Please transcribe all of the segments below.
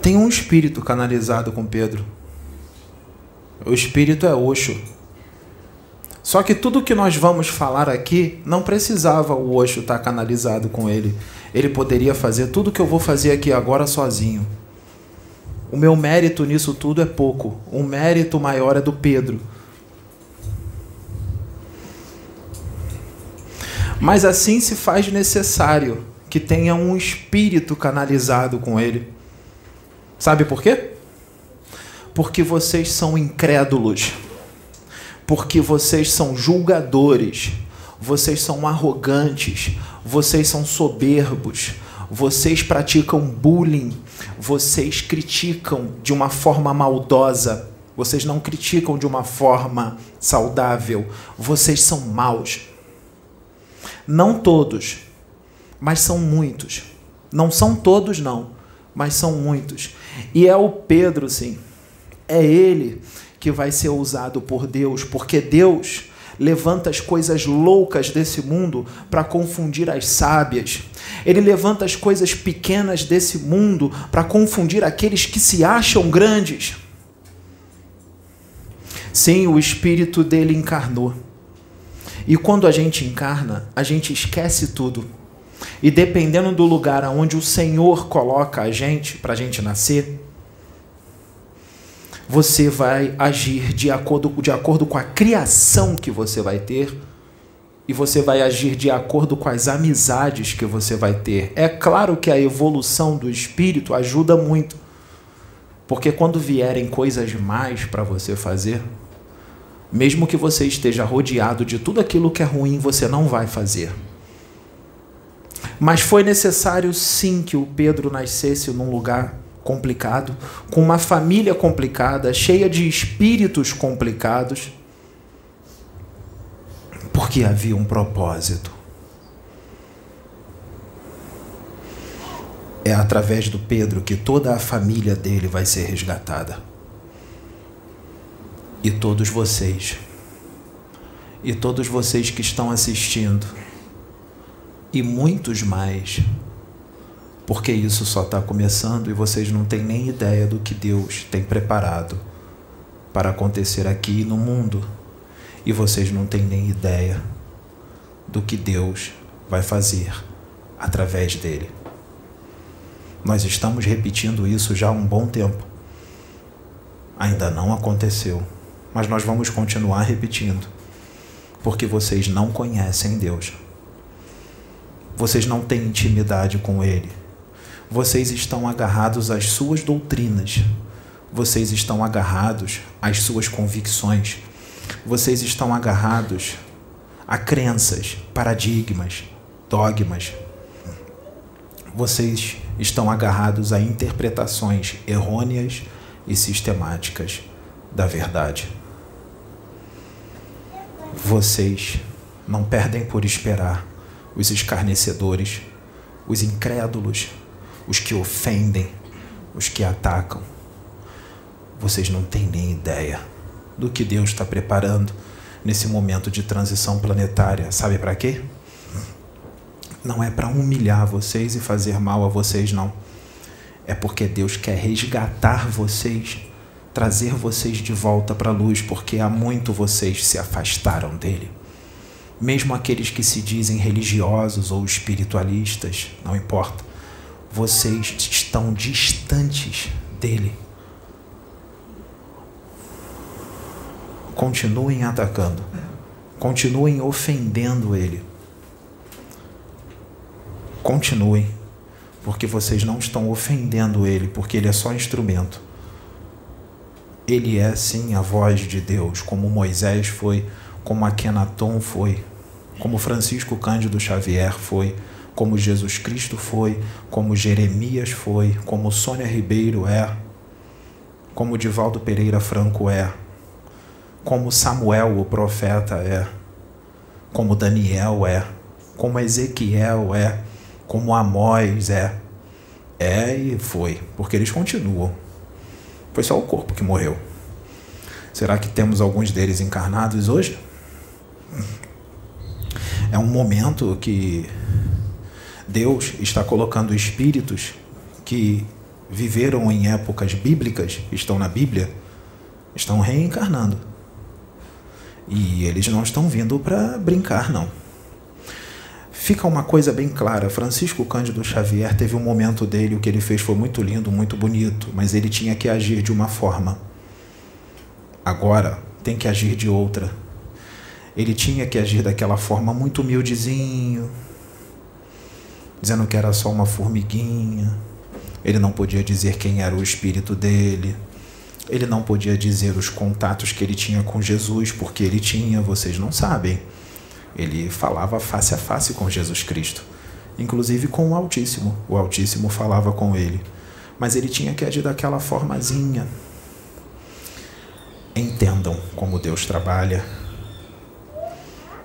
Tem um espírito canalizado com Pedro. O espírito é Oxo. Só que tudo que nós vamos falar aqui não precisava o Oxo estar canalizado com ele. Ele poderia fazer tudo que eu vou fazer aqui agora sozinho. O meu mérito nisso tudo é pouco. O mérito maior é do Pedro. Mas assim se faz necessário que tenha um espírito canalizado com ele. Sabe por quê? Porque vocês são incrédulos. Porque vocês são julgadores. Vocês são arrogantes. Vocês são soberbos. Vocês praticam bullying. Vocês criticam de uma forma maldosa. Vocês não criticam de uma forma saudável. Vocês são maus. Não todos, mas são muitos. Não são todos, não, mas são muitos. E é o Pedro, sim. É ele que vai ser usado por Deus, porque Deus levanta as coisas loucas desse mundo para confundir as sábias. Ele levanta as coisas pequenas desse mundo para confundir aqueles que se acham grandes. Sim, o espírito dele encarnou. E quando a gente encarna, a gente esquece tudo. E dependendo do lugar aonde o Senhor coloca a gente para a gente nascer, você vai agir de acordo, de acordo com a criação que você vai ter e você vai agir de acordo com as amizades que você vai ter. É claro que a evolução do espírito ajuda muito, porque quando vierem coisas mais para você fazer, mesmo que você esteja rodeado de tudo aquilo que é ruim, você não vai fazer. Mas foi necessário sim que o Pedro nascesse num lugar complicado, com uma família complicada, cheia de espíritos complicados, porque havia um propósito. É através do Pedro que toda a família dele vai ser resgatada. E todos vocês, e todos vocês que estão assistindo, e muitos mais porque isso só está começando e vocês não têm nem ideia do que Deus tem preparado para acontecer aqui no mundo. E vocês não têm nem ideia do que Deus vai fazer através dele. Nós estamos repetindo isso já há um bom tempo. Ainda não aconteceu, mas nós vamos continuar repetindo, porque vocês não conhecem Deus. Vocês não têm intimidade com Ele vocês estão agarrados às suas doutrinas, vocês estão agarrados às suas convicções, vocês estão agarrados a crenças, paradigmas, dogmas. Vocês estão agarrados a interpretações errôneas e sistemáticas da verdade. Vocês não perdem por esperar os escarnecedores, os incrédulos, os que ofendem, os que atacam. Vocês não têm nem ideia do que Deus está preparando nesse momento de transição planetária. Sabe para quê? Não é para humilhar vocês e fazer mal a vocês, não. É porque Deus quer resgatar vocês, trazer vocês de volta para a luz, porque há muito vocês se afastaram dele. Mesmo aqueles que se dizem religiosos ou espiritualistas, não importa vocês estão distantes dele. Continuem atacando, continuem ofendendo ele. Continuem, porque vocês não estão ofendendo ele, porque ele é só instrumento. Ele é sim a voz de Deus, como Moisés foi, como Akenaton foi, como Francisco Cândido Xavier foi como Jesus Cristo foi, como Jeremias foi, como Sônia Ribeiro é, como Divaldo Pereira Franco é, como Samuel o profeta é, como Daniel é, como Ezequiel é, como Amós é. É e foi, porque eles continuam. Foi só o corpo que morreu. Será que temos alguns deles encarnados hoje? É um momento que Deus está colocando espíritos que viveram em épocas bíblicas, estão na Bíblia, estão reencarnando. E eles não estão vindo para brincar, não. Fica uma coisa bem clara: Francisco Cândido Xavier teve um momento dele, o que ele fez foi muito lindo, muito bonito, mas ele tinha que agir de uma forma. Agora tem que agir de outra. Ele tinha que agir daquela forma muito humildezinho, dizendo que era só uma formiguinha. Ele não podia dizer quem era o espírito dele. Ele não podia dizer os contatos que ele tinha com Jesus, porque ele tinha, vocês não sabem. Ele falava face a face com Jesus Cristo, inclusive com o Altíssimo. O Altíssimo falava com ele, mas ele tinha que agir daquela formazinha. Entendam como Deus trabalha.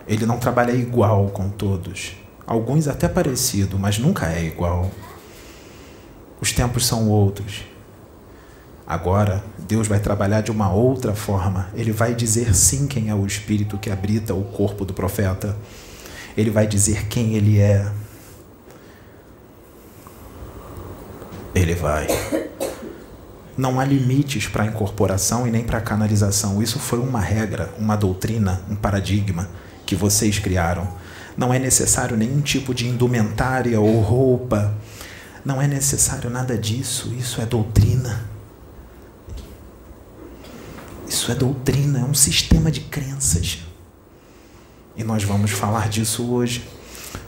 Ele não trabalha igual com todos. Alguns até parecido, mas nunca é igual. Os tempos são outros. Agora, Deus vai trabalhar de uma outra forma. Ele vai dizer sim quem é o espírito que habita o corpo do profeta. Ele vai dizer quem ele é. Ele vai. Não há limites para a incorporação e nem para a canalização. Isso foi uma regra, uma doutrina, um paradigma que vocês criaram. Não é necessário nenhum tipo de indumentária ou roupa. Não é necessário nada disso. Isso é doutrina. Isso é doutrina, é um sistema de crenças. E nós vamos falar disso hoje.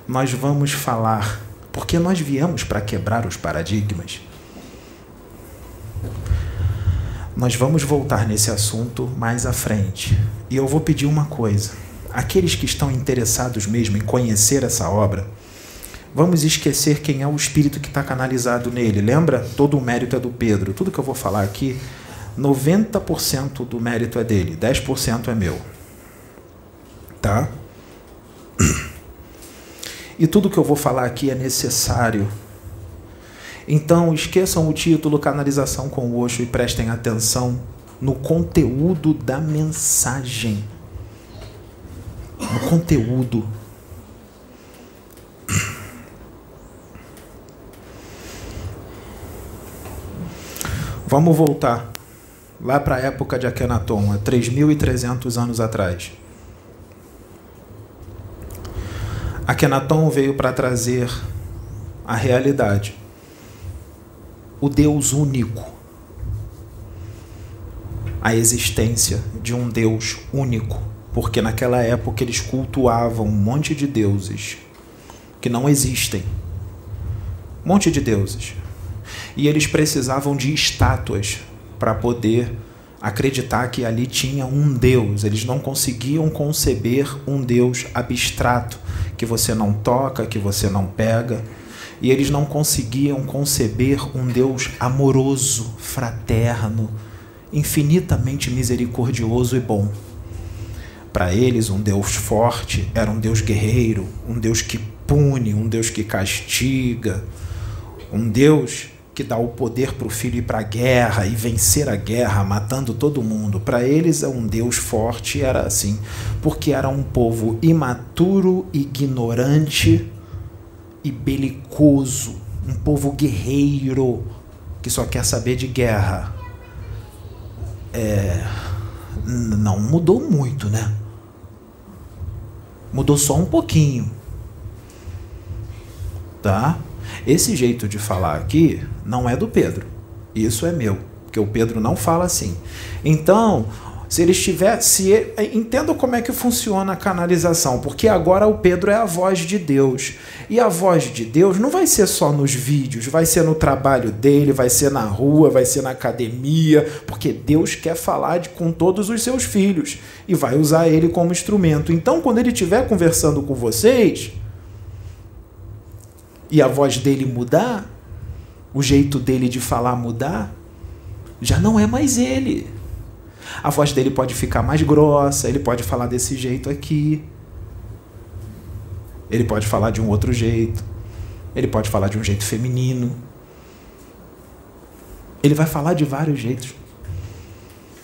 Nós vamos falar, porque nós viemos para quebrar os paradigmas. Nós vamos voltar nesse assunto mais à frente. E eu vou pedir uma coisa: aqueles que estão interessados mesmo em conhecer essa obra, vamos esquecer quem é o espírito que está canalizado nele. Lembra? Todo o mérito é do Pedro. Tudo que eu vou falar aqui 90% do mérito é dele, 10% é meu. Tá? E tudo que eu vou falar aqui é necessário. Então, esqueçam o título Canalização com o Osho e prestem atenção no conteúdo da mensagem. No conteúdo. Vamos voltar lá para a época de Akhenaton, há 3.300 anos atrás. Akhenaton veio para trazer a realidade, o Deus único, a existência de um Deus único, porque naquela época eles cultuavam um monte de deuses que não existem. Um monte de deuses. E eles precisavam de estátuas para poder acreditar que ali tinha um Deus. Eles não conseguiam conceber um Deus abstrato, que você não toca, que você não pega. E eles não conseguiam conceber um Deus amoroso, fraterno, infinitamente misericordioso e bom. Para eles, um Deus forte era um Deus guerreiro, um Deus que pune, um Deus que castiga, um Deus que dá o poder para o filho ir para a guerra e vencer a guerra, matando todo mundo. Para eles, é um Deus forte era assim, porque era um povo imaturo, ignorante e belicoso, um povo guerreiro que só quer saber de guerra. É, não mudou muito, né? Mudou só um pouquinho. Tá? Esse jeito de falar aqui não é do Pedro. Isso é meu, porque o Pedro não fala assim. Então, se ele estiver, se ele, entenda como é que funciona a canalização, porque agora o Pedro é a voz de Deus. E a voz de Deus não vai ser só nos vídeos, vai ser no trabalho dele, vai ser na rua, vai ser na academia, porque Deus quer falar de, com todos os seus filhos e vai usar ele como instrumento. Então, quando ele estiver conversando com vocês, e a voz dele mudar, o jeito dele de falar mudar, já não é mais ele. A voz dele pode ficar mais grossa, ele pode falar desse jeito aqui. Ele pode falar de um outro jeito. Ele pode falar de um jeito feminino. Ele vai falar de vários jeitos.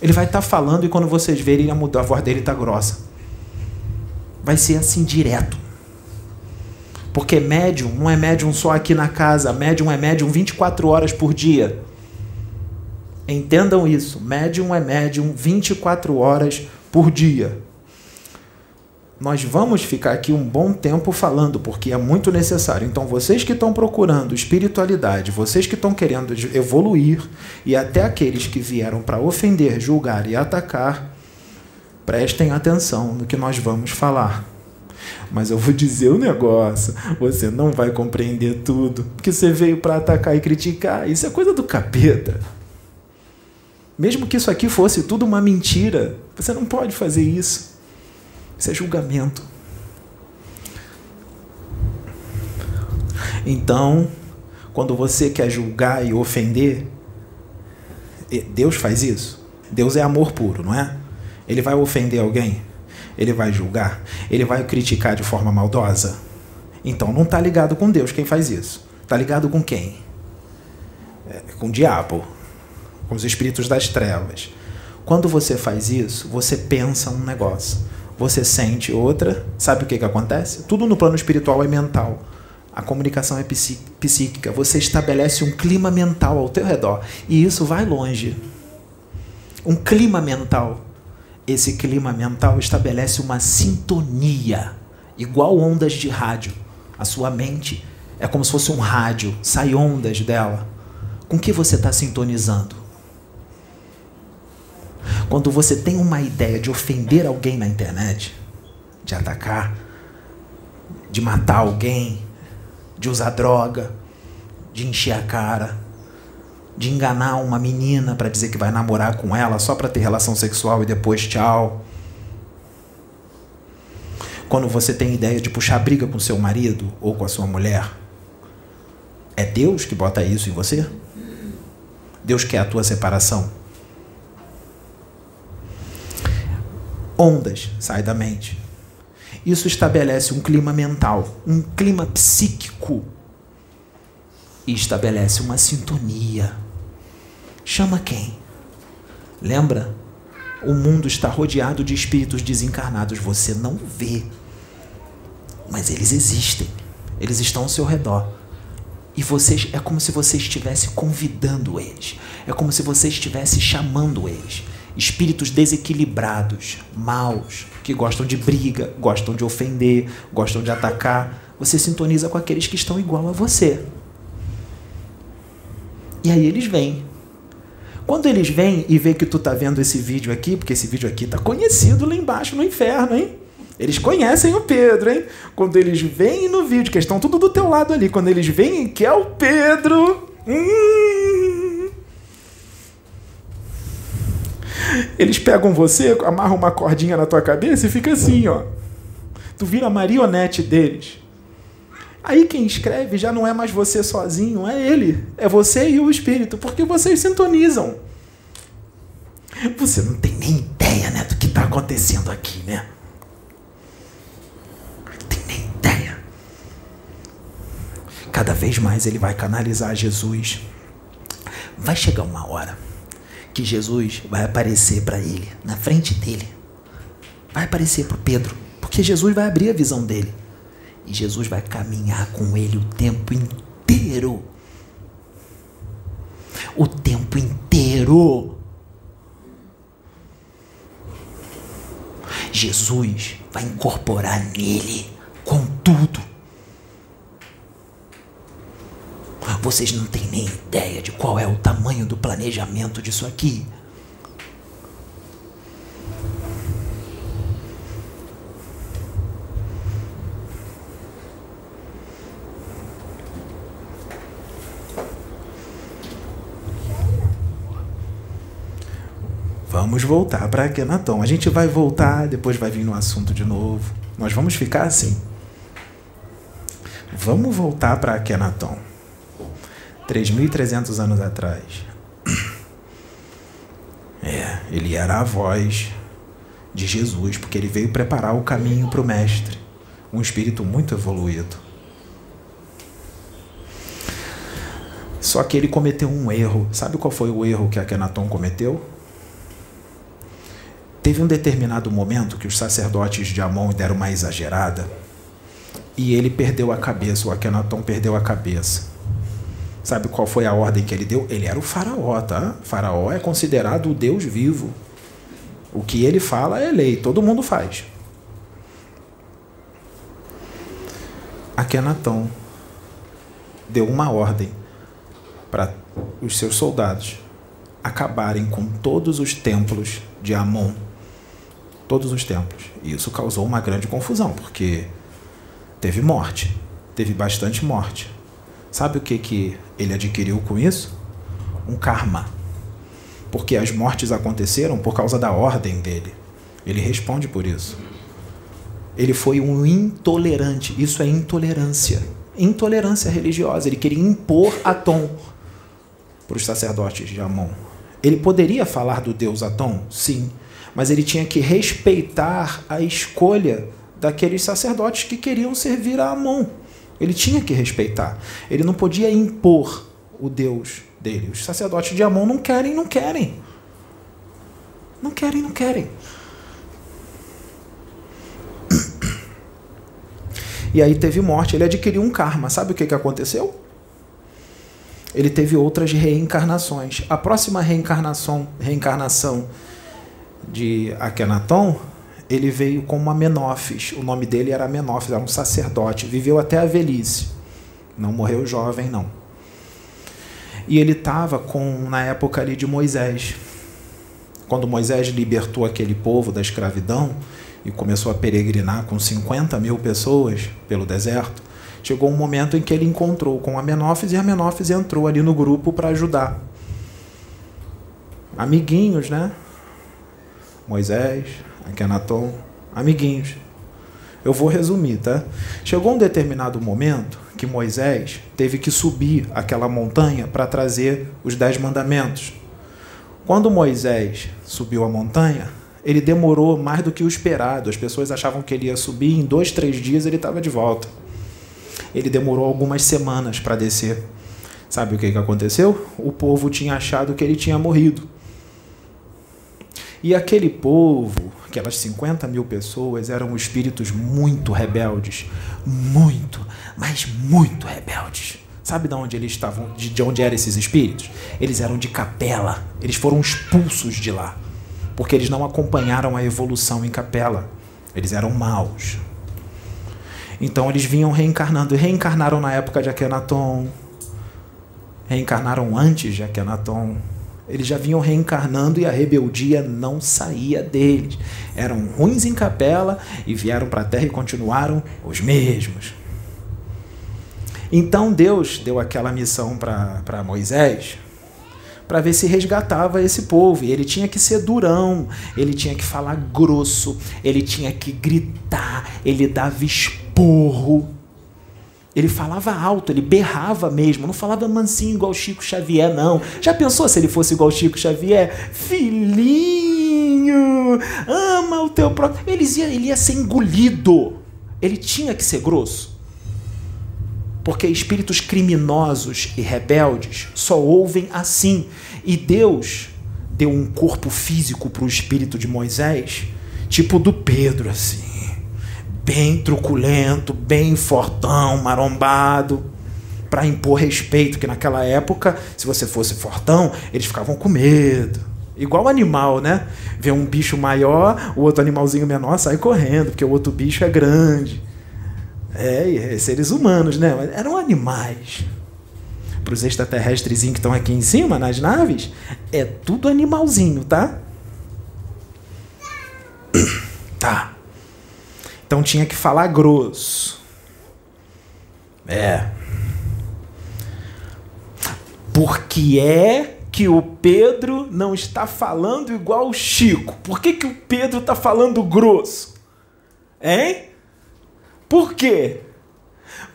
Ele vai estar tá falando e quando vocês verem a mudar, a voz dele está grossa. Vai ser assim direto. Porque médium não é médium só aqui na casa, médium é médium 24 horas por dia. Entendam isso, médium é médium 24 horas por dia. Nós vamos ficar aqui um bom tempo falando, porque é muito necessário. Então, vocês que estão procurando espiritualidade, vocês que estão querendo evoluir, e até aqueles que vieram para ofender, julgar e atacar, prestem atenção no que nós vamos falar. Mas eu vou dizer o um negócio: você não vai compreender tudo, porque você veio para atacar e criticar. Isso é coisa do capeta. Mesmo que isso aqui fosse tudo uma mentira, você não pode fazer isso. Isso é julgamento. Então, quando você quer julgar e ofender, Deus faz isso. Deus é amor puro, não é? Ele vai ofender alguém? Ele vai julgar? Ele vai criticar de forma maldosa? Então não está ligado com Deus quem faz isso. Está ligado com quem? É, com o diabo, com os espíritos das trevas. Quando você faz isso, você pensa um negócio, você sente outra. Sabe o que, que acontece? Tudo no plano espiritual é mental. A comunicação é psíquica. Você estabelece um clima mental ao teu redor. E isso vai longe. Um clima mental esse clima mental estabelece uma sintonia, igual ondas de rádio. A sua mente é como se fosse um rádio, sai ondas dela. Com que você está sintonizando? Quando você tem uma ideia de ofender alguém na internet, de atacar, de matar alguém, de usar droga, de encher a cara, de enganar uma menina para dizer que vai namorar com ela só para ter relação sexual e depois tchau. Quando você tem ideia de puxar briga com seu marido ou com a sua mulher, é Deus que bota isso em você? Deus quer a tua separação? Ondas sai da mente. Isso estabelece um clima mental, um clima psíquico e estabelece uma sintonia. Chama quem? Lembra? O mundo está rodeado de espíritos desencarnados. Você não vê. Mas eles existem. Eles estão ao seu redor. E vocês é como se você estivesse convidando eles. É como se você estivesse chamando eles. Espíritos desequilibrados, maus, que gostam de briga, gostam de ofender, gostam de atacar. Você sintoniza com aqueles que estão igual a você. E aí eles vêm. Quando eles vêm e vê que tu tá vendo esse vídeo aqui, porque esse vídeo aqui tá conhecido lá embaixo no inferno, hein? Eles conhecem o Pedro, hein? Quando eles vêm no vídeo, que estão tudo do teu lado ali, quando eles vêm que é o Pedro, hum, eles pegam você, amarram uma cordinha na tua cabeça e fica assim, ó. Tu vira a marionete deles. Aí quem escreve já não é mais você sozinho, é ele. É você e o Espírito, porque vocês sintonizam. Você não tem nem ideia né, do que está acontecendo aqui, né? Não tem nem ideia. Cada vez mais ele vai canalizar Jesus. Vai chegar uma hora que Jesus vai aparecer para ele, na frente dele. Vai aparecer para Pedro, porque Jesus vai abrir a visão dele. E Jesus vai caminhar com ele o tempo inteiro. O tempo inteiro. Jesus vai incorporar nele com tudo. Vocês não têm nem ideia de qual é o tamanho do planejamento disso aqui. Vamos voltar para Akenaton. A gente vai voltar, depois vai vir no assunto de novo. Nós vamos ficar assim. Vamos voltar para Akenaton. 3.300 anos atrás. É, ele era a voz de Jesus, porque ele veio preparar o caminho para o Mestre. Um espírito muito evoluído. Só que ele cometeu um erro. Sabe qual foi o erro que Akenaton cometeu? Teve um determinado momento que os sacerdotes de Amon deram uma exagerada E ele perdeu a cabeça, o Akenaton perdeu a cabeça. Sabe qual foi a ordem que ele deu? Ele era o faraó, tá? O faraó é considerado o Deus vivo. O que ele fala é lei, todo mundo faz. Akenaton deu uma ordem para os seus soldados acabarem com todos os templos de Amon. Todos os templos. E isso causou uma grande confusão, porque teve morte, teve bastante morte. Sabe o que, que ele adquiriu com isso? Um karma. Porque as mortes aconteceram por causa da ordem dele. Ele responde por isso. Ele foi um intolerante. Isso é intolerância. Intolerância religiosa. Ele queria impor Atom para os sacerdotes de Amon. Ele poderia falar do Deus Atom? Sim. Mas ele tinha que respeitar a escolha daqueles sacerdotes que queriam servir a Amon. Ele tinha que respeitar. Ele não podia impor o Deus dele. Os sacerdotes de Amon não querem, não querem. Não querem, não querem. E aí teve morte. Ele adquiriu um karma. Sabe o que, que aconteceu? Ele teve outras reencarnações. A próxima reencarnação, reencarnação de Akhenaton, ele veio como Amenófis. O nome dele era Amenófis, era um sacerdote. Viveu até a velhice. Não morreu jovem, não. E ele estava com na época ali de Moisés. Quando Moisés libertou aquele povo da escravidão, e começou a peregrinar com 50 mil pessoas pelo deserto, chegou um momento em que ele encontrou com Amenófis e Amenófis entrou ali no grupo para ajudar. Amiguinhos, né? Moisés, Akenaton, amiguinhos. Eu vou resumir, tá? Chegou um determinado momento que Moisés teve que subir aquela montanha para trazer os dez mandamentos. Quando Moisés subiu a montanha, ele demorou mais do que o esperado. As pessoas achavam que ele ia subir, em dois, três dias ele estava de volta. Ele demorou algumas semanas para descer. Sabe o que, que aconteceu? O povo tinha achado que ele tinha morrido. E aquele povo, aquelas 50 mil pessoas, eram espíritos muito rebeldes. Muito, mas muito rebeldes. Sabe de onde eles estavam? De onde eram esses espíritos? Eles eram de capela. Eles foram expulsos de lá porque eles não acompanharam a evolução em capela. Eles eram maus. Então eles vinham reencarnando. E reencarnaram na época de Akhenaton. Reencarnaram antes de Akhenaton. Eles já vinham reencarnando e a rebeldia não saía deles. Eram ruins em capela e vieram para a terra e continuaram os mesmos. Então Deus deu aquela missão para Moisés para ver se resgatava esse povo. E ele tinha que ser durão, ele tinha que falar grosso, ele tinha que gritar, ele dava esporro. Ele falava alto, ele berrava mesmo, não falava mansinho igual Chico Xavier, não. Já pensou se ele fosse igual Chico Xavier? Filhinho, ama o teu próprio. Ele ia, ele ia ser engolido. Ele tinha que ser grosso. Porque espíritos criminosos e rebeldes só ouvem assim. E Deus deu um corpo físico para o espírito de Moisés, tipo do Pedro, assim. Bem truculento, bem fortão, marombado, para impor respeito, que naquela época, se você fosse fortão, eles ficavam com medo. Igual animal, né? Vê um bicho maior, o outro animalzinho menor sai correndo, porque o outro bicho é grande. É, seres humanos, né? Eram animais. Para os extraterrestres que estão aqui em cima, nas naves, é tudo animalzinho, tá? Tá. Então tinha que falar grosso. É. Porque é que o Pedro não está falando igual o Chico? Por que, que o Pedro está falando grosso? Hein? Por quê?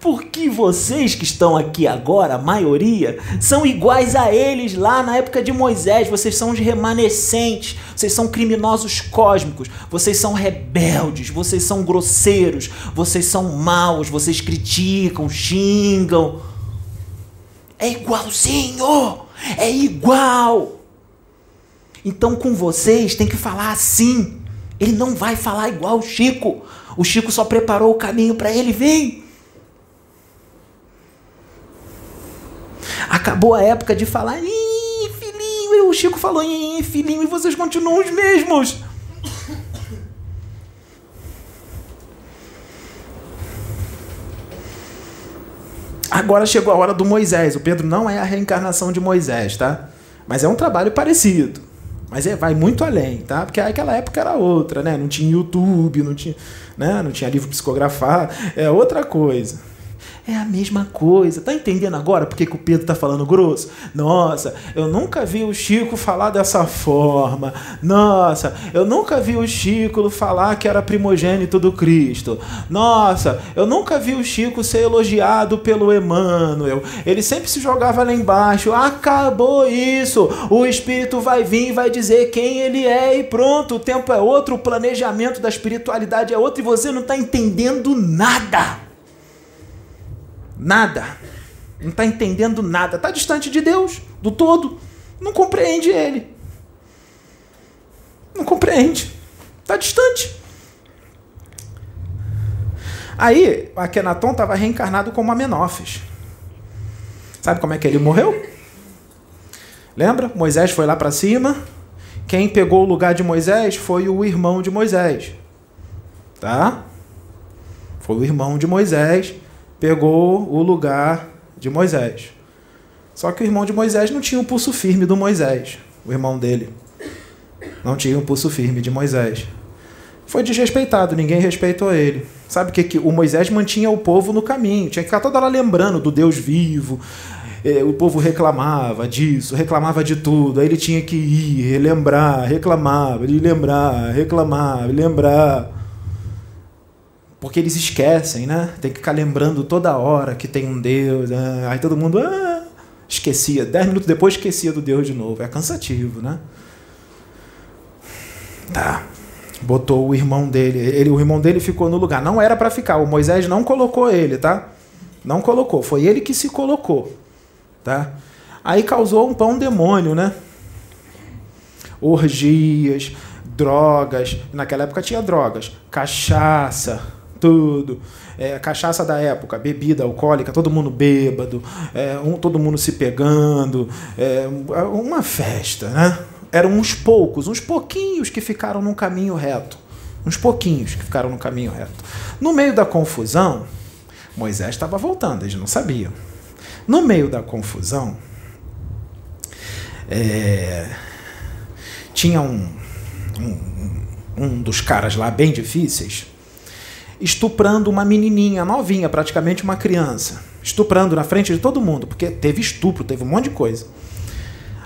Porque vocês que estão aqui agora, a maioria, são iguais a eles lá na época de Moisés. Vocês são os remanescentes, vocês são criminosos cósmicos, vocês são rebeldes, vocês são grosseiros, vocês são maus, vocês criticam, xingam. É igualzinho! É igual! Então com vocês tem que falar assim. Ele não vai falar igual o Chico. O Chico só preparou o caminho para ele. Vem, Acabou a época de falar, Ih, filhinho, o Chico falou, Ih, filhinho, e vocês continuam os mesmos. Agora chegou a hora do Moisés. O Pedro não é a reencarnação de Moisés, tá? Mas é um trabalho parecido. Mas é, vai muito além, tá? Porque aquela época era outra, né? Não tinha YouTube, não tinha, né? não tinha livro psicografado, é outra coisa. É a mesma coisa. Tá entendendo agora por que, o Pedro tá falando grosso? Nossa, eu nunca vi o Chico falar dessa forma. Nossa, eu nunca vi o Chico falar que era primogênito do Cristo. Nossa, eu nunca vi o Chico ser elogiado pelo Emmanuel. Ele sempre se jogava lá embaixo. Acabou isso. O Espírito vai vir e vai dizer quem ele é e pronto. O tempo é outro, o planejamento da espiritualidade é outro e você não está entendendo nada. Nada. Não está entendendo nada. Está distante de Deus, do todo. Não compreende Ele. Não compreende. Está distante. Aí, Akenaton estava reencarnado como Amenófis. Sabe como é que ele morreu? Lembra? Moisés foi lá para cima. Quem pegou o lugar de Moisés foi o irmão de Moisés. Tá? Foi o irmão de Moisés pegou o lugar de Moisés. Só que o irmão de Moisés não tinha o pulso firme do Moisés, o irmão dele. Não tinha o pulso firme de Moisés. Foi desrespeitado, ninguém respeitou ele. Sabe o que, que o Moisés mantinha o povo no caminho? Tinha que ficar toda hora lembrando do Deus vivo. É, o povo reclamava disso, reclamava de tudo. Aí ele tinha que ir, relembrar, reclamava, lembrar, reclamar, lembrar. Porque eles esquecem, né? Tem que ficar lembrando toda hora que tem um Deus. Né? Aí todo mundo ah, esquecia. Dez minutos depois esquecia do Deus de novo. É cansativo, né? Tá. Botou o irmão dele. Ele, o irmão dele ficou no lugar. Não era para ficar. O Moisés não colocou ele, tá? Não colocou. Foi ele que se colocou, tá? Aí causou um pão demônio, né? Orgias, drogas. Naquela época tinha drogas, cachaça, tudo. É, cachaça da época, bebida alcoólica, todo mundo bêbado, é, um, todo mundo se pegando, é, uma festa, né? Eram uns poucos, uns pouquinhos que ficaram no caminho reto. Uns pouquinhos que ficaram no caminho reto. No meio da confusão, Moisés estava voltando, eles não sabiam. No meio da confusão, é, tinha um, um, um dos caras lá bem difíceis estuprando uma menininha novinha, praticamente uma criança. Estuprando na frente de todo mundo, porque teve estupro, teve um monte de coisa.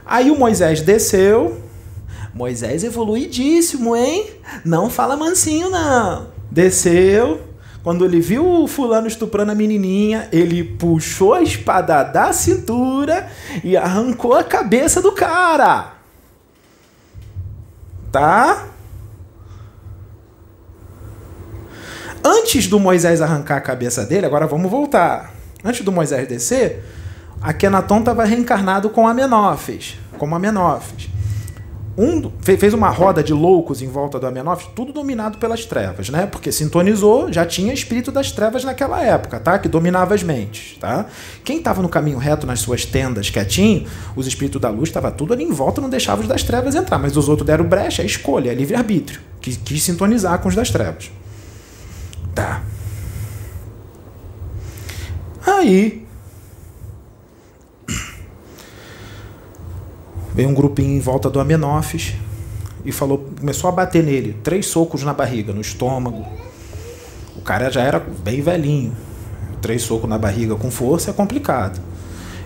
Aí o Moisés desceu. Moisés evoluidíssimo, hein? Não fala mansinho, não. Desceu. Quando ele viu o fulano estuprando a menininha, ele puxou a espada da cintura e arrancou a cabeça do cara. Tá? Antes do Moisés arrancar a cabeça dele, agora vamos voltar. Antes do Moisés descer, Akenaton estava reencarnado com Amenófis, como Amenófis. Um, fez uma roda de loucos em volta do Amenófis, tudo dominado pelas trevas, né? Porque sintonizou, já tinha espírito das trevas naquela época, tá? Que dominava as mentes, tá? Quem estava no caminho reto nas suas tendas quietinho, os espíritos da luz estava tudo ali em volta, não deixava os das trevas entrar, mas os outros deram brecha, é escolha, é livre-arbítrio, que quis sintonizar com os das trevas. Tá. Aí. Veio um grupinho em volta do Amenófis e falou, começou a bater nele, três socos na barriga, no estômago. O cara já era bem velhinho. Três socos na barriga com força é complicado.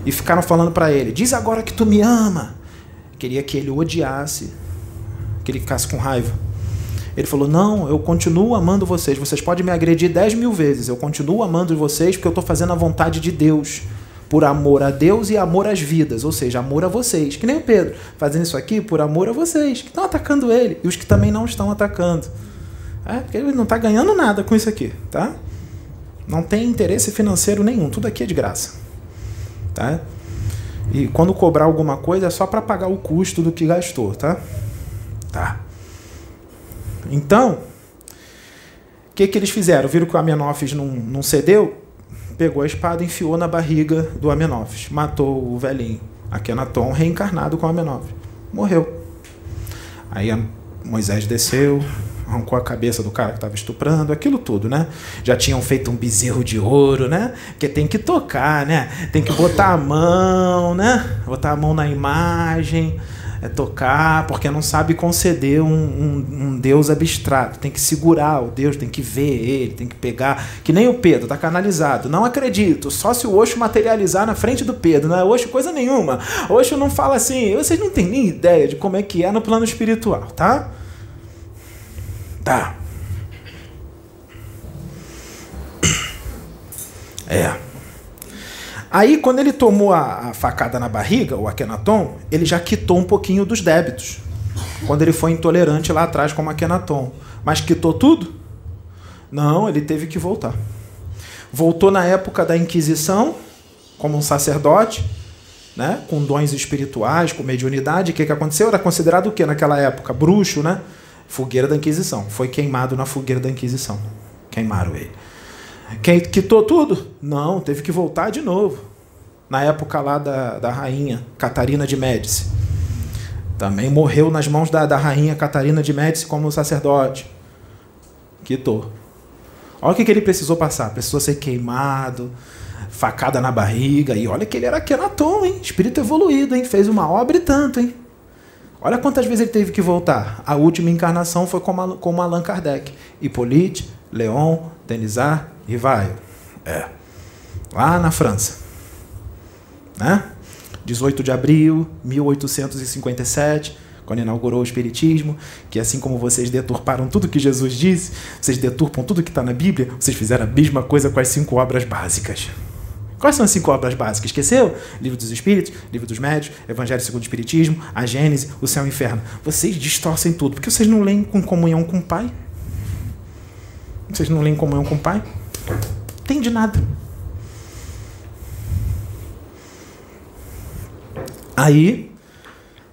E ficaram falando para ele: "Diz agora que tu me ama". Queria que ele odiasse, que ele ficasse com raiva. Ele falou: Não, eu continuo amando vocês. Vocês podem me agredir 10 mil vezes. Eu continuo amando vocês porque eu estou fazendo a vontade de Deus. Por amor a Deus e amor às vidas. Ou seja, amor a vocês. Que nem o Pedro. Fazendo isso aqui por amor a vocês. Que estão atacando ele. E os que também não estão atacando. É, porque ele não está ganhando nada com isso aqui. Tá? Não tem interesse financeiro nenhum. Tudo aqui é de graça. Tá? E quando cobrar alguma coisa é só para pagar o custo do que gastou, tá? Tá. Então, o que, que eles fizeram? Viram que o Amenófis não, não cedeu? pegou a espada enfiou na barriga do Amenófis. Matou o velhinho. Akenaton reencarnado com Amenófis. Morreu. Aí Moisés desceu, arrancou a cabeça do cara que estava estuprando, aquilo tudo, né? Já tinham feito um bezerro de ouro, né? Que tem que tocar, né? Tem que botar a mão, né? Botar a mão na imagem, é tocar, porque não sabe conceder um, um, um, Deus abstrato. Tem que segurar o Deus, tem que ver ele, tem que pegar. Que nem o Pedro, tá canalizado. Não acredito, só se o Oxo materializar na frente do Pedro. Não é Oxo coisa nenhuma. Oxo não fala assim, vocês não têm nem ideia de como é que é no plano espiritual, tá? Tá. É. Aí, quando ele tomou a, a facada na barriga, o Akenaton, ele já quitou um pouquinho dos débitos. Quando ele foi intolerante lá atrás como Akenaton. Mas quitou tudo? Não, ele teve que voltar. Voltou na época da Inquisição, como um sacerdote, né, com dons espirituais, com mediunidade. O que, que aconteceu? Era considerado o que naquela época? Bruxo, né? Fogueira da Inquisição. Foi queimado na fogueira da Inquisição. Queimaram ele. Quem quitou tudo? Não, teve que voltar de novo. Na época lá da, da rainha Catarina de Médici. Também morreu nas mãos da, da rainha Catarina de Médici como sacerdote. Quitou. Olha o que, que ele precisou passar. Precisou ser queimado, facada na barriga. E olha que ele era Kenaton, hein? Espírito evoluído, hein? Fez uma obra e tanto, hein? Olha quantas vezes ele teve que voltar. A última encarnação foi como, como Allan Kardec. Hippolyte, Leon, Denisard, Rivaio. É. Lá na França. Né? 18 de abril de 1857, quando inaugurou o Espiritismo, que assim como vocês deturparam tudo que Jesus disse, vocês deturpam tudo que está na Bíblia, vocês fizeram a mesma coisa com as cinco obras básicas. Quais são as cinco obras básicas? Esqueceu? Livro dos Espíritos, Livro dos Médios, Evangelho segundo o Espiritismo, a Gênese, o Céu e o Inferno. Vocês distorcem tudo, porque vocês não leem com comunhão com o Pai. Vocês não leem comunhão com o Pai? Tem de nada. Aí,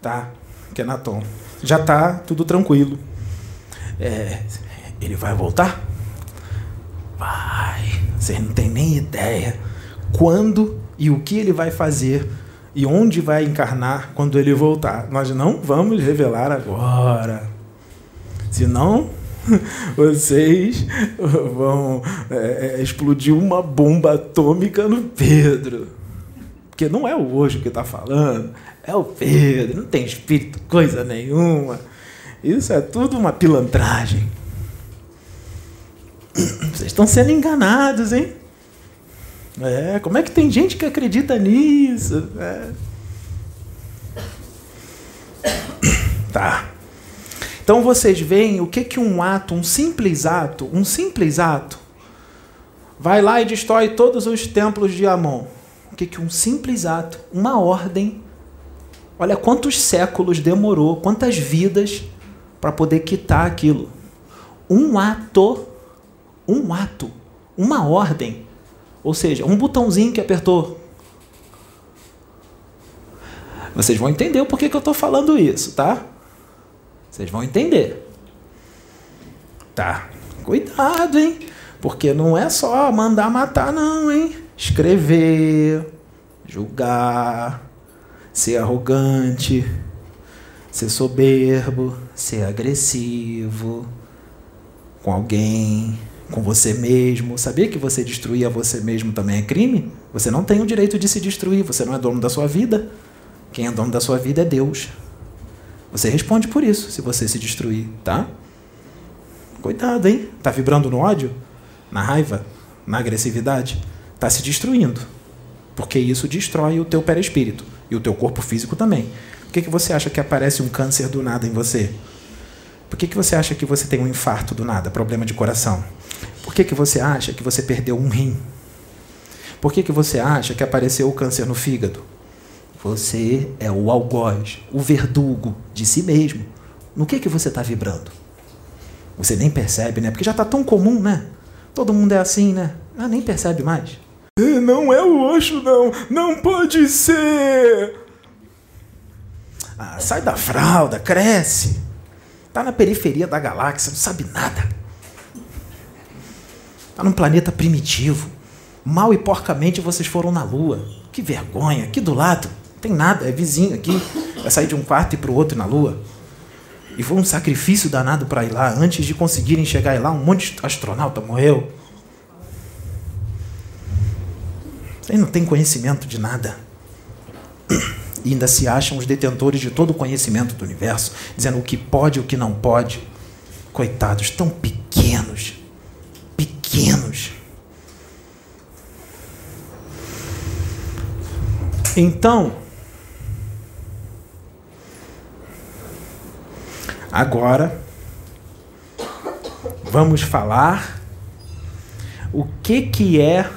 tá, Kenaton, já tá tudo tranquilo. É, ele vai voltar? Vai. Vocês não têm nem ideia quando e o que ele vai fazer e onde vai encarnar quando ele voltar. Nós não vamos revelar agora. Senão, vocês vão é, é, explodir uma bomba atômica no Pedro. Porque não é o hoje que está falando, é o Pedro, não tem espírito, coisa nenhuma. Isso é tudo uma pilantragem. Vocês estão sendo enganados, hein? É, como é que tem gente que acredita nisso? É. Tá. Então vocês veem o que que um ato, um simples ato, um simples ato, vai lá e destrói todos os templos de Amon. O que que um simples ato, uma ordem, olha quantos séculos demorou, quantas vidas para poder quitar aquilo. Um ato, um ato, uma ordem ou seja, um botãozinho que apertou. Vocês vão entender o porquê que eu estou falando isso, tá? Vocês vão entender. Tá. Cuidado, hein? Porque não é só mandar matar, não, hein? Escrever, julgar, ser arrogante, ser soberbo, ser agressivo com alguém com você mesmo. Sabia que você destruir a você mesmo também é crime? Você não tem o direito de se destruir, você não é dono da sua vida. Quem é dono da sua vida é Deus. Você responde por isso se você se destruir, tá? Cuidado, hein? Tá vibrando no ódio? Na raiva? Na agressividade? Tá se destruindo. Porque isso destrói o teu perispírito e o teu corpo físico também. Por que, que você acha que aparece um câncer do nada em você? Por que, que você acha que você tem um infarto do nada, problema de coração? Por que, que você acha que você perdeu um rim? Por que, que você acha que apareceu o câncer no fígado? Você é o algoz, o verdugo de si mesmo. No que, que você está vibrando? Você nem percebe, né? Porque já está tão comum, né? Todo mundo é assim, né? Ah, nem percebe mais. Não é o Oxo, não. Não pode ser. Ah, sai da fralda, cresce. Tá na periferia da galáxia, não sabe nada. Está num planeta primitivo. Mal e porcamente vocês foram na lua. Que vergonha, aqui do lado. Tem nada, é vizinho aqui. Vai sair de um quarto e para o outro na lua. E foi um sacrifício danado para ir lá. Antes de conseguirem chegar lá, um monte de astronauta morreu. Vocês não têm conhecimento de nada. E ainda se acham os detentores de todo o conhecimento do universo, dizendo o que pode e o que não pode. Coitados, tão pequenos. Pequenos. Então, agora vamos falar o que que é,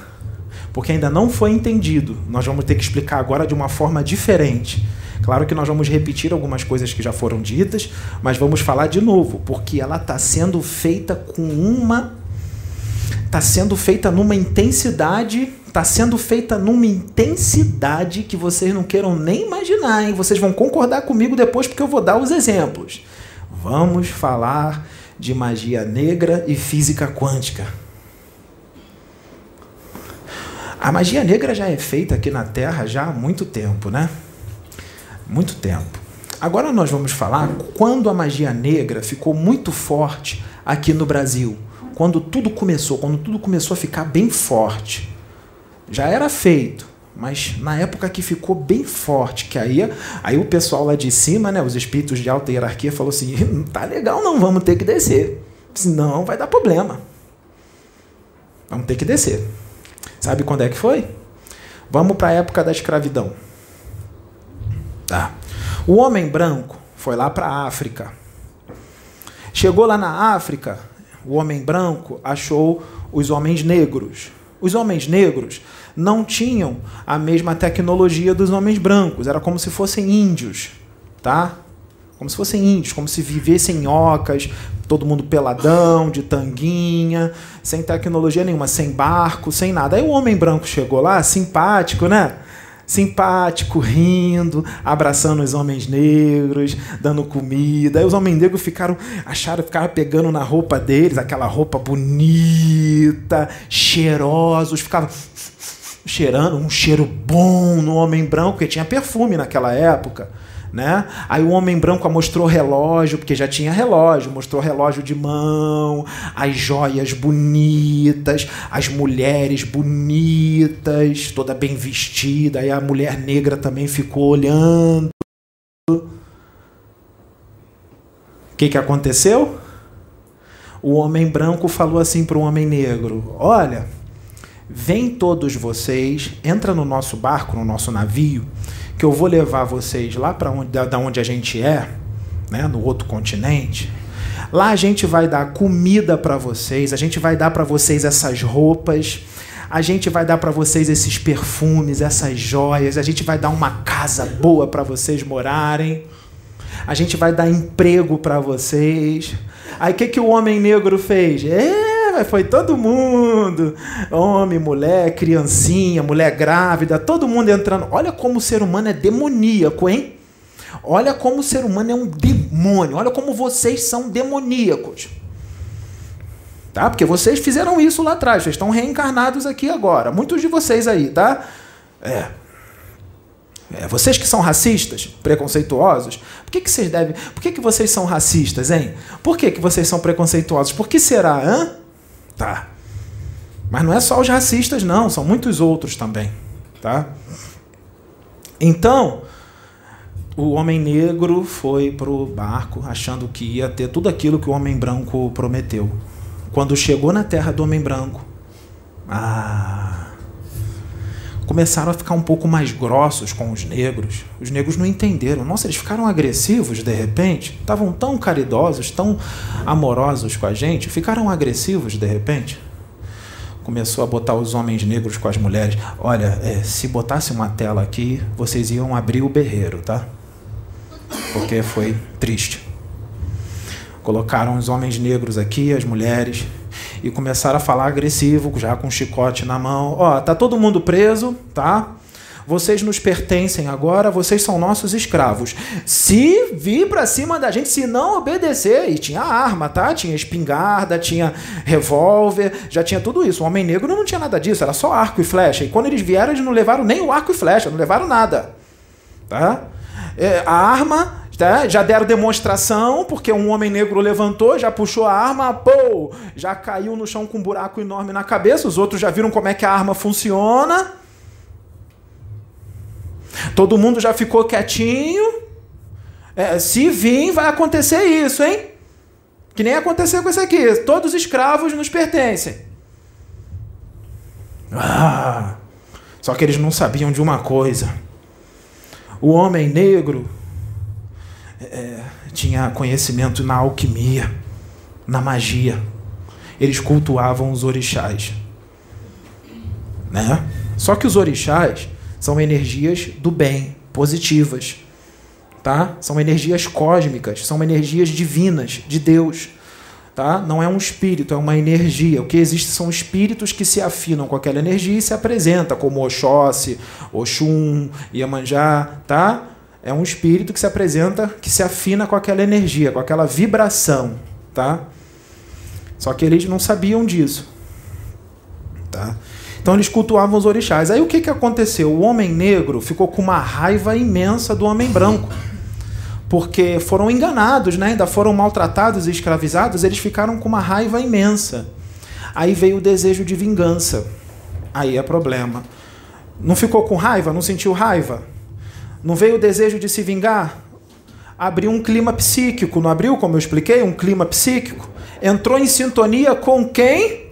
porque ainda não foi entendido. Nós vamos ter que explicar agora de uma forma diferente. Claro que nós vamos repetir algumas coisas que já foram ditas, mas vamos falar de novo, porque ela está sendo feita com uma. Está sendo feita numa intensidade está sendo feita numa intensidade que vocês não queiram nem imaginar, hein? Vocês vão concordar comigo depois porque eu vou dar os exemplos. Vamos falar de magia negra e física quântica. A magia negra já é feita aqui na Terra já há muito tempo, né? Muito tempo. Agora nós vamos falar quando a magia negra ficou muito forte aqui no Brasil. Quando tudo começou, quando tudo começou a ficar bem forte já era feito, mas na época que ficou bem forte, que aí, aí o pessoal lá de cima, né, os espíritos de alta hierarquia, falou assim: não tá legal, não, vamos ter que descer, senão vai dar problema. Vamos ter que descer. Sabe quando é que foi? Vamos para a época da escravidão. Tá. O homem branco foi lá para a África. Chegou lá na África, o homem branco achou os homens negros. Os homens negros não tinham a mesma tecnologia dos homens brancos, era como se fossem índios, tá? Como se fossem índios, como se vivessem em ocas, todo mundo peladão, de tanguinha, sem tecnologia nenhuma, sem barco, sem nada. Aí o homem branco chegou lá, simpático, né? simpático, rindo, abraçando os homens negros, dando comida. Aí os homens negros ficaram, acharam, ficaram pegando na roupa deles, aquela roupa bonita, cheirosos, ficavam cheirando um cheiro bom no homem branco, porque tinha perfume naquela época né? Aí o homem branco mostrou relógio, porque já tinha relógio, mostrou relógio de mão, as joias bonitas, as mulheres bonitas, toda bem vestida, aí a mulher negra também ficou olhando. O que, que aconteceu? O homem branco falou assim para o homem negro: Olha, vem todos vocês, entra no nosso barco, no nosso navio, que eu vou levar vocês lá para onde, da onde a gente é, né, no outro continente. Lá a gente vai dar comida para vocês, a gente vai dar para vocês essas roupas, a gente vai dar para vocês esses perfumes, essas joias, a gente vai dar uma casa boa para vocês morarem. A gente vai dar emprego para vocês. Aí o que, que o homem negro fez? É, foi todo mundo. Homem, mulher, criancinha, mulher grávida, todo mundo entrando. Olha como o ser humano é demoníaco, hein? Olha como o ser humano é um demônio. Olha como vocês são demoníacos. Tá? Porque vocês fizeram isso lá atrás, vocês estão reencarnados aqui agora. Muitos de vocês aí, tá? É. É, vocês que são racistas, preconceituosos, por que, que vocês devem. Por que, que vocês são racistas, hein? Por que, que vocês são preconceituosos? Por que será, hã? Tá. Mas não é só os racistas, não, são muitos outros também. Tá? Então, o homem negro foi pro barco achando que ia ter tudo aquilo que o homem branco prometeu. Quando chegou na terra do homem branco, ah, começaram a ficar um pouco mais grossos com os negros. Os negros não entenderam. Nossa, eles ficaram agressivos de repente. Estavam tão caridosos, tão amorosos com a gente. Ficaram agressivos de repente. Começou a botar os homens negros com as mulheres. Olha, é, se botasse uma tela aqui, vocês iam abrir o berreiro, tá? Porque foi triste. Colocaram os homens negros aqui, as mulheres e começaram a falar agressivo, já com chicote na mão. Ó, tá todo mundo preso, tá? vocês nos pertencem agora, vocês são nossos escravos. Se vir para cima da gente, se não obedecer, e tinha arma, tá? Tinha espingarda, tinha revólver, já tinha tudo isso. O homem negro não tinha nada disso, era só arco e flecha. E quando eles vieram, eles não levaram nem o arco e flecha, não levaram nada. Tá? É, a arma Tá? Já deram demonstração, porque um homem negro levantou, já puxou a arma, pô, já caiu no chão com um buraco enorme na cabeça. Os outros já viram como é que a arma funciona. Todo mundo já ficou quietinho. É, se vir, vai acontecer isso, hein? Que nem aconteceu com esse aqui. Todos os escravos nos pertencem. Ah, só que eles não sabiam de uma coisa. O homem negro é, tinha conhecimento na alquimia, na magia. Eles cultuavam os orixás. Né? Só que os orixás são energias do bem, positivas. Tá? São energias cósmicas, são energias divinas de Deus. Tá? Não é um espírito, é uma energia. O que existe são espíritos que se afinam com aquela energia e se apresentam, como Oxóssi, Oxum, Iemanjá, tá? É um espírito que se apresenta, que se afina com aquela energia, com aquela vibração, tá? Só que eles não sabiam disso, tá? Então eles cultuavam os orixás. Aí o que, que aconteceu? O homem negro ficou com uma raiva imensa do homem branco. Porque foram enganados, né? ainda foram maltratados e escravizados, eles ficaram com uma raiva imensa. Aí veio o desejo de vingança. Aí é problema. Não ficou com raiva? Não sentiu raiva? Não veio o desejo de se vingar? Abriu um clima psíquico, não abriu, como eu expliquei? Um clima psíquico. Entrou em sintonia com quem?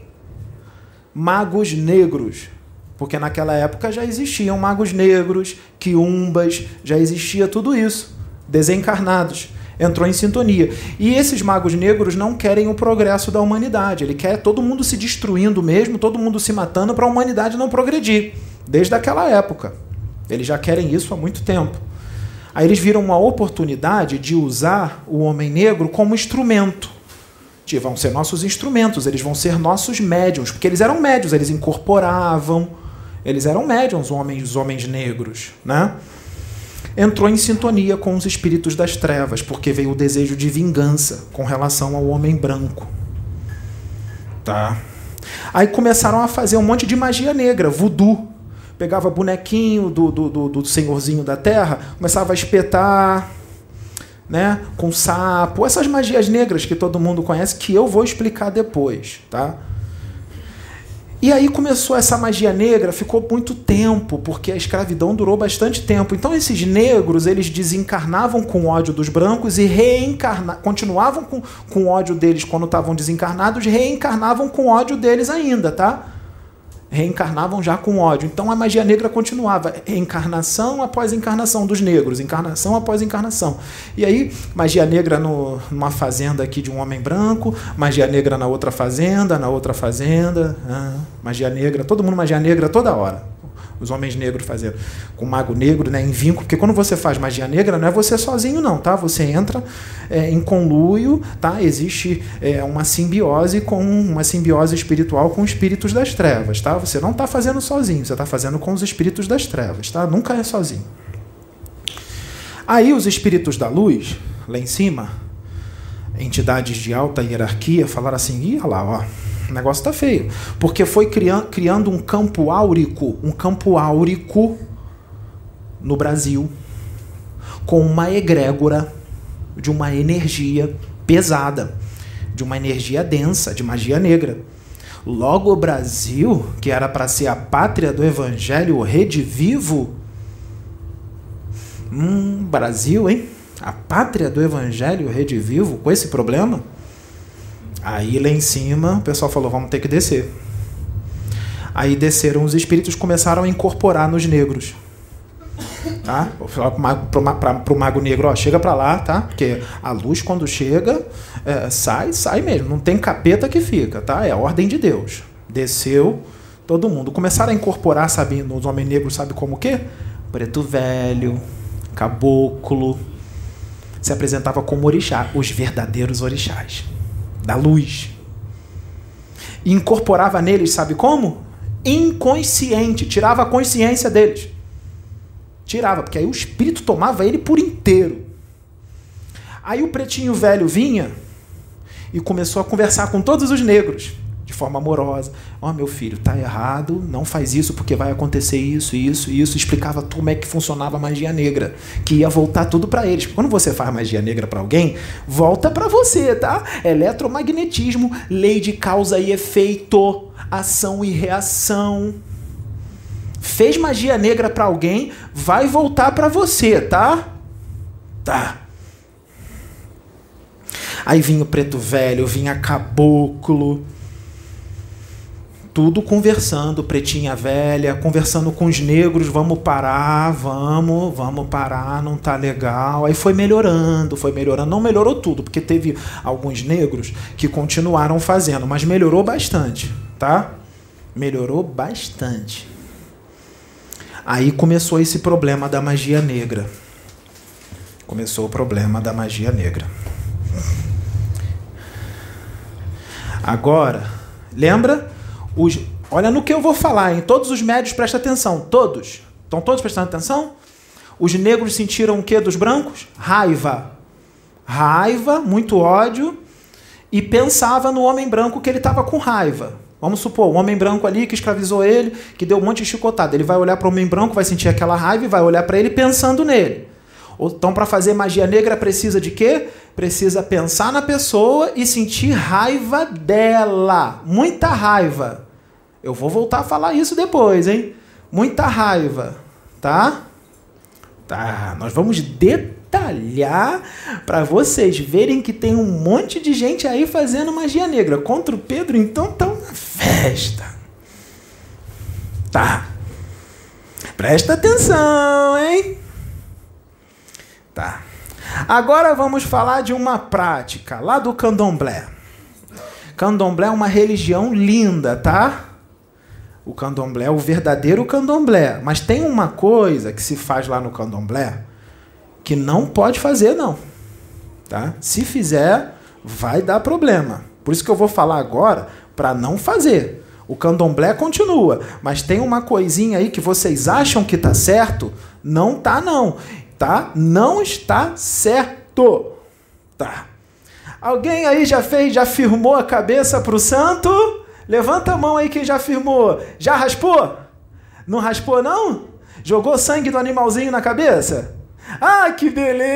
Magos negros. Porque naquela época já existiam magos negros, quiumbas, já existia tudo isso. Desencarnados. Entrou em sintonia. E esses magos negros não querem o progresso da humanidade. Ele quer todo mundo se destruindo mesmo, todo mundo se matando para a humanidade não progredir. Desde aquela época. Eles já querem isso há muito tempo. Aí eles viram uma oportunidade de usar o homem negro como instrumento. De, vão ser nossos instrumentos, eles vão ser nossos médiums, porque eles eram médiums, eles incorporavam, eles eram médiums, homens, os homens negros, né? Entrou em sintonia com os espíritos das trevas, porque veio o desejo de vingança com relação ao homem branco. Tá? Aí começaram a fazer um monte de magia negra, voodoo, pegava bonequinho do, do, do, do senhorzinho da terra, começava a espetar, né, com sapo, essas magias negras que todo mundo conhece, que eu vou explicar depois, tá? E aí começou essa magia negra, ficou muito tempo, porque a escravidão durou bastante tempo. Então esses negros, eles desencarnavam com ódio dos brancos e reencarna continuavam com, com ódio deles quando estavam desencarnados, reencarnavam com ódio deles ainda, tá? Reencarnavam já com ódio. Então a magia negra continuava, encarnação após encarnação dos negros, encarnação após encarnação. E aí, magia negra no, numa fazenda aqui de um homem branco, magia negra na outra fazenda, na outra fazenda, ah, magia negra, todo mundo magia negra toda hora os homens negros fazendo, com mago negro, né, em vínculo, porque quando você faz magia negra, não é você sozinho não, tá? Você entra é, em conluio, tá? Existe é, uma simbiose com uma simbiose espiritual com espíritos das trevas, tá? Você não está fazendo sozinho, você está fazendo com os espíritos das trevas, tá? Nunca é sozinho. Aí os espíritos da luz, lá em cima, entidades de alta hierarquia, falaram assim: olha lá, ó o negócio está feio. Porque foi criando, criando um campo áurico, um campo áurico no Brasil, com uma egrégora de uma energia pesada, de uma energia densa, de magia negra. Logo o Brasil, que era para ser a pátria do evangelho, redivivo, hum, Brasil, hein? A pátria do evangelho, redivivo, com esse problema? Aí lá em cima o pessoal falou: vamos ter que descer. Aí desceram os espíritos começaram a incorporar nos negros. Tá? Vou falar para o mago negro: ó, chega para lá, tá? Porque a luz, quando chega, é, sai, sai mesmo. Não tem capeta que fica, tá? É a ordem de Deus. Desceu todo mundo. Começaram a incorporar, sabe, nos homens negros, sabe como o quê? Preto velho, caboclo. Se apresentava como orixá, os verdadeiros orixás da luz. E incorporava neles, sabe como? Inconsciente, tirava a consciência deles. Tirava, porque aí o espírito tomava ele por inteiro. Aí o pretinho velho vinha e começou a conversar com todos os negros de forma amorosa. Ó, oh, meu filho, tá errado, não faz isso porque vai acontecer isso, isso, isso. Explicava como é que funcionava a magia negra, que ia voltar tudo para eles. Quando você faz magia negra para alguém, volta para você, tá? Eletromagnetismo, lei de causa e efeito, ação e reação. Fez magia negra para alguém, vai voltar para você, tá? Tá. Aí vinha o preto velho, vinha caboclo, tudo conversando, pretinha velha, conversando com os negros, vamos parar, vamos, vamos parar, não tá legal. Aí foi melhorando, foi melhorando. Não melhorou tudo, porque teve alguns negros que continuaram fazendo, mas melhorou bastante, tá? Melhorou bastante. Aí começou esse problema da magia negra. Começou o problema da magia negra. Agora, lembra? Os, olha no que eu vou falar, em todos os médios presta atenção, todos. Estão todos prestando atenção? Os negros sentiram o que dos brancos? Raiva. Raiva, muito ódio, e pensava no homem branco que ele estava com raiva. Vamos supor, o homem branco ali que escravizou ele, que deu um monte de chicotada. Ele vai olhar para o homem branco, vai sentir aquela raiva e vai olhar para ele pensando nele. Então, para fazer magia negra, precisa de quê? Precisa pensar na pessoa e sentir raiva dela. Muita raiva. Eu vou voltar a falar isso depois, hein? Muita raiva, tá? Tá, nós vamos detalhar para vocês verem que tem um monte de gente aí fazendo magia negra. Contra o Pedro, então tá uma festa. Tá. Presta atenção, hein? Tá. Agora vamos falar de uma prática lá do candomblé. Candomblé é uma religião linda, tá? O candomblé o verdadeiro candomblé. Mas tem uma coisa que se faz lá no candomblé que não pode fazer, não. Tá? Se fizer, vai dar problema. Por isso que eu vou falar agora para não fazer. O candomblé continua, mas tem uma coisinha aí que vocês acham que tá certo, não tá não tá? Não está certo. Tá. Alguém aí já fez, já firmou a cabeça pro santo? Levanta a mão aí quem já firmou. Já raspou? Não raspou não? Jogou sangue do animalzinho na cabeça? Ah, que beleza!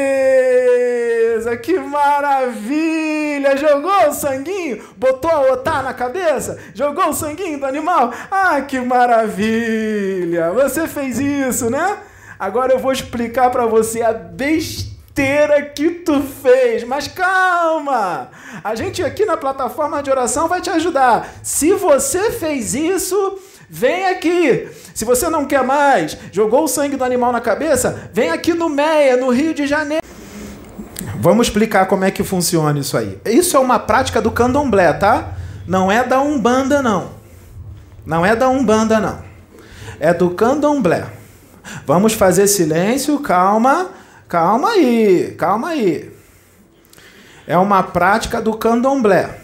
Que maravilha! Jogou o sanguinho? Botou a otá na cabeça? Jogou o sanguinho do animal? Ah, que maravilha! Você fez isso, né? Agora eu vou explicar para você a besteira que tu fez. Mas calma! A gente aqui na plataforma de oração vai te ajudar. Se você fez isso, vem aqui. Se você não quer mais, jogou o sangue do animal na cabeça, vem aqui no Meia, no Rio de Janeiro. Vamos explicar como é que funciona isso aí. Isso é uma prática do candomblé, tá? Não é da Umbanda, não. Não é da Umbanda, não. É do candomblé. Vamos fazer silêncio, calma, calma aí, calma aí. É uma prática do candomblé.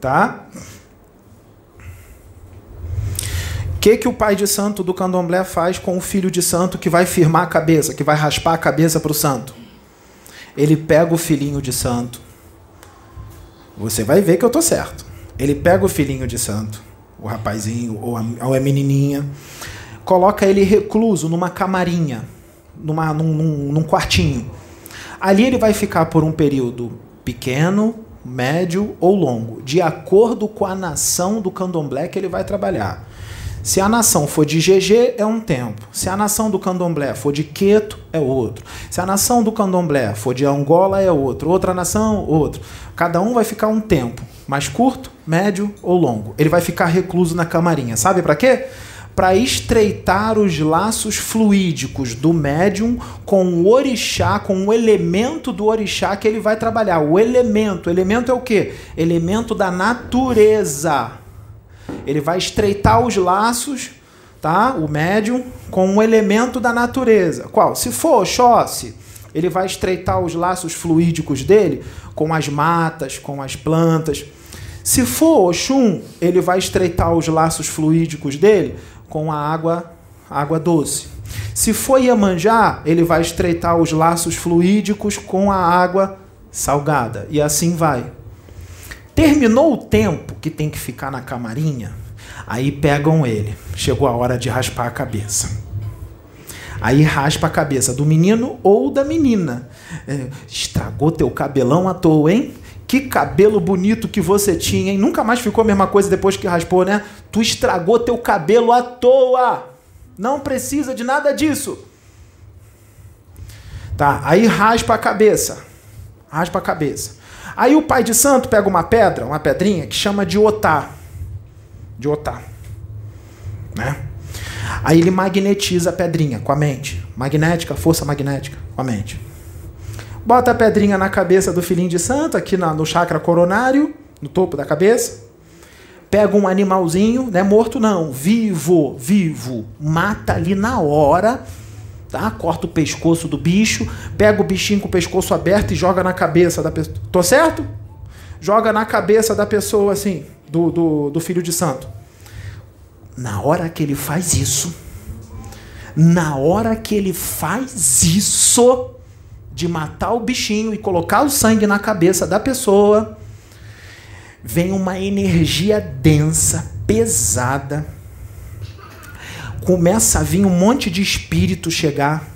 Tá? O que, que o pai de santo do candomblé faz com o filho de santo que vai firmar a cabeça, que vai raspar a cabeça para o santo? Ele pega o filhinho de santo. Você vai ver que eu tô certo. Ele pega o filhinho de santo, o rapazinho ou a, ou a menininha, coloca ele recluso numa camarinha, numa, num, num, num quartinho. Ali ele vai ficar por um período pequeno, médio ou longo, de acordo com a nação do candomblé que ele vai trabalhar. Se a nação for de GG, é um tempo. Se a nação do candomblé for de Queto, é outro. Se a nação do candomblé for de Angola, é outro. Outra nação, outro. Cada um vai ficar um tempo, mais curto, médio ou longo. Ele vai ficar recluso na camarinha. Sabe para quê? Para estreitar os laços fluídicos do médium com o orixá, com o elemento do orixá que ele vai trabalhar. O elemento, elemento é o quê? Elemento da natureza. Ele vai estreitar os laços, tá? O médium com o elemento da natureza. Qual? Se for Oxóssi, ele vai estreitar os laços fluídicos dele com as matas, com as plantas. Se for Oxum, ele vai estreitar os laços fluídicos dele com a água, água doce. Se for Iemanjá, ele vai estreitar os laços fluídicos com a água salgada. E assim vai. Terminou o tempo que tem que ficar na camarinha, aí pegam ele. Chegou a hora de raspar a cabeça. Aí raspa a cabeça do menino ou da menina. É, estragou teu cabelão à toa, hein? Que cabelo bonito que você tinha, hein? Nunca mais ficou a mesma coisa depois que raspou, né? Tu estragou teu cabelo à toa. Não precisa de nada disso. Tá, aí raspa a cabeça. Raspa a cabeça. Aí o pai de santo pega uma pedra, uma pedrinha, que chama de otá. De otá. Né? Aí ele magnetiza a pedrinha com a mente. Magnética, força magnética com a mente. Bota a pedrinha na cabeça do filhinho de santo, aqui no chakra coronário, no topo da cabeça. Pega um animalzinho, não é morto não, vivo, vivo. Mata ali na hora, tá? Corta o pescoço do bicho, pega o bichinho com o pescoço aberto e joga na cabeça da pessoa. Tô certo? Joga na cabeça da pessoa assim, do, do, do filho de santo. Na hora que ele faz isso, na hora que ele faz isso, de matar o bichinho e colocar o sangue na cabeça da pessoa, vem uma energia densa, pesada. Começa a vir um monte de espíritos chegar,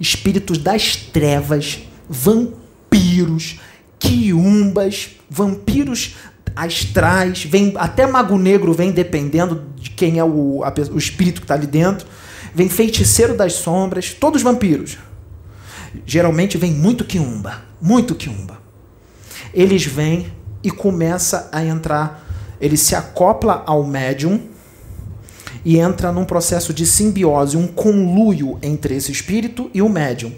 espíritos das trevas, vampiros, quiumbas, vampiros astrais, vem até mago negro vem dependendo de quem é o, a, o espírito que está ali dentro. Vem feiticeiro das sombras, todos vampiros. Geralmente vem muito quiumba, muito quiumba. Eles vêm e começa a entrar, ele se acopla ao médium e entra num processo de simbiose, um conluio entre esse espírito e o médium.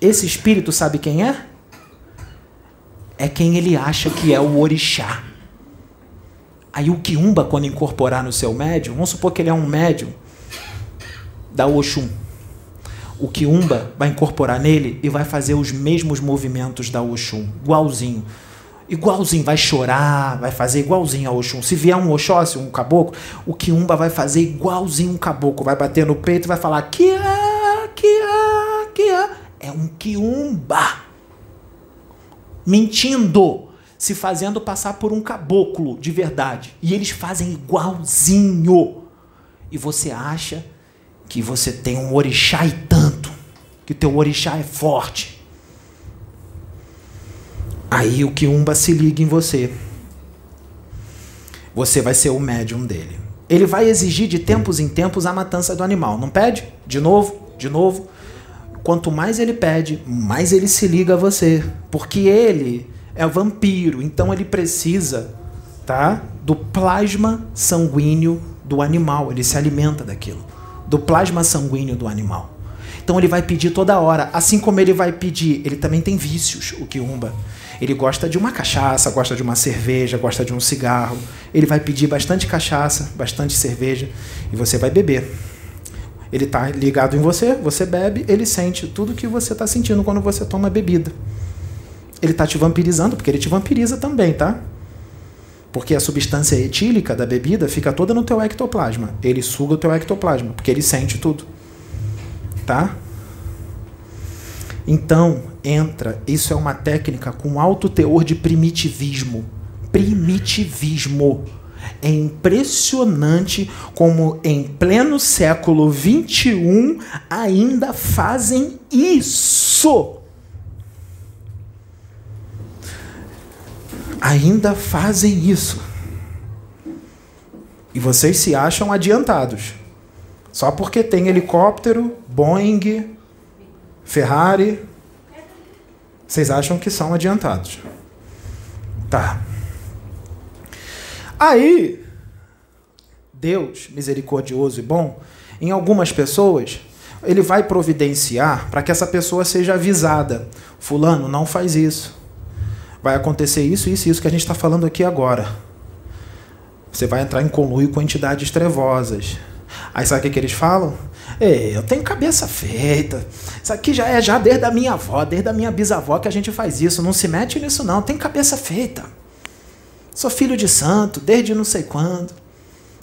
Esse espírito sabe quem é? É quem ele acha que é o orixá. Aí o Kiumba, quando incorporar no seu médium, vamos supor que ele é um médium da Oxum. O Kiumba vai incorporar nele e vai fazer os mesmos movimentos da Oxum, igualzinho. Igualzinho, vai chorar, vai fazer igualzinho a Oxum. Se vier um Oxóssi, um caboclo, o Kiumba vai fazer igualzinho um caboclo. Vai bater no peito e vai falar: Kia, Kia, Kia. É um Kiumba. Mentindo se fazendo passar por um caboclo de verdade. E eles fazem igualzinho. E você acha que você tem um orixá que teu orixá é forte. Aí o Kiumba se liga em você. Você vai ser o médium dele. Ele vai exigir de tempos em tempos a matança do animal. Não pede? De novo, de novo. Quanto mais ele pede, mais ele se liga a você. Porque ele é vampiro, então ele precisa, tá? Do plasma sanguíneo do animal, ele se alimenta daquilo, do plasma sanguíneo do animal. Então ele vai pedir toda hora, assim como ele vai pedir, ele também tem vícios, o Kiumba. Ele gosta de uma cachaça, gosta de uma cerveja, gosta de um cigarro. Ele vai pedir bastante cachaça, bastante cerveja e você vai beber. Ele está ligado em você, você bebe, ele sente tudo que você está sentindo quando você toma bebida ele está te vampirizando, porque ele te vampiriza também, tá? Porque a substância etílica da bebida fica toda no teu ectoplasma. Ele suga o teu ectoplasma, porque ele sente tudo. Tá? Então, entra, isso é uma técnica com alto teor de primitivismo. Primitivismo. É impressionante como em pleno século XXI ainda fazem isso. ainda fazem isso. E vocês se acham adiantados. Só porque tem helicóptero, Boeing, Ferrari. Vocês acham que são adiantados. Tá. Aí, Deus, misericordioso e bom, em algumas pessoas, ele vai providenciar para que essa pessoa seja avisada. Fulano, não faz isso vai acontecer isso, isso e isso que a gente está falando aqui agora. Você vai entrar em conluio com entidades trevosas. Aí sabe o que, que eles falam? Eu tenho cabeça feita. Isso aqui já é já desde a minha avó, desde a minha bisavó que a gente faz isso. Não se mete nisso não, tem cabeça feita. Sou filho de santo, desde não sei quando.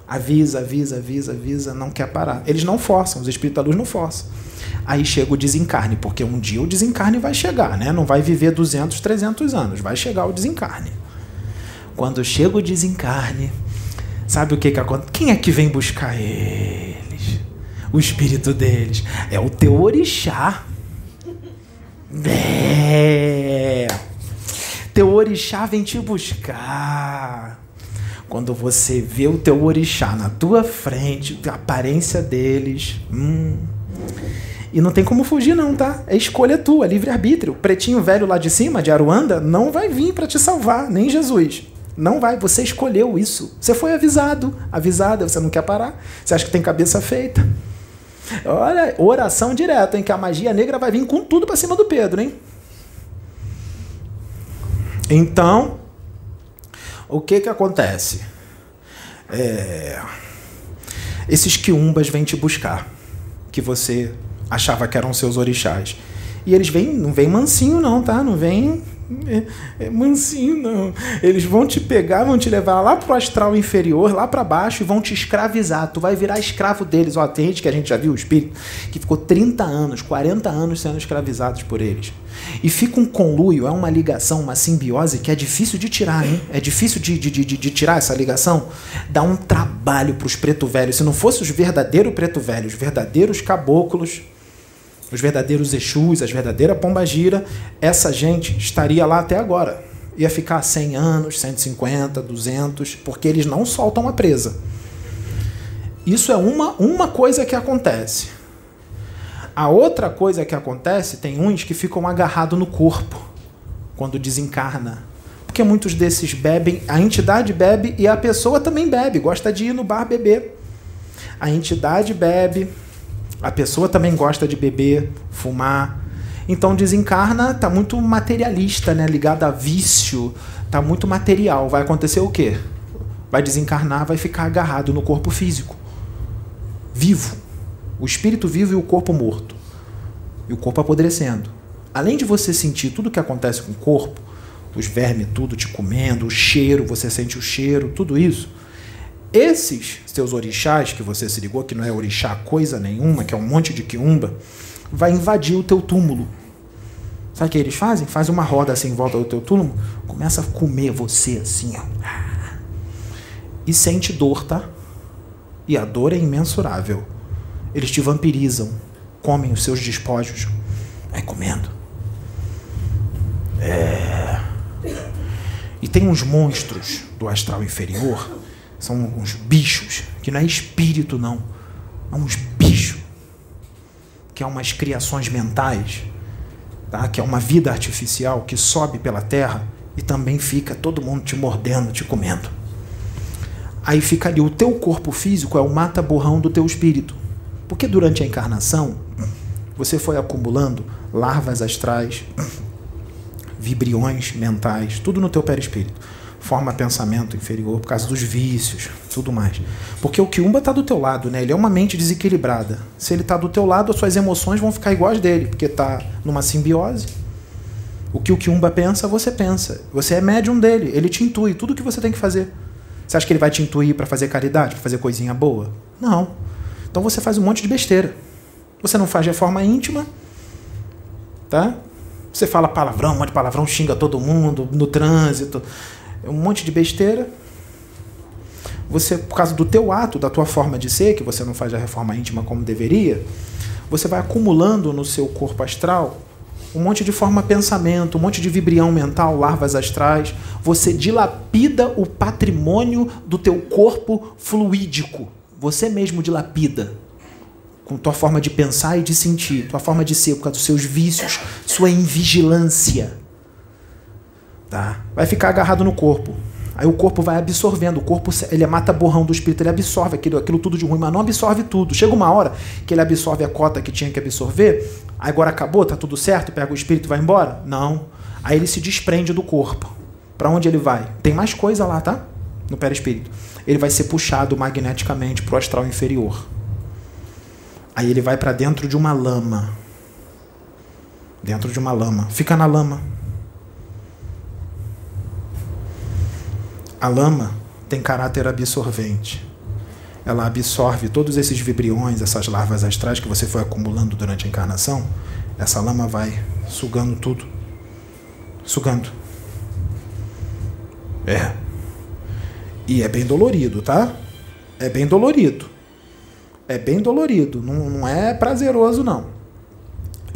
Avisa, avisa, avisa, avisa, não quer parar. Eles não forçam, os espíritos da luz não forçam. Aí chega o desencarne, porque um dia o desencarne vai chegar, né? Não vai viver 200, 300 anos, vai chegar o desencarne. Quando chega o desencarne, sabe o que que acontece? Quem é que vem buscar eles? O espírito deles é o teu orixá. É. Teu orixá vem te buscar. Quando você vê o teu orixá na tua frente, a aparência deles, hum, e não tem como fugir, não, tá? É escolha tua, livre-arbítrio. Pretinho velho lá de cima, de Aruanda, não vai vir para te salvar, nem Jesus. Não vai, você escolheu isso. Você foi avisado, avisada, você não quer parar. Você acha que tem cabeça feita. Olha, oração direta, hein? Que a magia negra vai vir com tudo para cima do Pedro, hein? Então, o que que acontece? É... Esses quiumbas vêm te buscar, que você achava que eram seus orixás. E eles vêm, não vem mansinho não, tá? Não vem é, é mansinho não. Eles vão te pegar, vão te levar lá pro astral inferior, lá para baixo e vão te escravizar. Tu vai virar escravo deles. Ó, tem gente que a gente já viu, o espírito, que ficou 30 anos, 40 anos sendo escravizados por eles. E fica um conluio, é uma ligação, uma simbiose que é difícil de tirar, hein? É difícil de, de, de, de tirar essa ligação. Dá um trabalho pros preto velhos. Se não fosse os verdadeiros preto velhos, os verdadeiros caboclos, os verdadeiros Exus, as verdadeiras Pombagira, essa gente estaria lá até agora. Ia ficar 100 anos, 150, 200, porque eles não soltam a presa. Isso é uma, uma coisa que acontece. A outra coisa que acontece, tem uns que ficam agarrados no corpo quando desencarna. Porque muitos desses bebem, a entidade bebe e a pessoa também bebe, gosta de ir no bar beber. A entidade bebe, a pessoa também gosta de beber, fumar. Então desencarna, tá muito materialista, né? Ligado a vício, tá muito material. Vai acontecer o quê? Vai desencarnar, vai ficar agarrado no corpo físico. Vivo. O espírito vivo e o corpo morto. E o corpo apodrecendo. Além de você sentir tudo o que acontece com o corpo, os vermes tudo te comendo, o cheiro, você sente o cheiro, tudo isso esses seus orixás que você se ligou, que não é orixá coisa nenhuma, que é um monte de quiumba, vai invadir o teu túmulo. Sabe o que eles fazem? Faz uma roda assim em volta do teu túmulo, começa a comer você assim, ó. E sente dor, tá? E a dor é imensurável. Eles te vampirizam, comem os seus despojos, vai comendo. É. E tem uns monstros do astral inferior são uns bichos, que não é espírito, não. É uns bichos. Que é umas criações mentais, tá? que é uma vida artificial que sobe pela terra e também fica todo mundo te mordendo, te comendo. Aí fica ali, o teu corpo físico é o mata-borrão do teu espírito. Porque durante a encarnação, você foi acumulando larvas astrais, vibriões mentais, tudo no teu perispírito forma pensamento inferior por causa dos vícios, tudo mais. Porque o Kiumba está do teu lado, né? Ele é uma mente desequilibrada. Se ele está do teu lado, as suas emoções vão ficar iguais dele, porque está numa simbiose. O que o Kiumba pensa, você pensa. Você é médium dele, ele te intui tudo o que você tem que fazer. Você acha que ele vai te intuir para fazer caridade, para fazer coisinha boa? Não. Então você faz um monte de besteira. Você não faz reforma íntima, tá? Você fala palavrão, um monte de palavrão, xinga todo mundo no trânsito um monte de besteira. Você, por causa do teu ato, da tua forma de ser, que você não faz a reforma íntima como deveria, você vai acumulando no seu corpo astral um monte de forma pensamento, um monte de vibrião mental, larvas astrais. Você dilapida o patrimônio do teu corpo fluídico. Você mesmo dilapida com tua forma de pensar e de sentir, tua forma de ser, por causa dos seus vícios, sua invigilância. Tá? Vai ficar agarrado no corpo. Aí o corpo vai absorvendo, o corpo ele é mata borrão do espírito, ele absorve aquilo, aquilo tudo de ruim, mas não absorve tudo. Chega uma hora que ele absorve a cota que tinha que absorver, agora acabou, tá tudo certo, pega o espírito e vai embora? Não. Aí ele se desprende do corpo. Para onde ele vai? Tem mais coisa lá, tá? No perispírito. Ele vai ser puxado magneticamente pro astral inferior. Aí ele vai para dentro de uma lama. Dentro de uma lama. Fica na lama A lama tem caráter absorvente. ela absorve todos esses vibriões, essas larvas astrais que você foi acumulando durante a encarnação. Essa lama vai sugando tudo. Sugando. É. E é bem dolorido, tá? É bem dolorido. É bem dolorido. Não, não é prazeroso, não.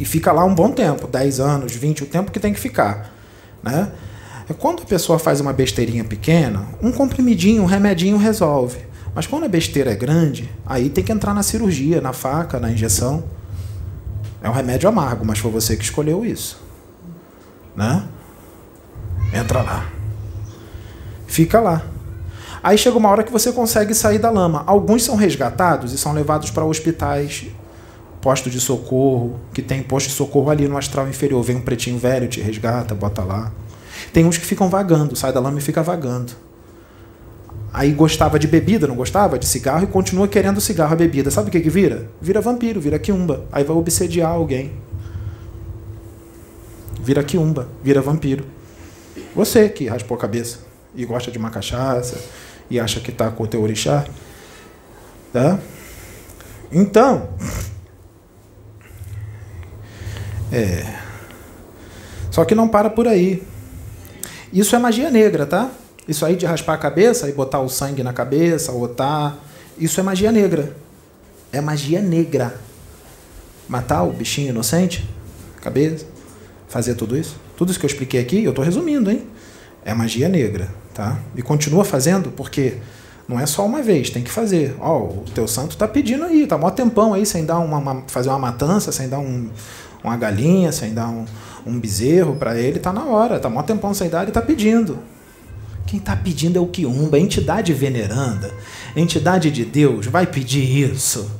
E fica lá um bom tempo 10 anos, 20, o tempo que tem que ficar. Né? É quando a pessoa faz uma besteirinha pequena, um comprimidinho, um remedinho resolve. Mas quando a besteira é grande, aí tem que entrar na cirurgia, na faca, na injeção. É um remédio amargo, mas foi você que escolheu isso. Né? Entra lá. Fica lá. Aí chega uma hora que você consegue sair da lama. Alguns são resgatados e são levados para hospitais, postos de socorro, que tem posto de socorro ali no astral inferior. Vem um pretinho velho, te resgata, bota lá. Tem uns que ficam vagando, sai da lama e fica vagando. Aí gostava de bebida, não gostava? De cigarro e continua querendo cigarro a bebida. Sabe o que, que vira? Vira vampiro, vira quiumba. Aí vai obsediar alguém. Vira quiumba, vira vampiro. Você que raspou a cabeça e gosta de uma cachaça e acha que está com o teu orixá. Tá? Então. É. Só que não para por aí. Isso é magia negra, tá? Isso aí de raspar a cabeça e botar o sangue na cabeça, botar. Isso é magia negra. É magia negra. Matar o bichinho inocente, cabeça, fazer tudo isso. Tudo isso que eu expliquei aqui, eu estou resumindo, hein? É magia negra, tá? E continua fazendo, porque não é só uma vez, tem que fazer. Ó, oh, o teu santo está pedindo aí, tá mó tempão aí sem dar uma, uma fazer uma matança, sem dar um, uma galinha, sem dar um, um bezerro para ele, tá na hora, tá mó tempão sem dar, ele tá pedindo. Quem está pedindo é o Quiumba, entidade veneranda, entidade de Deus, vai pedir isso.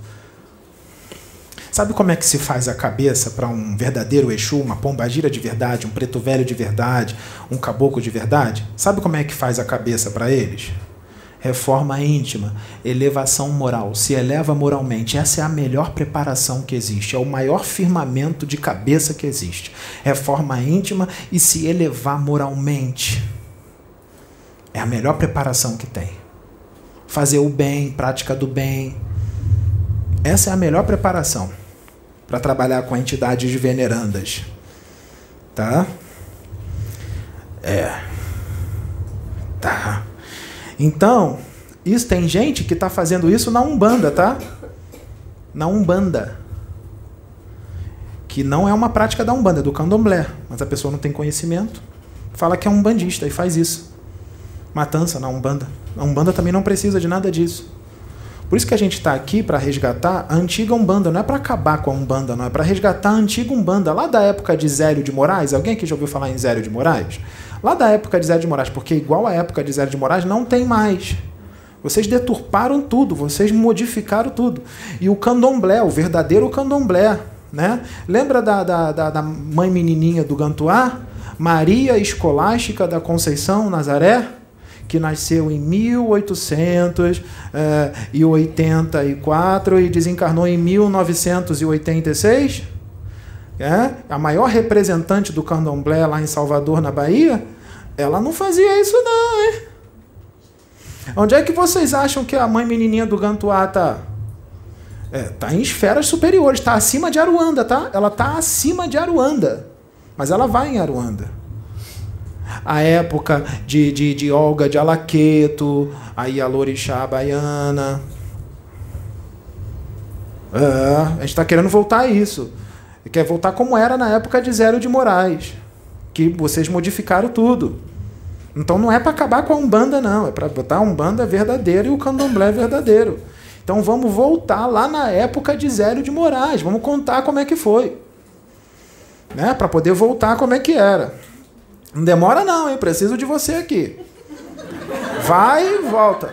Sabe como é que se faz a cabeça para um verdadeiro Exu, uma pombagira de verdade, um preto velho de verdade, um caboclo de verdade? Sabe como é que faz a cabeça para eles? Reforma íntima, elevação moral, se eleva moralmente. Essa é a melhor preparação que existe, é o maior firmamento de cabeça que existe. Reforma íntima e se elevar moralmente. É a melhor preparação que tem. Fazer o bem, prática do bem. Essa é a melhor preparação para trabalhar com entidades venerandas. Tá? É. Tá. Então, isso tem gente que está fazendo isso na Umbanda, tá? Na Umbanda. Que não é uma prática da Umbanda, é do candomblé. Mas a pessoa não tem conhecimento. Fala que é um bandista e faz isso matança na Umbanda. A Umbanda também não precisa de nada disso. Por isso que a gente está aqui para resgatar a antiga Umbanda, não é para acabar com a Umbanda, não é para resgatar a antiga Umbanda, lá da época de Zélio de Moraes. Alguém aqui já ouviu falar em Zélio de Moraes? Lá da época de Zélio de Moraes, porque igual à época de Zélio de Moraes não tem mais. Vocês deturparam tudo, vocês modificaram tudo. E o candomblé, o verdadeiro candomblé, né? Lembra da, da, da, da mãe menininha do Gantuá? Maria Escolástica da Conceição, Nazaré? que nasceu em 1884 eh, e desencarnou em 1986. É, a maior representante do candomblé lá em Salvador, na Bahia, ela não fazia isso não, hein? Onde é que vocês acham que a mãe menininha do Gantuá está? É, tá em esferas superiores, está acima de Aruanda, tá? Ela está acima de Aruanda, mas ela vai em Aruanda a época de, de, de Olga de Alaqueto, aí a Lorixá Baiana. É, a gente está querendo voltar a isso. Quer voltar como era na época de Zero de Moraes, que vocês modificaram tudo. Então não é para acabar com a Umbanda, não. É para botar a Umbanda verdadeira e o Candomblé verdadeiro. Então vamos voltar lá na época de Zélio de Moraes. Vamos contar como é que foi. Né? Para poder voltar como é que era. Não demora não, hein? Preciso de você aqui. Vai e volta.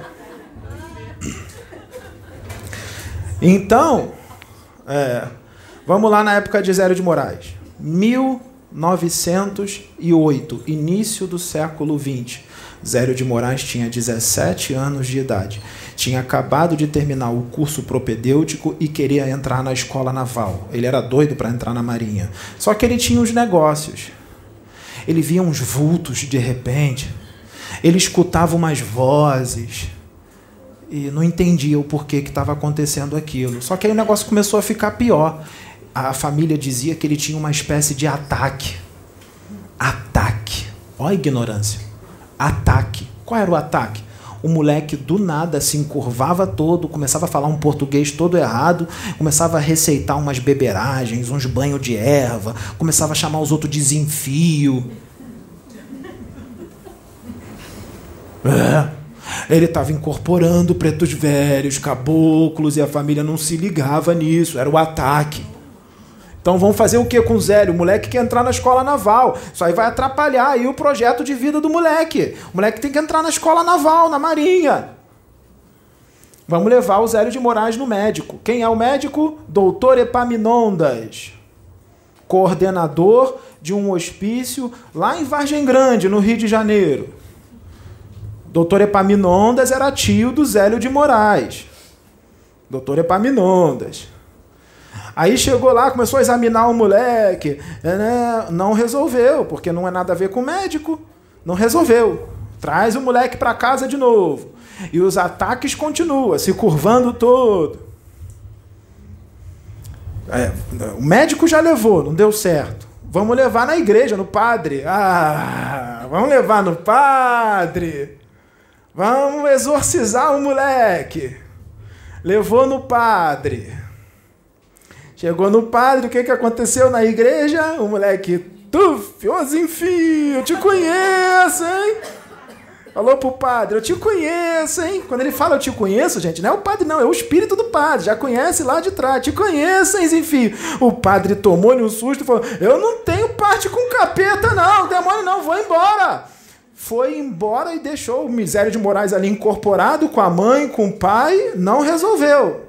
Então, é, vamos lá na época de Zélio de Moraes. 1908, início do século 20. Zélio de Moraes tinha 17 anos de idade. Tinha acabado de terminar o curso propedêutico e queria entrar na escola naval. Ele era doido para entrar na marinha. Só que ele tinha os negócios. Ele via uns vultos de repente. Ele escutava umas vozes. e não entendia o porquê que estava acontecendo aquilo. Só que aí o negócio começou a ficar pior. A família dizia que ele tinha uma espécie de ataque. Ataque. Olha a ignorância. Ataque. Qual era o ataque? O moleque do nada se encurvava todo, começava a falar um português todo errado, começava a receitar umas beberagens, uns banhos de erva, começava a chamar os outros de desenfio. É. Ele estava incorporando pretos velhos, caboclos, e a família não se ligava nisso, era o ataque. Então vamos fazer o que com o Zélio? O moleque quer entrar na escola naval. Isso aí vai atrapalhar aí o projeto de vida do moleque. O moleque tem que entrar na escola naval, na marinha. Vamos levar o Zélio de Moraes no médico. Quem é o médico? Doutor Epaminondas. Coordenador de um hospício lá em Vargem Grande, no Rio de Janeiro. Doutor Epaminondas era tio do Zélio de Moraes. Doutor Epaminondas. Aí chegou lá, começou a examinar o moleque. É, né? Não resolveu, porque não é nada a ver com o médico. Não resolveu. Traz o moleque para casa de novo. E os ataques continuam, se curvando todo. É, o médico já levou, não deu certo. Vamos levar na igreja, no padre. Ah, vamos levar no padre. Vamos exorcizar o moleque. Levou no padre. Chegou no padre, o que, que aconteceu na igreja? O moleque, tuf, enfim, eu te conheço, hein? Falou pro padre, eu te conheço, hein? Quando ele fala eu te conheço, gente, não é o padre, não, é o espírito do padre, já conhece lá de trás, te conheço, hein. O padre tomou-lhe um susto e falou: Eu não tenho parte com capeta, não, demônio não, vou embora foi embora e deixou o misério de Moraes ali incorporado com a mãe, com o pai, não resolveu.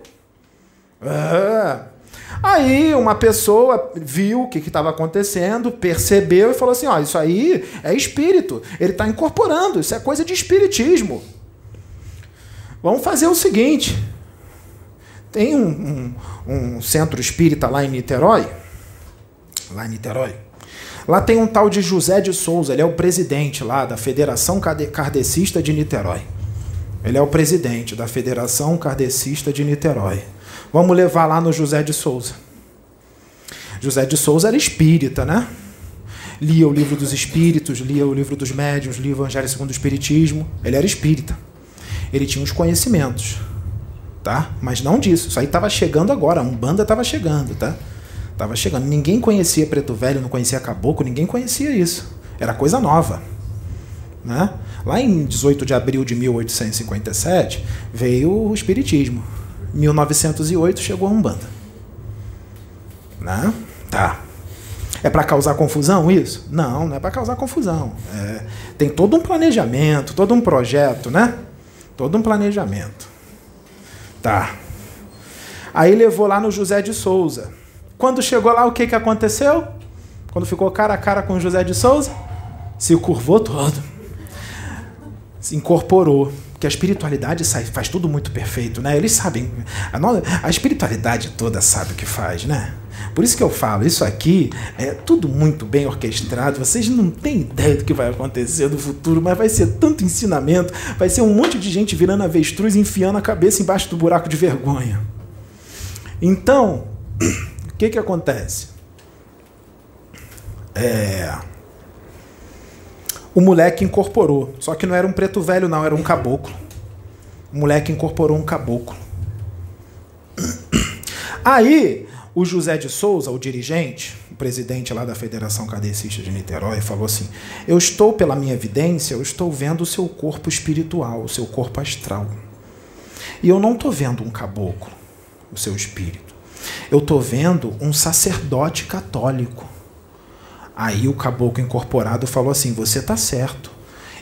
É. Aí uma pessoa viu o que estava acontecendo, percebeu e falou assim: ó, isso aí é espírito, ele está incorporando, isso é coisa de espiritismo. Vamos fazer o seguinte: tem um, um, um centro espírita lá em Niterói, lá em Niterói, Lá tem um tal de José de Souza, ele é o presidente lá da Federação Kardecista de Niterói. Ele é o presidente da Federação Kardecista de Niterói. Vamos levar lá no José de Souza. José de Souza era espírita, né? Lia o livro dos espíritos, lia o livro dos médiuns, lia o Evangelho segundo o Espiritismo. Ele era espírita. Ele tinha os conhecimentos, tá? Mas não disso. Isso aí estava chegando agora. A Umbanda estava chegando, tá? Tava chegando. Ninguém conhecia Preto Velho, não conhecia Caboclo, ninguém conhecia isso. Era coisa nova. Né? Lá em 18 de abril de 1857 veio o Espiritismo. 1908 chegou a Umbanda. Né? Tá. É para causar confusão isso? Não, não é para causar confusão. É, tem todo um planejamento, todo um projeto, né? Todo um planejamento. Tá. Aí levou lá no José de Souza. Quando chegou lá, o que, que aconteceu? Quando ficou cara a cara com José de Souza, se curvou todo. Se incorporou. Porque a espiritualidade faz tudo muito perfeito, né? Eles sabem. A, espiritualidade toda sabe o que faz, né? Por isso que eu falo, isso aqui é tudo muito bem orquestrado. Vocês não têm ideia do que vai acontecer no futuro, mas vai ser tanto ensinamento, vai ser um monte de gente virando avestruz, enfiando a cabeça embaixo do buraco de vergonha. Então, o que, que acontece? É... O moleque incorporou. Só que não era um preto velho, não, era um caboclo. O moleque incorporou um caboclo. Aí, o José de Souza, o dirigente, o presidente lá da Federação Cadecista de Niterói, falou assim: Eu estou, pela minha evidência, eu estou vendo o seu corpo espiritual, o seu corpo astral. E eu não estou vendo um caboclo, o seu espírito eu estou vendo um sacerdote católico. Aí o caboclo incorporado falou assim: Você está certo.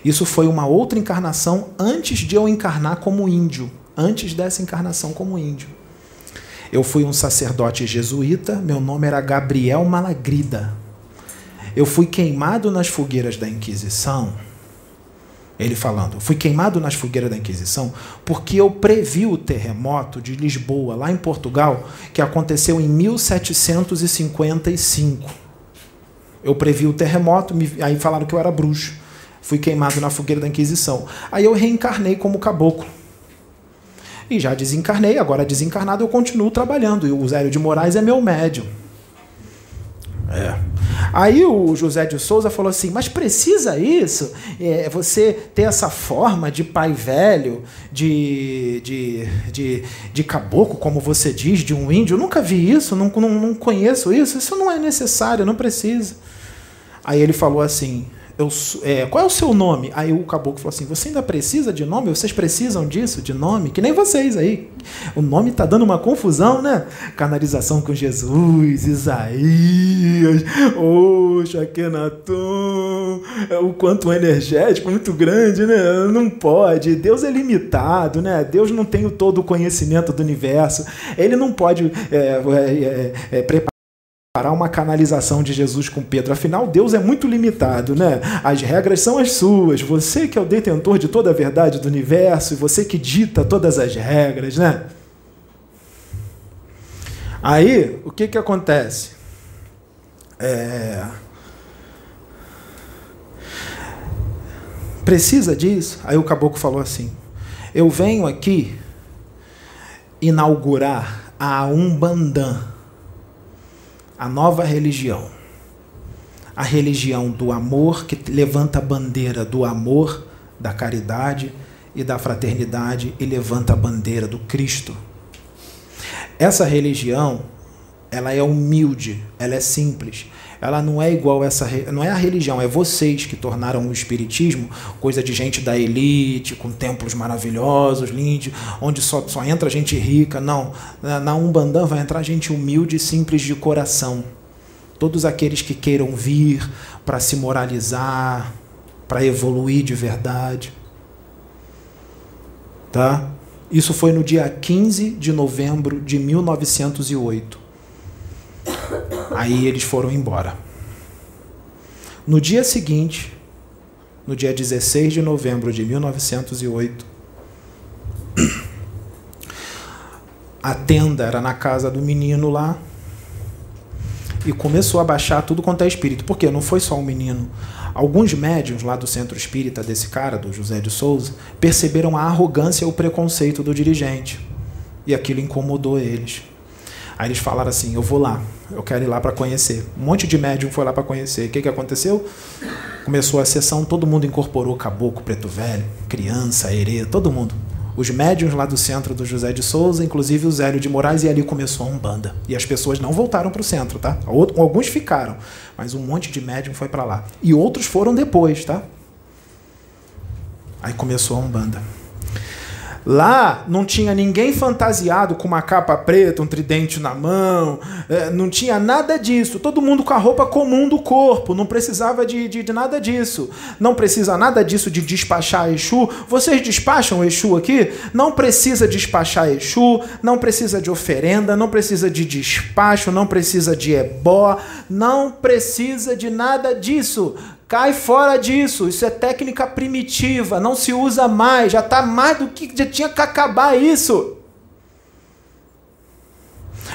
Isso foi uma outra encarnação antes de eu encarnar como índio. Antes dessa encarnação como índio. Eu fui um sacerdote jesuíta, meu nome era Gabriel Malagrida. Eu fui queimado nas fogueiras da Inquisição ele falando, fui queimado nas fogueiras da Inquisição porque eu previ o terremoto de Lisboa, lá em Portugal, que aconteceu em 1755. Eu previ o terremoto, aí falaram que eu era bruxo. Fui queimado na fogueira da Inquisição. Aí eu reencarnei como caboclo. E já desencarnei, agora desencarnado eu continuo trabalhando. E o Zélio de Moraes é meu médium. É. Aí o José de Souza falou assim: Mas precisa isso? É, você ter essa forma de pai velho, de, de, de, de caboclo, como você diz, de um índio? Eu nunca vi isso, não, não, não conheço isso. Isso não é necessário, não precisa. Aí ele falou assim: eu, é, qual é o seu nome? Aí o caboclo falou assim: Você ainda precisa de nome? Vocês precisam disso, de nome? Que nem vocês aí. O nome está dando uma confusão, né? Canalização com Jesus, Isaías, Oxa, Kenaton. É o quanto energético, muito grande, né? Não pode. Deus é limitado, né? Deus não tem todo o conhecimento do universo. Ele não pode é, é, é, é preparar parar uma canalização de Jesus com Pedro. Afinal, Deus é muito limitado, né? As regras são as suas. Você que é o detentor de toda a verdade do universo e você que dita todas as regras, né? Aí, o que que acontece? É... Precisa disso? Aí o caboclo falou assim: Eu venho aqui inaugurar a Umbandã a nova religião. A religião do amor, que levanta a bandeira do amor, da caridade e da fraternidade e levanta a bandeira do Cristo. Essa religião, ela é humilde, ela é simples. Ela não é igual essa, não é a religião, é vocês que tornaram o espiritismo coisa de gente da elite, com templos maravilhosos, lindos, onde só, só entra gente rica. Não, na Umbandã vai entrar gente humilde e simples de coração. Todos aqueles que queiram vir para se moralizar, para evoluir de verdade. Tá? Isso foi no dia 15 de novembro de 1908. Aí eles foram embora. No dia seguinte, no dia 16 de novembro de 1908, a tenda era na casa do menino lá e começou a baixar tudo quanto é espírito. Porque não foi só um menino. Alguns médiums lá do centro espírita desse cara, do José de Souza, perceberam a arrogância e o preconceito do dirigente. E aquilo incomodou eles. Aí eles falaram assim: Eu vou lá, eu quero ir lá para conhecer. Um monte de médium foi lá para conhecer. O que, que aconteceu? Começou a sessão, todo mundo incorporou caboclo, preto velho, criança, herê, todo mundo. Os médiums lá do centro do José de Souza, inclusive o Zélio de Moraes, e ali começou a Umbanda. E as pessoas não voltaram para o centro, tá? Alguns ficaram, mas um monte de médium foi para lá. E outros foram depois, tá? Aí começou a Umbanda. Lá não tinha ninguém fantasiado com uma capa preta, um tridente na mão, é, não tinha nada disso. Todo mundo com a roupa comum do corpo, não precisava de, de, de nada disso. Não precisa nada disso de despachar Exu. Vocês despacham Exu aqui? Não precisa despachar Exu, não precisa de oferenda, não precisa de despacho, não precisa de ebó, não precisa de nada disso. Cai fora disso, isso é técnica primitiva, não se usa mais, já está mais do que já tinha que acabar isso.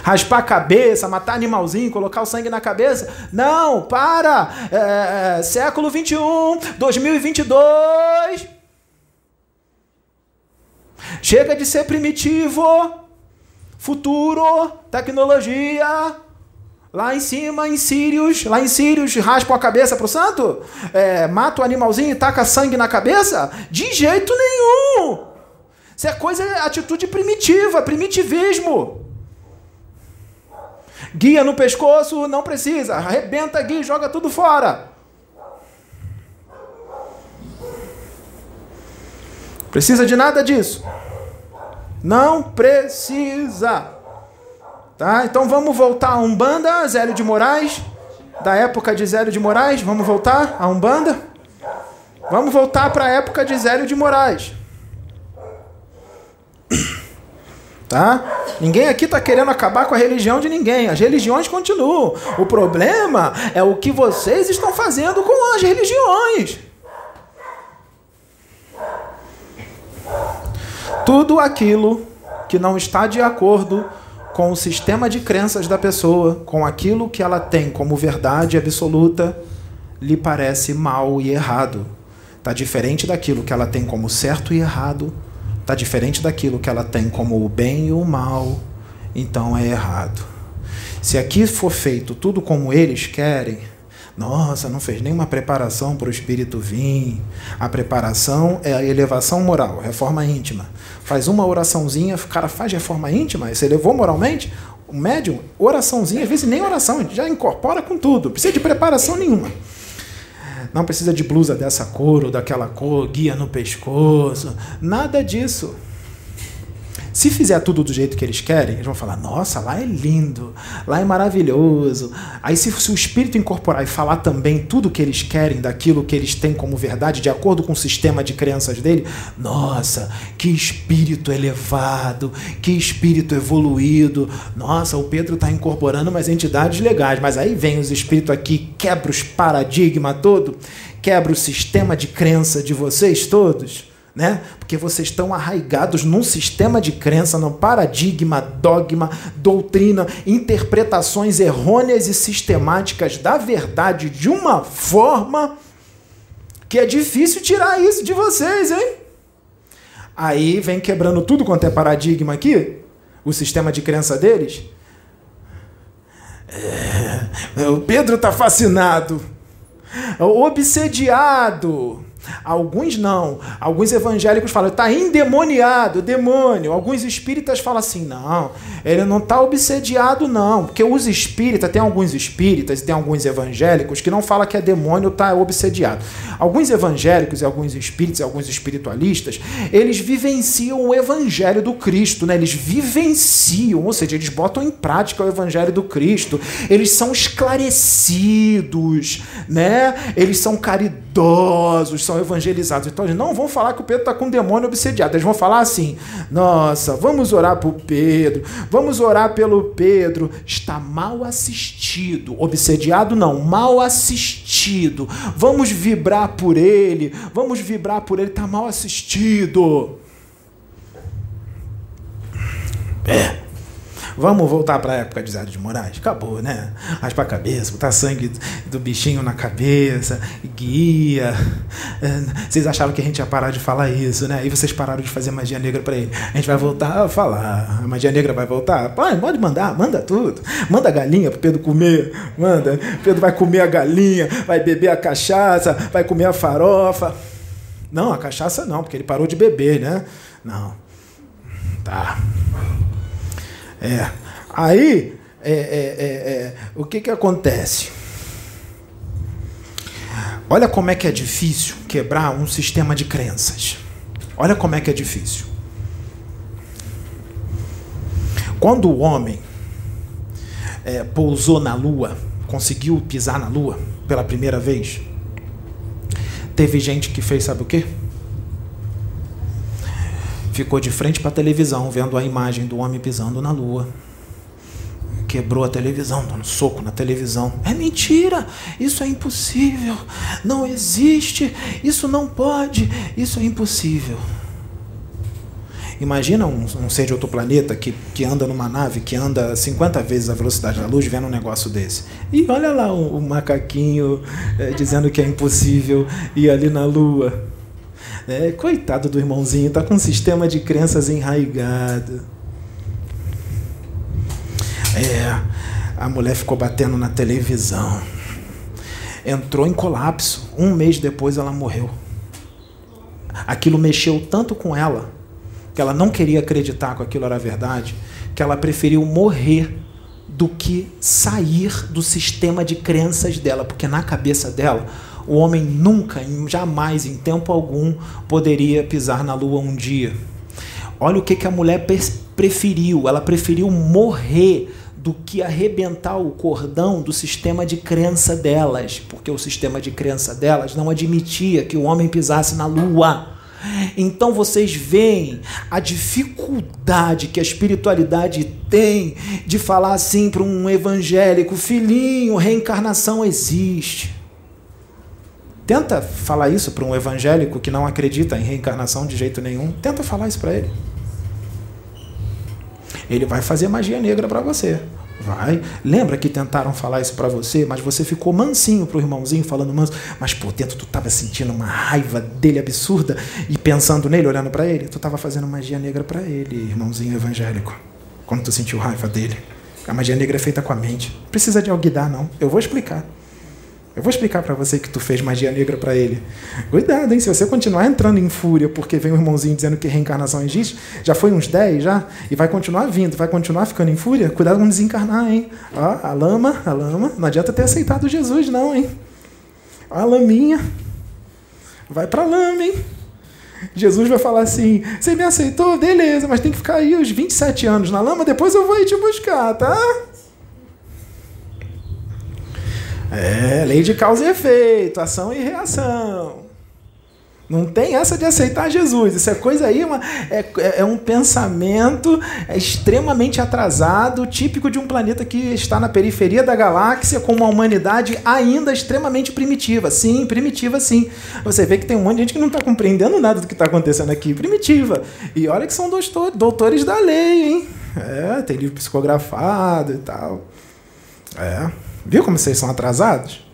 Raspar a cabeça, matar animalzinho, colocar o sangue na cabeça. Não, para! É, é século 21, 2022. Chega de ser primitivo. Futuro, tecnologia, Lá em cima, em Sírios, lá em Sírios, raspam a cabeça pro santo? É, mata o animalzinho e taca sangue na cabeça? De jeito nenhum! Isso é coisa, atitude primitiva, primitivismo. Guia no pescoço, não precisa. Arrebenta guia, joga tudo fora. Precisa de nada disso. Não precisa. Tá? Então vamos voltar a Umbanda, Zélio de Moraes, da época de Zélio de Moraes, vamos voltar a Umbanda? Vamos voltar para a época de Zélio de Moraes. Tá? Ninguém aqui está querendo acabar com a religião de ninguém. As religiões continuam. O problema é o que vocês estão fazendo com as religiões. Tudo aquilo que não está de acordo com o sistema de crenças da pessoa, com aquilo que ela tem como verdade absoluta, lhe parece mal e errado. Está diferente daquilo que ela tem como certo e errado, está diferente daquilo que ela tem como o bem e o mal, então é errado. Se aqui for feito tudo como eles querem, nossa, não fez nenhuma preparação para o espírito vir. A preparação é a elevação moral, reforma íntima. Faz uma oraçãozinha, o cara faz reforma íntima, você elevou moralmente, o médium, oraçãozinha, às vezes nem oração, já incorpora com tudo, precisa de preparação nenhuma. Não precisa de blusa dessa cor ou daquela cor, guia no pescoço, nada disso. Se fizer tudo do jeito que eles querem, eles vão falar: nossa, lá é lindo, lá é maravilhoso. Aí, se, se o espírito incorporar e falar também tudo que eles querem, daquilo que eles têm como verdade, de acordo com o sistema de crenças dele, nossa, que espírito elevado, que espírito evoluído. Nossa, o Pedro está incorporando umas entidades legais, mas aí vem os espíritos aqui, quebra os paradigmas todo, quebra o sistema de crença de vocês todos né? Porque vocês estão arraigados num sistema de crença, num paradigma, dogma, doutrina, interpretações errôneas e sistemáticas da verdade de uma forma que é difícil tirar isso de vocês, hein? Aí vem quebrando tudo quanto é paradigma aqui, o sistema de crença deles. É, o Pedro está fascinado, obsediado Alguns não. Alguns evangélicos falam, está endemoniado, demônio. Alguns espíritas falam assim, não, ele não está obsediado, não. Porque os espíritas, tem alguns espíritas tem alguns evangélicos que não falam que é demônio, está obsediado. Alguns evangélicos e alguns espíritos e alguns espiritualistas, eles vivenciam o evangelho do Cristo, né? Eles vivenciam, ou seja, eles botam em prática o evangelho do Cristo. Eles são esclarecidos, né? Eles são caridosos, são evangelizados. Então eles não vão falar que o Pedro está com um demônio obsediado. Eles vão falar assim: nossa, vamos orar por Pedro, vamos orar pelo Pedro. Está mal assistido. Obsediado não, mal assistido. Vamos vibrar por ele, vamos vibrar por ele. Está mal assistido. É. Vamos voltar para a época de Zé de Moraes? Acabou, né? Raspa a cabeça, botar sangue do bichinho na cabeça, guia. É, vocês achavam que a gente ia parar de falar isso, né? E vocês pararam de fazer magia negra para ele. A gente vai voltar a falar. A magia negra vai voltar? Pode, pode mandar, manda tudo. Manda a galinha pro Pedro comer. Manda. Pedro vai comer a galinha, vai beber a cachaça, vai comer a farofa. Não, a cachaça não, porque ele parou de beber, né? Não. Tá. É. Aí, é, é, é, é, o que, que acontece? Olha como é que é difícil quebrar um sistema de crenças. Olha como é que é difícil. Quando o homem é, pousou na Lua, conseguiu pisar na Lua pela primeira vez, teve gente que fez, sabe o quê? Ficou de frente para a televisão, vendo a imagem do homem pisando na lua. Quebrou a televisão, dando soco na televisão. É mentira! Isso é impossível! Não existe! Isso não pode! Isso é impossível! Imagina um, um, ser de outro planeta que, que anda numa nave que anda 50 vezes a velocidade da luz vendo um negócio desse. E olha lá o, o macaquinho é, dizendo que é impossível ir ali na Lua. É, coitado do irmãozinho, tá com um sistema de crenças enraigado. É, a mulher ficou batendo na televisão. Entrou em colapso. Um mês depois ela morreu. Aquilo mexeu tanto com ela que ela não queria acreditar que aquilo era verdade, que ela preferiu morrer do que sair do sistema de crenças dela, porque na cabeça dela o homem nunca, jamais, em tempo algum, poderia pisar na lua um dia. Olha o que, que a mulher preferiu. Ela preferiu morrer do que arrebentar o cordão do sistema de crença delas, porque o sistema de crença delas não admitia que o homem pisasse na lua. Então vocês veem a dificuldade que a espiritualidade tem de falar assim para um evangélico: filhinho, reencarnação existe. Tenta falar isso para um evangélico que não acredita em reencarnação de jeito nenhum. Tenta falar isso para ele. Ele vai fazer magia negra para você. Vai. Lembra que tentaram falar isso para você, mas você ficou mansinho pro irmãozinho, falando manso, mas por dentro tu tava sentindo uma raiva dele absurda e pensando nele, olhando para ele, tu tava fazendo magia negra para ele, irmãozinho evangélico. Quando tu sentiu raiva dele. A magia negra é feita com a mente. Precisa de alguidar, não. Eu vou explicar. Eu vou explicar para você que tu fez magia negra para ele. Cuidado, hein? Se você continuar entrando em fúria porque vem um irmãozinho dizendo que reencarnação existe, já foi uns 10 já, e vai continuar vindo, vai continuar ficando em fúria, cuidado com desencarnar, hein? Ó, a lama, a lama, não adianta ter aceitado Jesus, não, hein? Ó, a laminha. Vai pra lama, hein? Jesus vai falar assim: Você me aceitou? Beleza, mas tem que ficar aí os 27 anos na lama, depois eu vou ir te buscar, tá? É, lei de causa e efeito, ação e reação. Não tem essa de aceitar Jesus. Isso é coisa aí, uma, é, é um pensamento extremamente atrasado, típico de um planeta que está na periferia da galáxia, com uma humanidade ainda extremamente primitiva. Sim, primitiva sim. Você vê que tem um monte de gente que não está compreendendo nada do que está acontecendo aqui. Primitiva. E olha que são doutores da lei, hein? É, tem livro psicografado e tal. É. Viu como vocês são atrasados?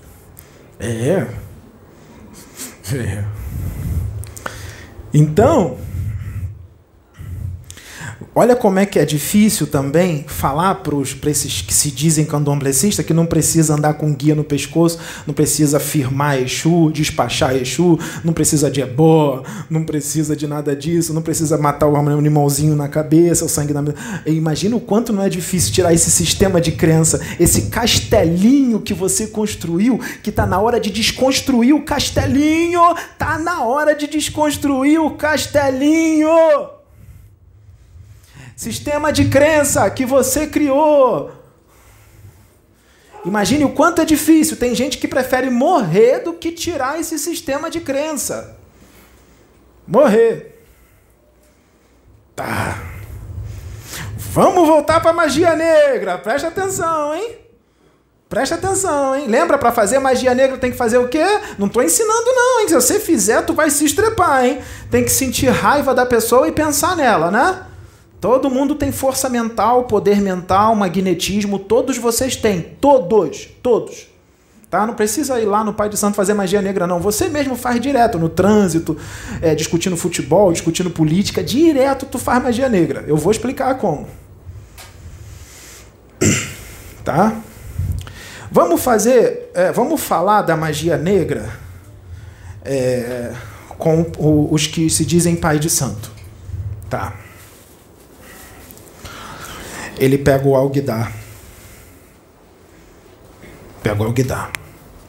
É. é. Então, Olha como é que é difícil também falar para esses que se dizem candomblecistas que não precisa andar com guia no pescoço, não precisa firmar Exu, despachar Exu, não precisa de ebó, não precisa de nada disso, não precisa matar o animalzinho na cabeça, o sangue na. Imagina o quanto não é difícil tirar esse sistema de crença, esse castelinho que você construiu, que está na hora de desconstruir o castelinho, tá na hora de desconstruir o castelinho. Sistema de crença que você criou. Imagine o quanto é difícil. Tem gente que prefere morrer do que tirar esse sistema de crença. Morrer. Tá. Vamos voltar para magia negra. Presta atenção, hein? Presta atenção, hein? Lembra, para fazer magia negra tem que fazer o quê? Não estou ensinando, não, hein? Se você fizer, tu vai se estrepar, hein? Tem que sentir raiva da pessoa e pensar nela, né? Todo mundo tem força mental, poder mental, magnetismo, todos vocês têm, todos, todos. Tá? Não precisa ir lá no Pai de Santo fazer magia negra, não. Você mesmo faz direto, no trânsito, é, discutindo futebol, discutindo política, direto tu faz magia negra. Eu vou explicar como. Tá? Vamos fazer, é, vamos falar da magia negra é, com os que se dizem Pai de Santo. Tá ele pega o alguidar. Pega o alguidar.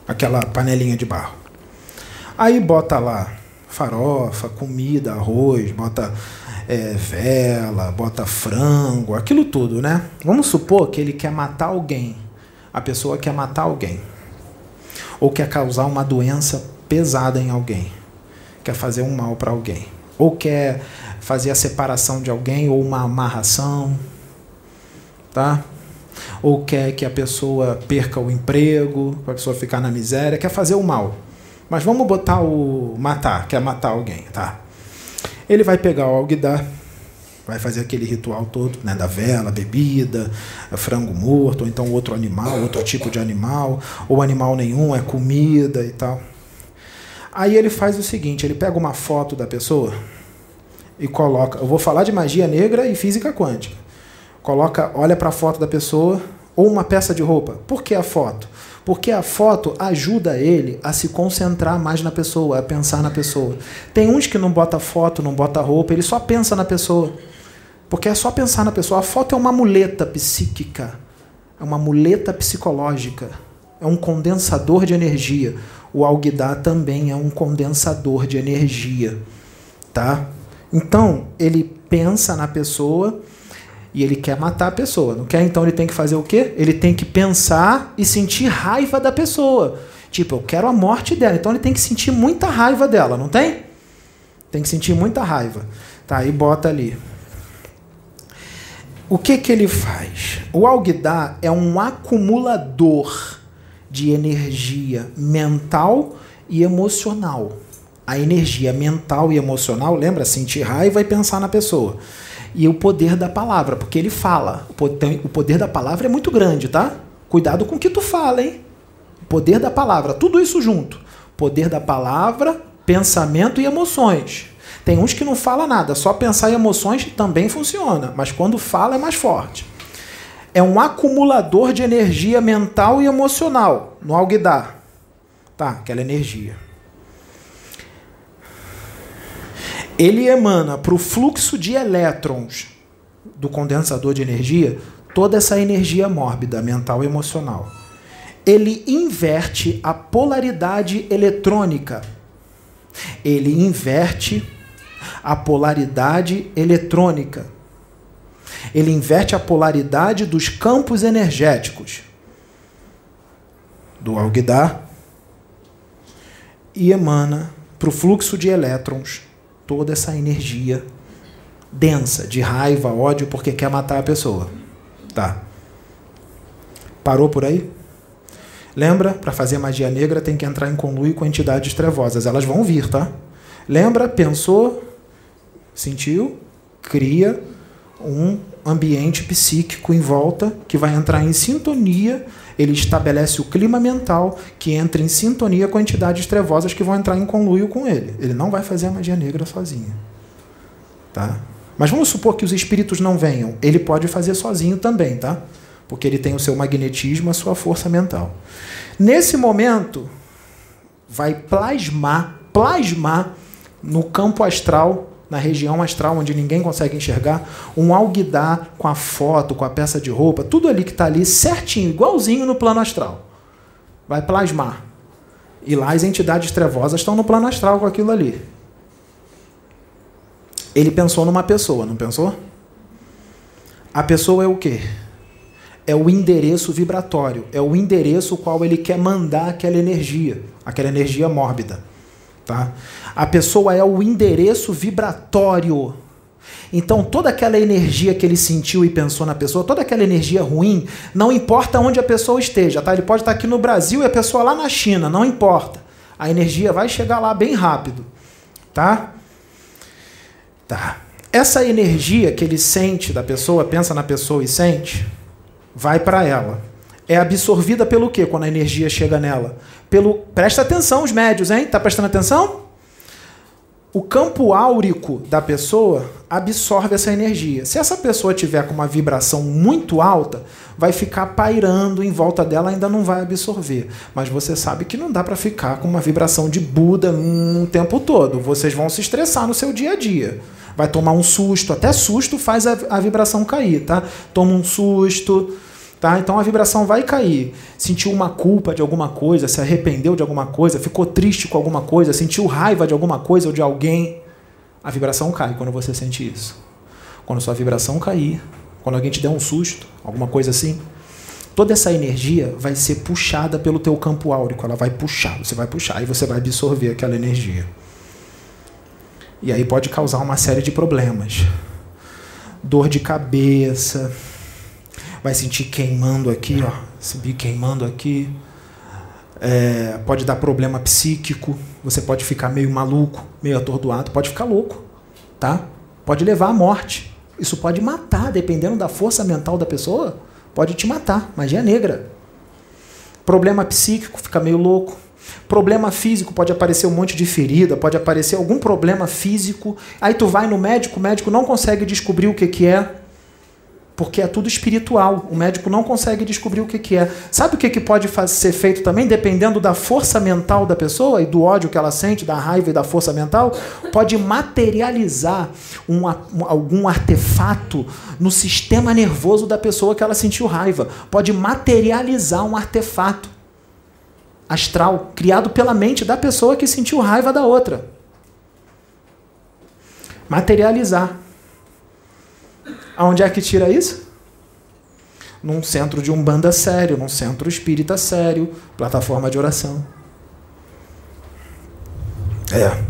Aquela panelinha de barro. Aí bota lá farofa, comida, arroz, bota é, vela, bota frango, aquilo tudo, né? Vamos supor que ele quer matar alguém. A pessoa quer matar alguém. Ou quer causar uma doença pesada em alguém. Quer fazer um mal para alguém. Ou quer fazer a separação de alguém ou uma amarração tá? Ou quer que a pessoa perca o emprego, para a pessoa ficar na miséria, quer fazer o mal. Mas vamos botar o matar, quer matar alguém, tá? Ele vai pegar o alguidar, vai fazer aquele ritual todo, né, da vela, bebida, frango morto, ou então outro animal, outro tipo de animal, ou animal nenhum, é comida e tal. Aí ele faz o seguinte, ele pega uma foto da pessoa e coloca, eu vou falar de magia negra e física quântica coloca, olha para a foto da pessoa ou uma peça de roupa. Por que a foto? Porque a foto ajuda ele a se concentrar mais na pessoa, a pensar na pessoa. Tem uns que não bota foto, não bota roupa, ele só pensa na pessoa. Porque é só pensar na pessoa. A foto é uma muleta psíquica, é uma muleta psicológica, é um condensador de energia. O alguidar também é um condensador de energia, tá? Então, ele pensa na pessoa e ele quer matar a pessoa. Não quer? Então ele tem que fazer o quê? Ele tem que pensar e sentir raiva da pessoa. Tipo, eu quero a morte dela. Então ele tem que sentir muita raiva dela, não tem? Tem que sentir muita raiva. Tá, e bota ali. O que que ele faz? O Alguidar é um acumulador de energia mental e emocional. A energia mental e emocional, lembra? Sentir raiva e pensar na pessoa. E o poder da palavra, porque ele fala. O poder da palavra é muito grande, tá? Cuidado com o que tu fala, hein? O poder da palavra, tudo isso junto. Poder da palavra, pensamento e emoções. Tem uns que não fala nada, só pensar em emoções também funciona, mas quando fala é mais forte. É um acumulador de energia mental e emocional no Alguidar. Tá, aquela energia. Ele emana para o fluxo de elétrons do condensador de energia toda essa energia mórbida, mental e emocional. Ele inverte a polaridade eletrônica. Ele inverte a polaridade eletrônica. Ele inverte a polaridade dos campos energéticos do alguidar e emana para o fluxo de elétrons toda essa energia densa de raiva, ódio, porque quer matar a pessoa. Tá. Parou por aí? Lembra? Para fazer magia negra tem que entrar em conluio com entidades trevosas. Elas vão vir, tá? Lembra? Pensou? Sentiu? Cria um ambiente psíquico em volta que vai entrar em sintonia. Ele estabelece o clima mental que entra em sintonia com entidades trevosas que vão entrar em conluio com ele. Ele não vai fazer a magia negra sozinho. Tá? Mas vamos supor que os espíritos não venham. Ele pode fazer sozinho também, tá? Porque ele tem o seu magnetismo, a sua força mental. Nesse momento, vai plasmar, plasmar no campo astral, na região astral onde ninguém consegue enxergar, um alguidar com a foto, com a peça de roupa, tudo ali que está ali certinho, igualzinho no plano astral. Vai plasmar. E lá as entidades trevosas estão no plano astral com aquilo ali. Ele pensou numa pessoa, não pensou? A pessoa é o quê? É o endereço vibratório, é o endereço qual ele quer mandar aquela energia, aquela energia mórbida. Tá? A pessoa é o endereço vibratório. Então, toda aquela energia que ele sentiu e pensou na pessoa, toda aquela energia ruim, não importa onde a pessoa esteja. Tá? Ele pode estar aqui no Brasil e a pessoa lá na China, não importa. A energia vai chegar lá bem rápido. Tá? Tá. Essa energia que ele sente da pessoa, pensa na pessoa e sente, vai para ela. É absorvida pelo quê quando a energia chega nela? Pelo Presta atenção os médios, hein? Tá prestando atenção? O campo áurico da pessoa absorve essa energia. Se essa pessoa tiver com uma vibração muito alta, vai ficar pairando em volta dela, ainda não vai absorver. Mas você sabe que não dá para ficar com uma vibração de Buda um, tempo todo. Vocês vão se estressar no seu dia a dia. Vai tomar um susto, até susto faz a, a vibração cair, tá? Toma um susto, tá? Então a vibração vai cair. Sentiu uma culpa de alguma coisa, se arrependeu de alguma coisa, ficou triste com alguma coisa, sentiu raiva de alguma coisa ou de alguém, a vibração cai quando você sente isso. Quando sua vibração cair, quando alguém te der um susto, alguma coisa assim, toda essa energia vai ser puxada pelo teu campo áurico, ela vai puxar, você vai puxar e você vai absorver aquela energia. E aí pode causar uma série de problemas. Dor de cabeça, vai sentir queimando aqui, ó, subir queimando aqui. É, pode dar problema psíquico, você pode ficar meio maluco, meio atordoado, pode ficar louco, tá? Pode levar à morte. Isso pode matar, dependendo da força mental da pessoa, pode te matar. Magia negra. Problema psíquico, fica meio louco. Problema físico, pode aparecer um monte de ferida, pode aparecer algum problema físico. Aí tu vai no médico, o médico não consegue descobrir o que, que é, porque é tudo espiritual. O médico não consegue descobrir o que, que é. Sabe o que, que pode ser feito também, dependendo da força mental da pessoa e do ódio que ela sente, da raiva e da força mental? Pode materializar um, algum artefato no sistema nervoso da pessoa que ela sentiu raiva. Pode materializar um artefato astral criado pela mente da pessoa que sentiu raiva da outra. Materializar. Aonde é que tira isso? Num centro de umbanda sério, num centro espírita sério, plataforma de oração. É.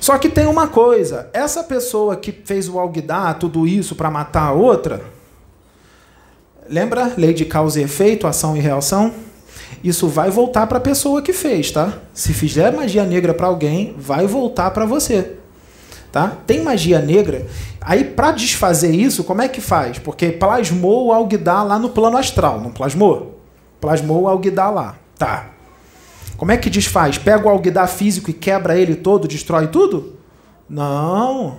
Só que tem uma coisa: essa pessoa que fez o alguidar, tudo isso para matar a outra, lembra lei de causa e efeito, ação e reação? isso vai voltar para a pessoa que fez, tá? Se fizer magia negra para alguém, vai voltar para você. Tá? Tem magia negra. Aí, para desfazer isso, como é que faz? Porque plasmou o Alguidar lá no plano astral, não plasmou? Plasmou o Alguidar lá. Tá. Como é que desfaz? Pega o Alguidar físico e quebra ele todo, destrói tudo? Não.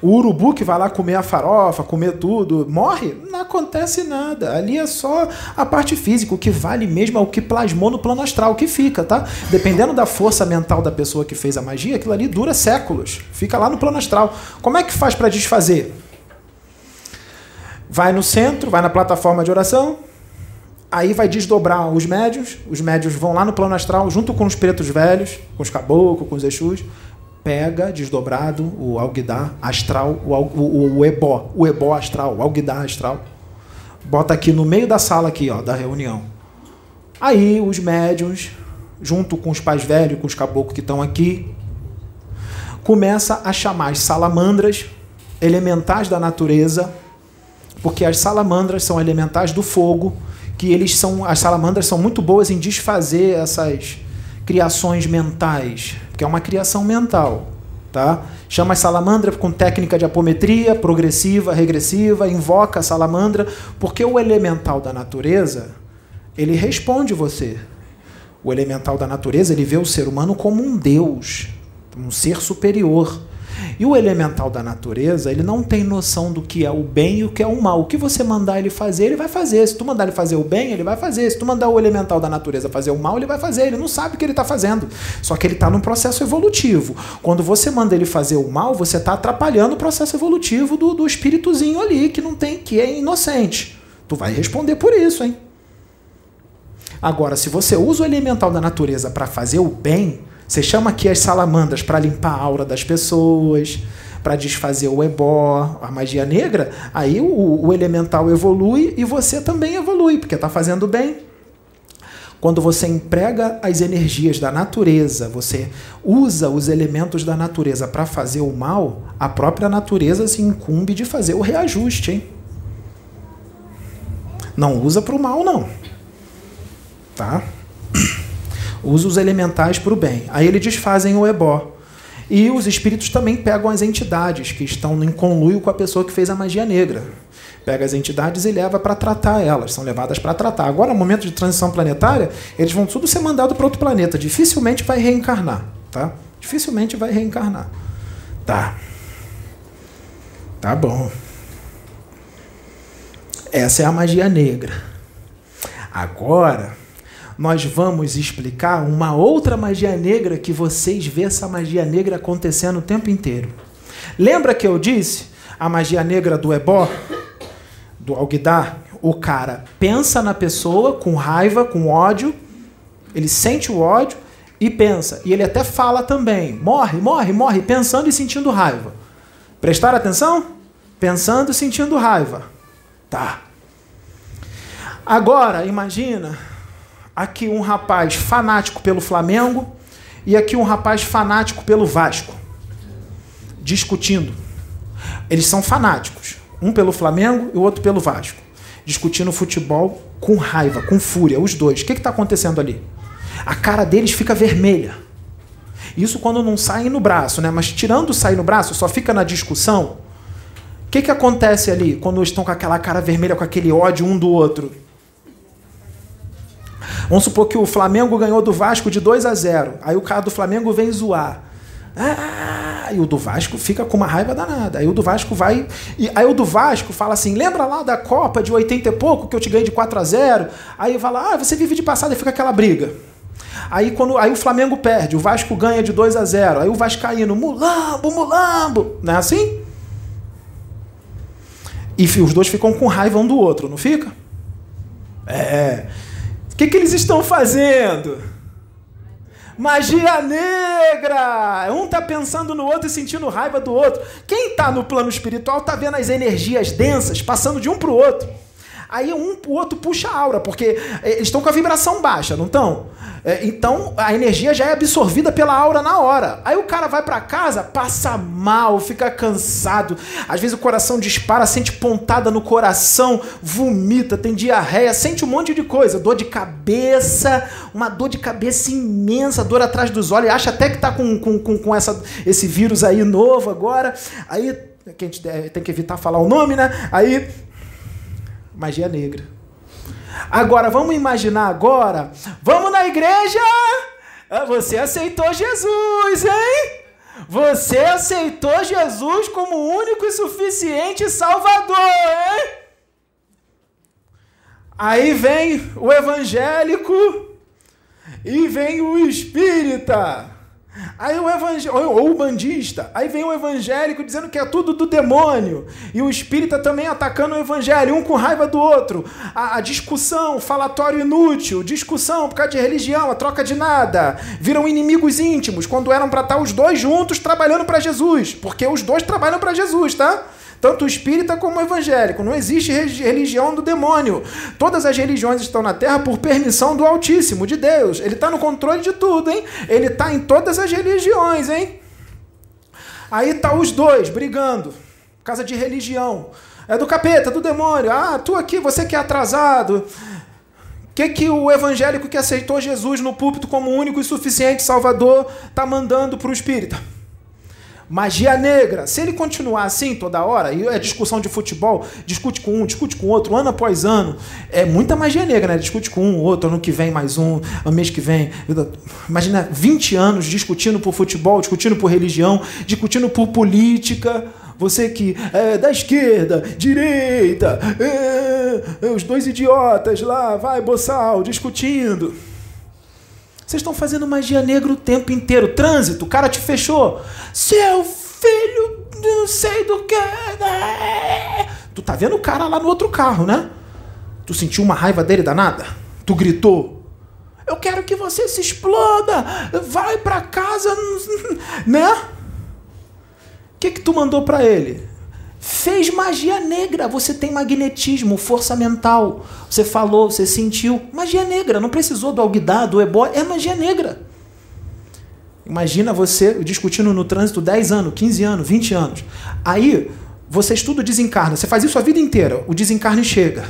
O urubu que vai lá comer a farofa, comer tudo, morre? Não acontece nada. Ali é só a parte física. O que vale mesmo é o que plasmou no plano astral, que fica, tá? Dependendo da força mental da pessoa que fez a magia, aquilo ali dura séculos. Fica lá no plano astral. Como é que faz para desfazer? Vai no centro, vai na plataforma de oração, aí vai desdobrar os médios, os médios vão lá no plano astral junto com os pretos velhos, com os caboclos, com os exus, pega desdobrado o alguidar astral, o, o, o ebó, o ebó astral, o alguidar astral. Bota aqui no meio da sala aqui, ó, da reunião. Aí os médiums, junto com os pais velhos, com os caboclos que estão aqui, começa a chamar as salamandras, elementais da natureza, porque as salamandras são elementais do fogo, que eles são, as salamandras são muito boas em desfazer essas criações mentais, que é uma criação mental. Tá? Chama a salamandra com técnica de apometria, progressiva, regressiva, invoca a salamandra, porque o elemental da natureza, ele responde você. O elemental da natureza, ele vê o ser humano como um deus, um ser superior. E o elemental da natureza, ele não tem noção do que é o bem e o que é o mal. O que você mandar ele fazer, ele vai fazer. Se tu mandar ele fazer o bem, ele vai fazer. Se tu mandar o elemental da natureza fazer o mal, ele vai fazer. Ele não sabe o que ele está fazendo. Só que ele está num processo evolutivo. Quando você manda ele fazer o mal, você está atrapalhando o processo evolutivo do, do espíritozinho ali, que não tem, que é inocente. Tu vai responder por isso, hein? Agora, se você usa o elemental da natureza para fazer o bem, você chama aqui as salamandras para limpar a aura das pessoas, para desfazer o ebó, a magia negra, aí o, o elemental evolui e você também evolui, porque está fazendo bem. Quando você emprega as energias da natureza, você usa os elementos da natureza para fazer o mal, a própria natureza se incumbe de fazer o reajuste, hein? Não usa para o mal, não. Tá? Usa os elementais para o bem. Aí eles desfazem o ebó. E os espíritos também pegam as entidades que estão em conluio com a pessoa que fez a magia negra. Pega as entidades e leva para tratar elas, são levadas para tratar. Agora, no momento de transição planetária, eles vão tudo ser mandados para outro planeta. Dificilmente vai reencarnar, tá? Dificilmente vai reencarnar. Tá. Tá bom. Essa é a magia negra. Agora, nós vamos explicar uma outra magia negra que vocês vê essa magia negra acontecendo o tempo inteiro. Lembra que eu disse a magia negra do ebó, do alguidar? O cara pensa na pessoa com raiva, com ódio, ele sente o ódio e pensa. E ele até fala também: morre, morre, morre, pensando e sentindo raiva. Prestar atenção? Pensando e sentindo raiva. Tá. Agora, imagina aqui um rapaz fanático pelo Flamengo e aqui um rapaz fanático pelo Vasco. Discutindo. Eles são fanáticos. Um pelo Flamengo e o outro pelo Vasco. Discutindo futebol com raiva, com fúria, os dois. O que está acontecendo ali? A cara deles fica vermelha. Isso quando não saem no braço, né? Mas tirando sair no braço, só fica na discussão. O que, que acontece ali quando estão com aquela cara vermelha, com aquele ódio um do outro? Vamos supor que o Flamengo ganhou do Vasco de 2 a 0. Aí o cara do Flamengo vem zoar. Ah, e o do Vasco fica com uma raiva danada. Aí o do Vasco vai. E aí o do Vasco fala assim: lembra lá da Copa de 80 e pouco que eu te ganhei de 4 a 0 Aí fala: ah, você vive de passado e fica aquela briga. Aí, quando, aí o Flamengo perde, o Vasco ganha de 2 a 0 Aí o Vascaíno, mulambo, mulambo. Não é assim? E os dois ficam com raiva um do outro, não fica? É que, que eles estão fazendo? Magia negra! Um está pensando no outro e sentindo raiva do outro. Quem está no plano espiritual está vendo as energias densas passando de um para o outro. Aí um, o outro puxa a aura, porque é, eles estão com a vibração baixa, não estão? É, então a energia já é absorvida pela aura na hora. Aí o cara vai para casa, passa mal, fica cansado. Às vezes o coração dispara, sente pontada no coração, vomita, tem diarreia, sente um monte de coisa, dor de cabeça, uma dor de cabeça imensa, dor atrás dos olhos, acha até que tá com, com, com, com essa, esse vírus aí novo agora. Aí que a gente tem que evitar falar o nome, né? Aí magia negra. Agora, vamos imaginar agora. Vamos na igreja? Ah, você aceitou Jesus, hein? Você aceitou Jesus como único e suficiente Salvador, hein? Aí vem o evangélico e vem o espírita. Aí o evangélico, ou o bandista, aí vem o evangélico dizendo que é tudo do demônio, e o espírita também atacando o evangelho, um com raiva do outro. A, a discussão, falatório inútil, discussão por causa de religião, a troca de nada. Viram inimigos íntimos quando eram para estar os dois juntos trabalhando para Jesus, porque os dois trabalham para Jesus, tá? Tanto espírita como evangélico. Não existe religião do demônio. Todas as religiões estão na Terra por permissão do Altíssimo, de Deus. Ele está no controle de tudo, hein? Ele está em todas as religiões, hein? Aí tá os dois brigando, casa de religião. É do capeta, do demônio. Ah, tu aqui, você que é atrasado. O que, que o evangélico que aceitou Jesus no púlpito como único e suficiente Salvador está mandando para o espírita? Magia negra. Se ele continuar assim toda hora, e é discussão de futebol, discute com um, discute com outro, ano após ano, é muita magia negra, né? Discute com um, outro, ano que vem mais um, ano mês que vem. Imagina 20 anos discutindo por futebol, discutindo por religião, discutindo por política. Você que é da esquerda, direita, é, é, os dois idiotas lá, vai, boçal, discutindo. Vocês estão fazendo magia negra o tempo inteiro. Trânsito, o cara te fechou. Seu filho, não sei do que. Né? Tu tá vendo o cara lá no outro carro, né? Tu sentiu uma raiva dele danada? Tu gritou. Eu quero que você se exploda. Vai para casa, né? O que que tu mandou para ele? Fez magia negra. Você tem magnetismo, força mental. Você falou, você sentiu. Magia negra. Não precisou do alguidar, do ebó. É magia negra. Imagina você discutindo no trânsito 10 anos, 15 anos, 20 anos. Aí você estuda o desencarne. Você faz isso a vida inteira. O desencarne chega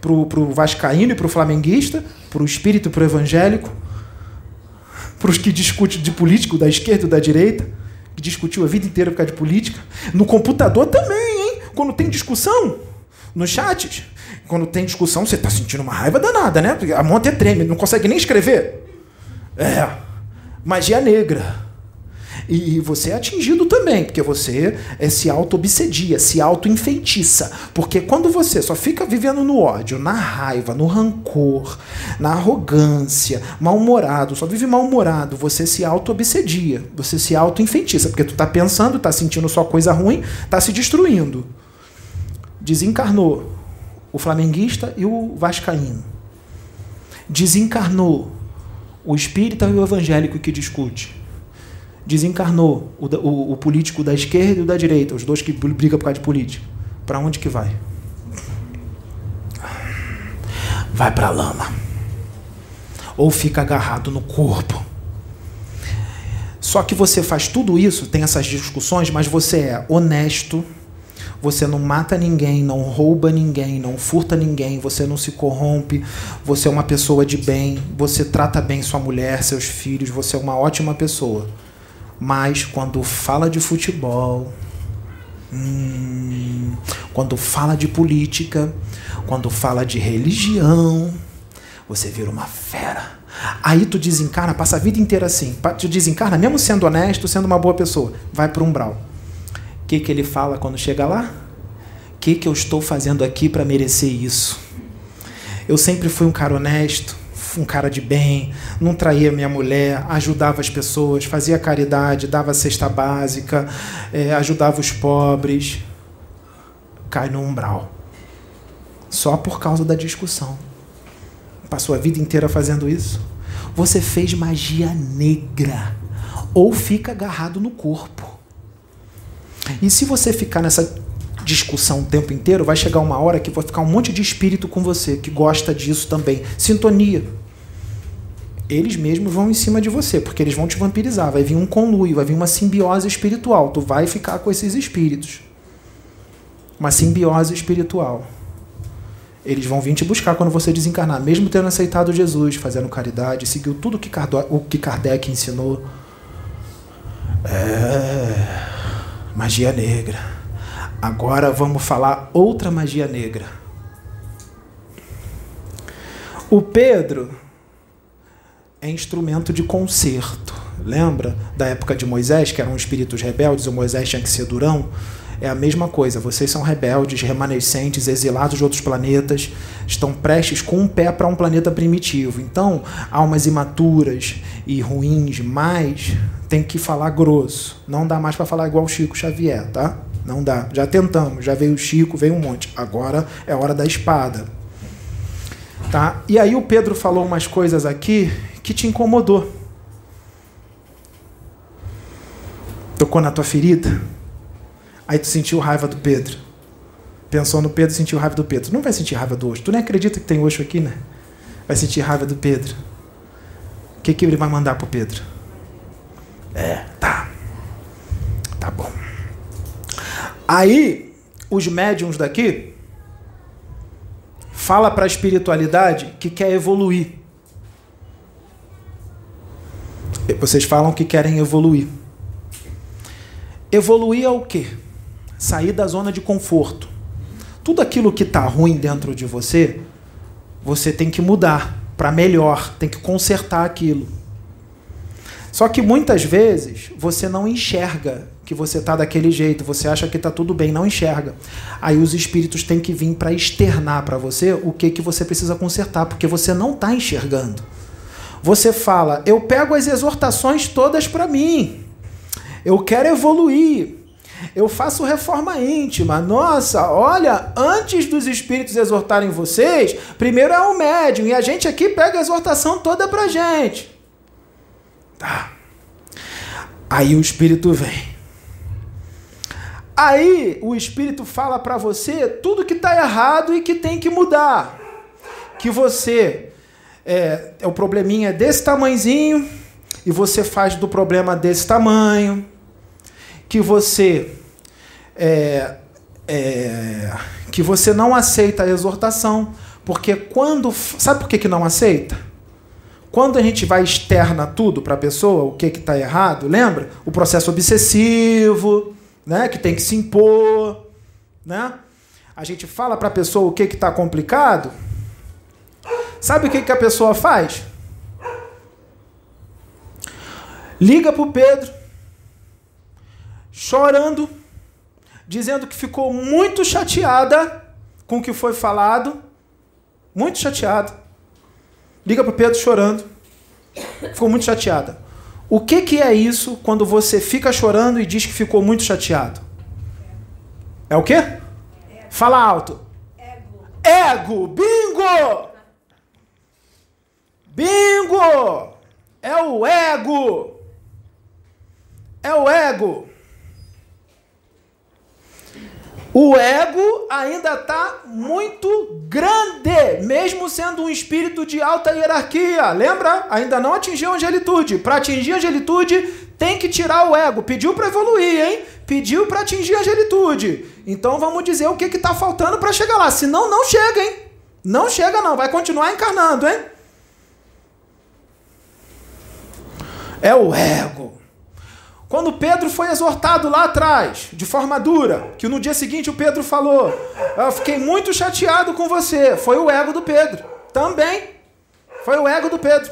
pro, pro vascaíno e pro flamenguista, pro espírito pro evangélico, pros que discutem de político da esquerda da direita que discutiu a vida inteira por causa de política. No computador também, hein? Quando tem discussão, nos chats, quando tem discussão, você está sentindo uma raiva danada, né? A mão até treme, não consegue nem escrever. É. Magia negra. E você é atingido também, porque você é, se auto-obsedia, se auto-enfeitiça. Porque quando você só fica vivendo no ódio, na raiva, no rancor, na arrogância, mal-humorado, só vive mal-humorado, você se auto-obsedia, você se auto-enfeitiça, porque tu tá pensando, tá sentindo só coisa ruim, tá se destruindo. Desencarnou o flamenguista e o vascaíno. Desencarnou o espírita e o evangélico que discute desencarnou o, o, o, político da esquerda e o da direita, os dois que brigam por causa de política. Para onde que vai? Vai para a lama. Ou fica agarrado no corpo. Só que você faz tudo isso, tem essas discussões, mas você é honesto, você não mata ninguém, não rouba ninguém, não furta ninguém, você não se corrompe, você é uma pessoa de bem, você trata bem sua mulher, seus filhos, você é uma ótima pessoa. Mas quando fala de futebol, hum, quando fala de política, quando fala de religião, você vira uma fera. Aí tu desencarna, passa a vida inteira assim. Tu desencarna, mesmo sendo honesto, sendo uma boa pessoa, vai para o umbral. O que, que ele fala quando chega lá? O que, que eu estou fazendo aqui para merecer isso? Eu sempre fui um cara honesto, um cara de bem, não traía minha mulher, ajudava as pessoas, fazia caridade, dava cesta básica, é, ajudava os pobres. Cai no umbral. Só por causa da discussão. Passou a vida inteira fazendo isso. Você fez magia negra. Ou fica agarrado no corpo. E se você ficar nessa discussão o tempo inteiro, vai chegar uma hora que vai ficar um monte de espírito com você que gosta disso também. Sintonia. Eles mesmos vão em cima de você, porque eles vão te vampirizar. Vai vir um conluio, vai vir uma simbiose espiritual. Tu vai ficar com esses espíritos. Uma simbiose espiritual. Eles vão vir te buscar quando você desencarnar, mesmo tendo aceitado Jesus, fazendo caridade, seguiu tudo que o que Kardec ensinou. É, magia negra. Agora vamos falar outra magia negra. O Pedro é instrumento de conserto. Lembra da época de Moisés, que eram espíritos rebeldes, o Moisés tinha que ser durão? É a mesma coisa. Vocês são rebeldes, remanescentes, exilados de outros planetas, estão prestes com um pé para um planeta primitivo. Então, almas imaturas e ruins mais tem que falar grosso. Não dá mais para falar igual o Chico Xavier, tá? Não dá. Já tentamos, já veio o Chico, veio um monte. Agora é hora da espada. Tá? E aí o Pedro falou umas coisas aqui que te incomodou. Tocou na tua ferida? Aí tu sentiu raiva do Pedro. Pensou no Pedro, sentiu raiva do Pedro. Não vai sentir raiva do Oxo. Tu nem acredita que tem Oxo aqui, né? Vai sentir raiva do Pedro. O que, que ele vai mandar pro Pedro? É, tá. Tá bom. Aí, os médiums daqui fala para a espiritualidade que quer evoluir. Vocês falam que querem evoluir. Evoluir é o quê? sair da zona de conforto. Tudo aquilo que está ruim dentro de você, você tem que mudar para melhor, tem que consertar aquilo. Só que muitas vezes você não enxerga que você está daquele jeito, você acha que está tudo bem, não enxerga. Aí os espíritos têm que vir para externar para você o que, que você precisa consertar, porque você não está enxergando. Você fala, eu pego as exortações todas para mim, eu quero evoluir, eu faço reforma íntima. Nossa, olha, antes dos espíritos exortarem vocês, primeiro é o médium e a gente aqui pega a exortação toda pra gente. Tá. Aí o espírito vem. Aí o espírito fala para você tudo que está errado e que tem que mudar. Que você é, é o probleminha desse tamanzinho e você faz do problema desse tamanho que você é, é, que você não aceita a exortação, porque quando sabe por que, que não aceita? Quando a gente vai externa tudo para a pessoa, o que está errado, lembra? O processo obsessivo, né, que tem que se impor, né? A gente fala para a pessoa o que está complicado. Sabe o que, que a pessoa faz? Liga para o Pedro, chorando, dizendo que ficou muito chateada com o que foi falado, muito chateada. Liga para Pedro chorando, ficou muito chateada. O que, que é isso quando você fica chorando e diz que ficou muito chateado? É o quê? Fala alto. Ego. Ego. Bingo! Bingo! É o ego. É o ego. O ego ainda está muito grande, mesmo sendo um espírito de alta hierarquia. Lembra? Ainda não atingiu a angelitude. Para atingir a angelitude, tem que tirar o ego. Pediu para evoluir, hein? Pediu para atingir a angelitude. Então vamos dizer o que está faltando para chegar lá. Senão, não chega, hein? Não chega, não. Vai continuar encarnando, hein? É o ego. Quando Pedro foi exortado lá atrás, de forma dura, que no dia seguinte o Pedro falou: Eu fiquei muito chateado com você. Foi o ego do Pedro. Também. Foi o ego do Pedro.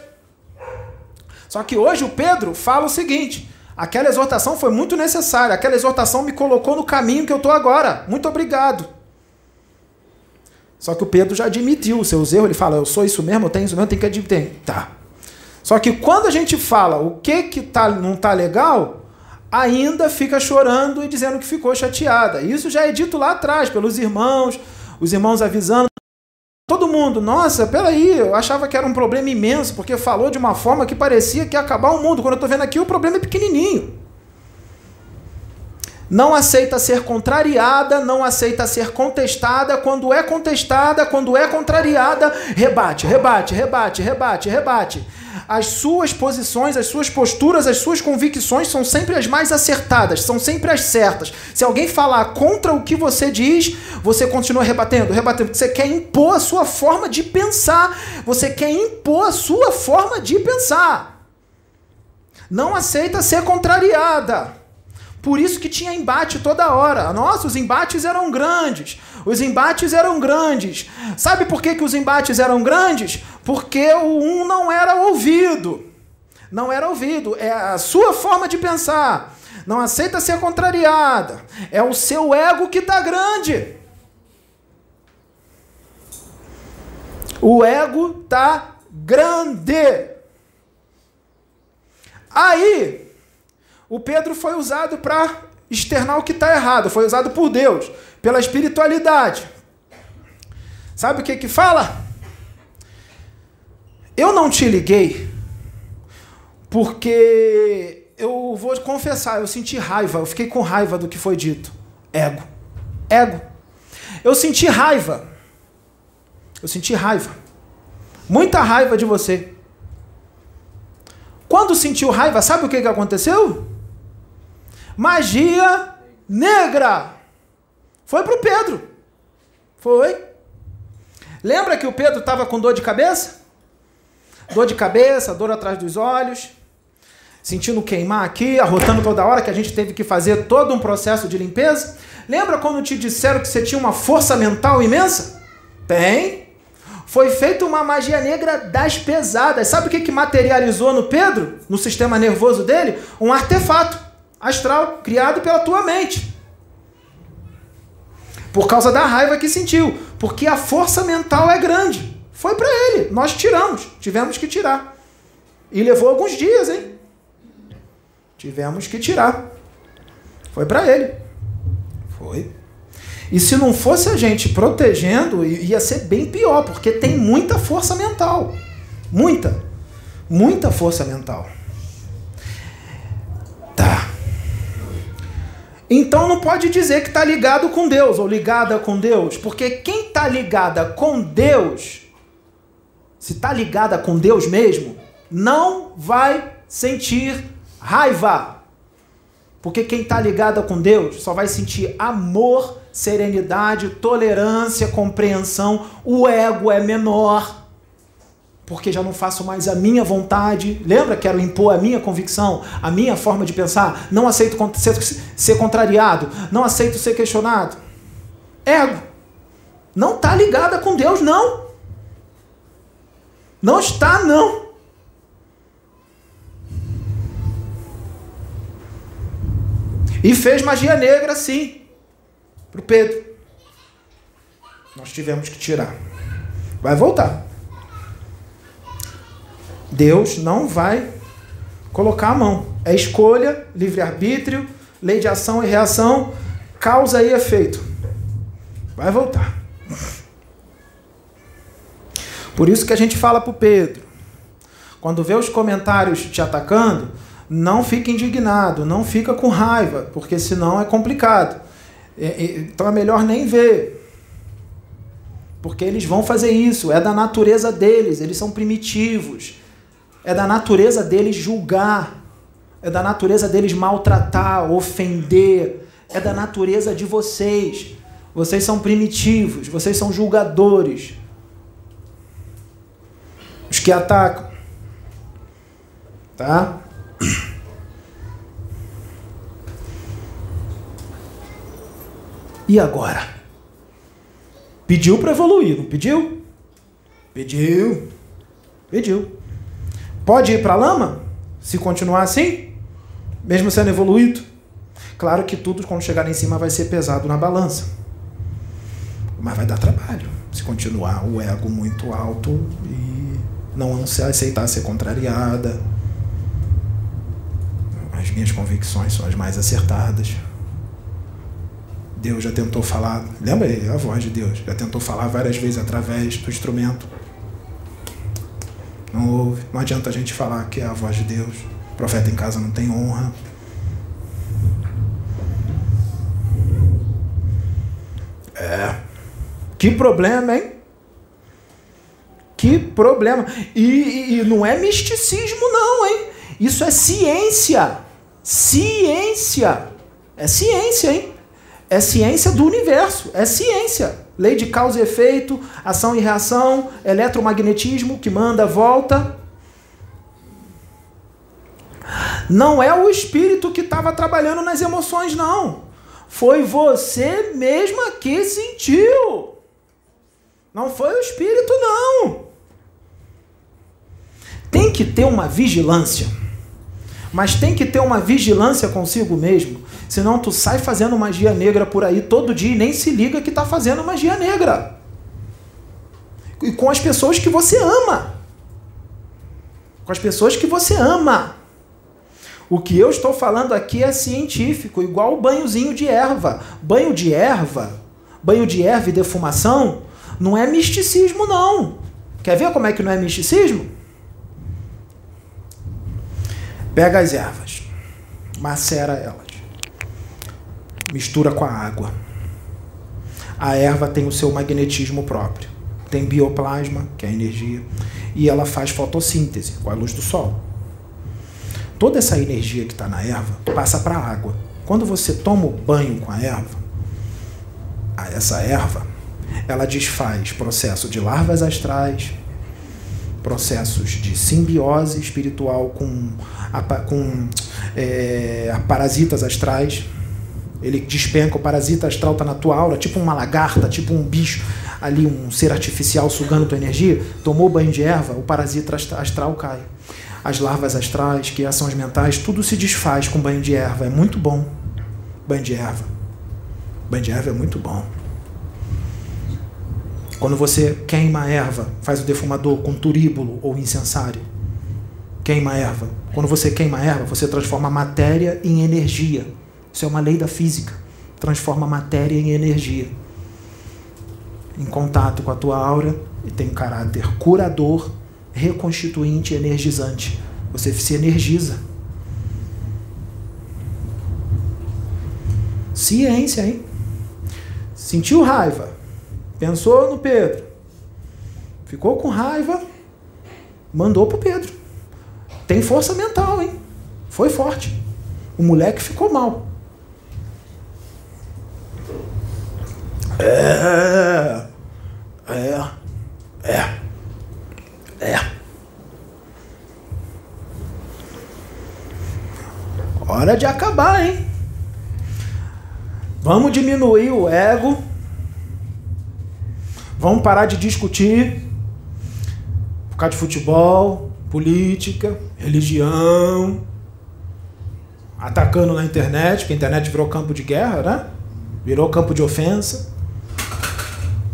Só que hoje o Pedro fala o seguinte: aquela exortação foi muito necessária. Aquela exortação me colocou no caminho que eu estou agora. Muito obrigado. Só que o Pedro já admitiu os seus erros. Ele fala: Eu sou isso mesmo, eu tenho isso mesmo, tenho que admitir. Tá. Só que quando a gente fala o que, que tá, não está legal, ainda fica chorando e dizendo que ficou chateada. Isso já é dito lá atrás pelos irmãos, os irmãos avisando todo mundo. Nossa, peraí, eu achava que era um problema imenso, porque falou de uma forma que parecia que ia acabar o mundo. Quando eu estou vendo aqui, o problema é pequenininho. Não aceita ser contrariada, não aceita ser contestada. Quando é contestada, quando é contrariada, rebate, rebate, rebate, rebate, rebate. As suas posições, as suas posturas, as suas convicções são sempre as mais acertadas, são sempre as certas. Se alguém falar contra o que você diz, você continua rebatendo, rebatendo, porque você quer impor a sua forma de pensar, você quer impor a sua forma de pensar. Não aceita ser contrariada. Por isso que tinha embate toda hora. Nossa, os embates eram grandes. Os embates eram grandes. Sabe por que, que os embates eram grandes? Porque o um não era ouvido. Não era ouvido. É a sua forma de pensar. Não aceita ser contrariada. É o seu ego que está grande. O ego está grande. Aí, o Pedro foi usado para externar o que está errado, foi usado por Deus, pela espiritualidade. Sabe o que que fala? Eu não te liguei porque eu vou confessar, eu senti raiva, eu fiquei com raiva do que foi dito. Ego. Ego. Eu senti raiva. Eu senti raiva. Muita raiva de você. Quando sentiu raiva, sabe o que, que aconteceu? Magia negra. Foi para o Pedro. Foi. Lembra que o Pedro estava com dor de cabeça? Dor de cabeça, dor atrás dos olhos, sentindo queimar aqui, arrotando toda hora, que a gente teve que fazer todo um processo de limpeza. Lembra quando te disseram que você tinha uma força mental imensa? Tem. Foi feita uma magia negra das pesadas. Sabe o que, que materializou no Pedro, no sistema nervoso dele? Um artefato astral criado pela tua mente. Por causa da raiva que sentiu. Porque a força mental é grande. Foi para ele. Nós tiramos. Tivemos que tirar. E levou alguns dias, hein? Tivemos que tirar. Foi para ele. Foi. E se não fosse a gente protegendo, ia ser bem pior, porque tem muita força mental. Muita. Muita força mental. Então não pode dizer que está ligado com Deus ou ligada com Deus, porque quem está ligada com Deus, se está ligada com Deus mesmo, não vai sentir raiva. Porque quem está ligada com Deus só vai sentir amor, serenidade, tolerância, compreensão. O ego é menor porque já não faço mais a minha vontade. Lembra? Quero impor a minha convicção, a minha forma de pensar. Não aceito ser, contrariado. Não aceito ser questionado. Ego. Não está ligada com Deus, não. Não está, não. E fez magia negra, sim, para o Pedro. Nós tivemos que tirar. Vai voltar. Deus não vai colocar a mão. É escolha, livre-arbítrio, lei de ação e reação, causa e efeito. Vai voltar. Por isso que a gente fala para o Pedro: quando vê os comentários te atacando, não fica indignado, não fica com raiva, porque senão é complicado. Então é melhor nem ver. Porque eles vão fazer isso, é da natureza deles, eles são primitivos. É da natureza deles julgar. É da natureza deles maltratar, ofender. É da natureza de vocês. Vocês são primitivos, vocês são julgadores. Os que atacam. Tá? E agora? Pediu para evoluir, não pediu? Pediu. Pediu. Pode ir para a lama? Se continuar assim? Mesmo sendo evoluído? Claro que tudo, quando chegar lá em cima, vai ser pesado na balança. Mas vai dar trabalho. Se continuar o ego muito alto e não se aceitar ser contrariada. As minhas convicções são as mais acertadas. Deus já tentou falar, lembra a voz de Deus, já tentou falar várias vezes através do instrumento não ouve. Não adianta a gente falar que é a voz de Deus. O profeta em casa não tem honra. É. Que problema, hein? Que problema. E, e, e não é misticismo, não, hein? Isso é ciência. Ciência. É ciência, hein? É ciência do universo. É ciência. Lei de causa e efeito, ação e reação, eletromagnetismo que manda, volta. Não é o espírito que estava trabalhando nas emoções, não. Foi você mesma que sentiu. Não foi o espírito, não. Tem que ter uma vigilância. Mas tem que ter uma vigilância consigo mesmo. Senão tu sai fazendo magia negra por aí todo dia e nem se liga que está fazendo magia negra. E com as pessoas que você ama. Com as pessoas que você ama. O que eu estou falando aqui é científico, igual o banhozinho de erva. Banho de erva, banho de erva e defumação, não é misticismo, não. Quer ver como é que não é misticismo? Pega as ervas, macera elas, mistura com a água. A erva tem o seu magnetismo próprio, tem bioplasma, que é a energia, e ela faz fotossíntese com a luz do sol toda essa energia que está na erva passa para a água. Quando você toma o banho com a erva, essa erva, ela desfaz processo de larvas astrais, processos de simbiose espiritual com, com é, parasitas astrais. Ele despenca, o parasita astral está na tua aura, tipo uma lagarta, tipo um bicho ali, um ser artificial sugando tua energia. Tomou banho de erva, o parasita astral cai as larvas astrais, criações mentais, tudo se desfaz com banho de erva. É muito bom. Banho de erva. Banho de erva é muito bom. Quando você queima a erva, faz o defumador com turíbulo ou incensário. Queima a erva. Quando você queima a erva, você transforma a matéria em energia. Isso é uma lei da física. Transforma matéria em energia. Em contato com a tua aura e tem caráter curador reconstituinte e energizante. Você se energiza. Ciência, hein? Sentiu raiva. Pensou no Pedro. Ficou com raiva. Mandou pro Pedro. Tem força mental, hein? Foi forte. O moleque ficou mal. É. É. É. É. Hora de acabar, hein? Vamos diminuir o ego. Vamos parar de discutir por causa de futebol, política, religião, atacando na internet, porque a internet virou campo de guerra, né? Virou campo de ofensa.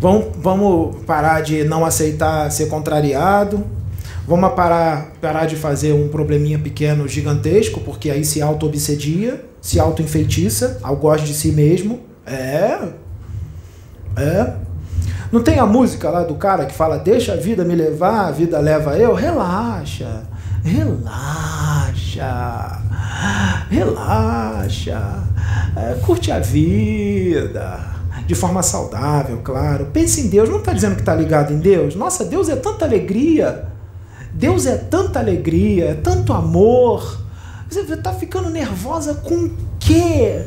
Vamos, vamos parar de não aceitar ser contrariado. Vamos parar, parar de fazer um probleminha pequeno gigantesco, porque aí se auto-obsedia, se auto-enfeitiça, gosta de si mesmo. É. É. Não tem a música lá do cara que fala: Deixa a vida me levar, a vida leva eu? Relaxa. Relaxa. Relaxa. É, curte a vida de forma saudável, claro. Pense em Deus, não está dizendo que está ligado em Deus? Nossa, Deus é tanta alegria. Deus é tanta alegria, é tanto amor. Você está ficando nervosa com quê?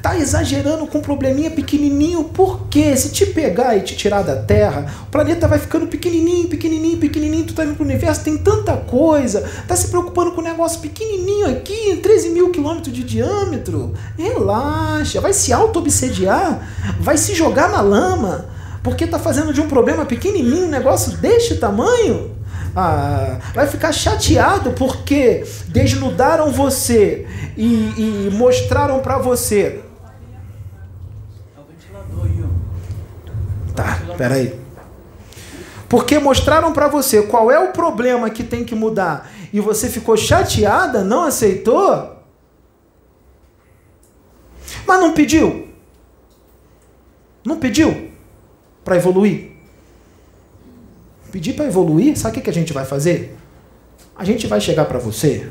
Tá exagerando com um probleminha pequenininho, por quê? Se te pegar e te tirar da Terra, o planeta vai ficando pequenininho, pequenininho, pequenininho, tu tá indo pro universo, tem tanta coisa, tá se preocupando com um negócio pequenininho aqui, 13 mil quilômetros de diâmetro. Relaxa, vai se auto-obsediar, vai se jogar na lama, porque tá fazendo de um problema pequenininho um negócio deste tamanho. Ah, vai ficar chateado porque desnudaram você e, e mostraram para você. Tá, peraí. Porque mostraram para você qual é o problema que tem que mudar e você ficou chateada, não aceitou? Mas não pediu? Não pediu para evoluir? Pedir para evoluir, sabe o que a gente vai fazer? A gente vai chegar para você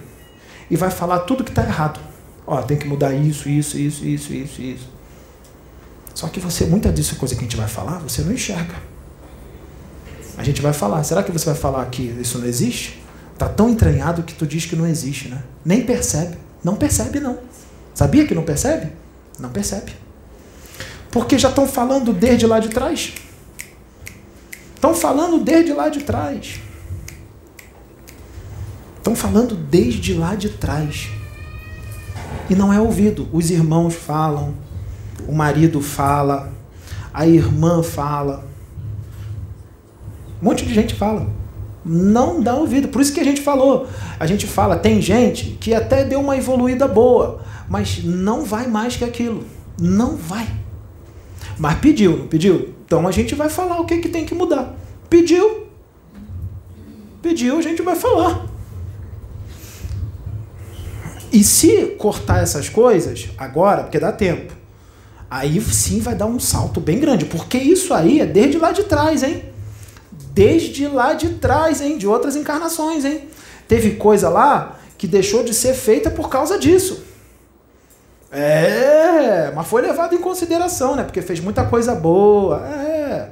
e vai falar tudo que está errado. Ó, tem que mudar isso, isso, isso, isso, isso, isso. Só que você, muita disso coisa que a gente vai falar, você não enxerga. A gente vai falar. Será que você vai falar que isso não existe? Tá tão entranhado que tu diz que não existe, né? Nem percebe. Não percebe, não. Sabia que não percebe? Não percebe. Porque já estão falando desde lá de trás. Estão falando desde lá de trás. Estão falando desde lá de trás. E não é ouvido. Os irmãos falam, o marido fala, a irmã fala. Um monte de gente fala. Não dá ouvido. Por isso que a gente falou. A gente fala, tem gente que até deu uma evoluída boa, mas não vai mais que aquilo. Não vai. Mas pediu, não pediu? Então a gente vai falar o que, que tem que mudar. Pediu. Pediu, a gente vai falar. E se cortar essas coisas agora, porque dá tempo, aí sim vai dar um salto bem grande, porque isso aí é desde lá de trás, hein? Desde lá de trás, hein? De outras encarnações, hein? Teve coisa lá que deixou de ser feita por causa disso. É, mas foi levado em consideração, né? Porque fez muita coisa boa. É.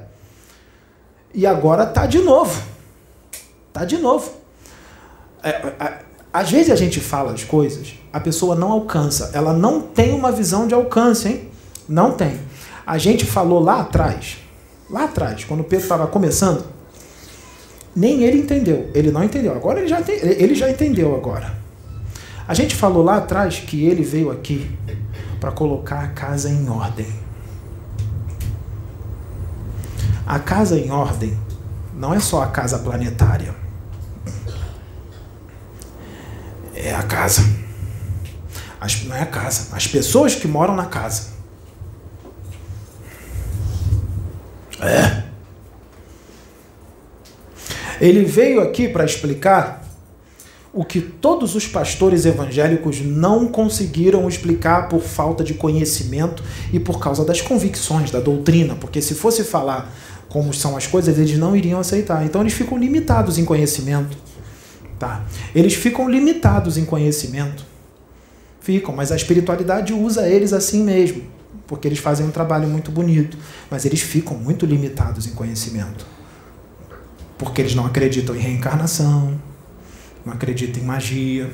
E agora tá de novo. Tá de novo. É, é, às vezes a gente fala as coisas, a pessoa não alcança, ela não tem uma visão de alcance, hein? Não tem. A gente falou lá atrás, lá atrás, quando o Pedro estava começando, nem ele entendeu. Ele não entendeu. Agora ele já, ele já entendeu agora. A gente falou lá atrás que ele veio aqui para colocar a casa em ordem. A casa em ordem não é só a casa planetária. é a casa. As, não é a casa, as pessoas que moram na casa. É. Ele veio aqui para explicar o que todos os pastores evangélicos não conseguiram explicar por falta de conhecimento e por causa das convicções, da doutrina, porque se fosse falar como são as coisas, eles não iriam aceitar. Então eles ficam limitados em conhecimento. Tá? Eles ficam limitados em conhecimento. Ficam, mas a espiritualidade usa eles assim mesmo, porque eles fazem um trabalho muito bonito, mas eles ficam muito limitados em conhecimento. Porque eles não acreditam em reencarnação, não acreditam em magia,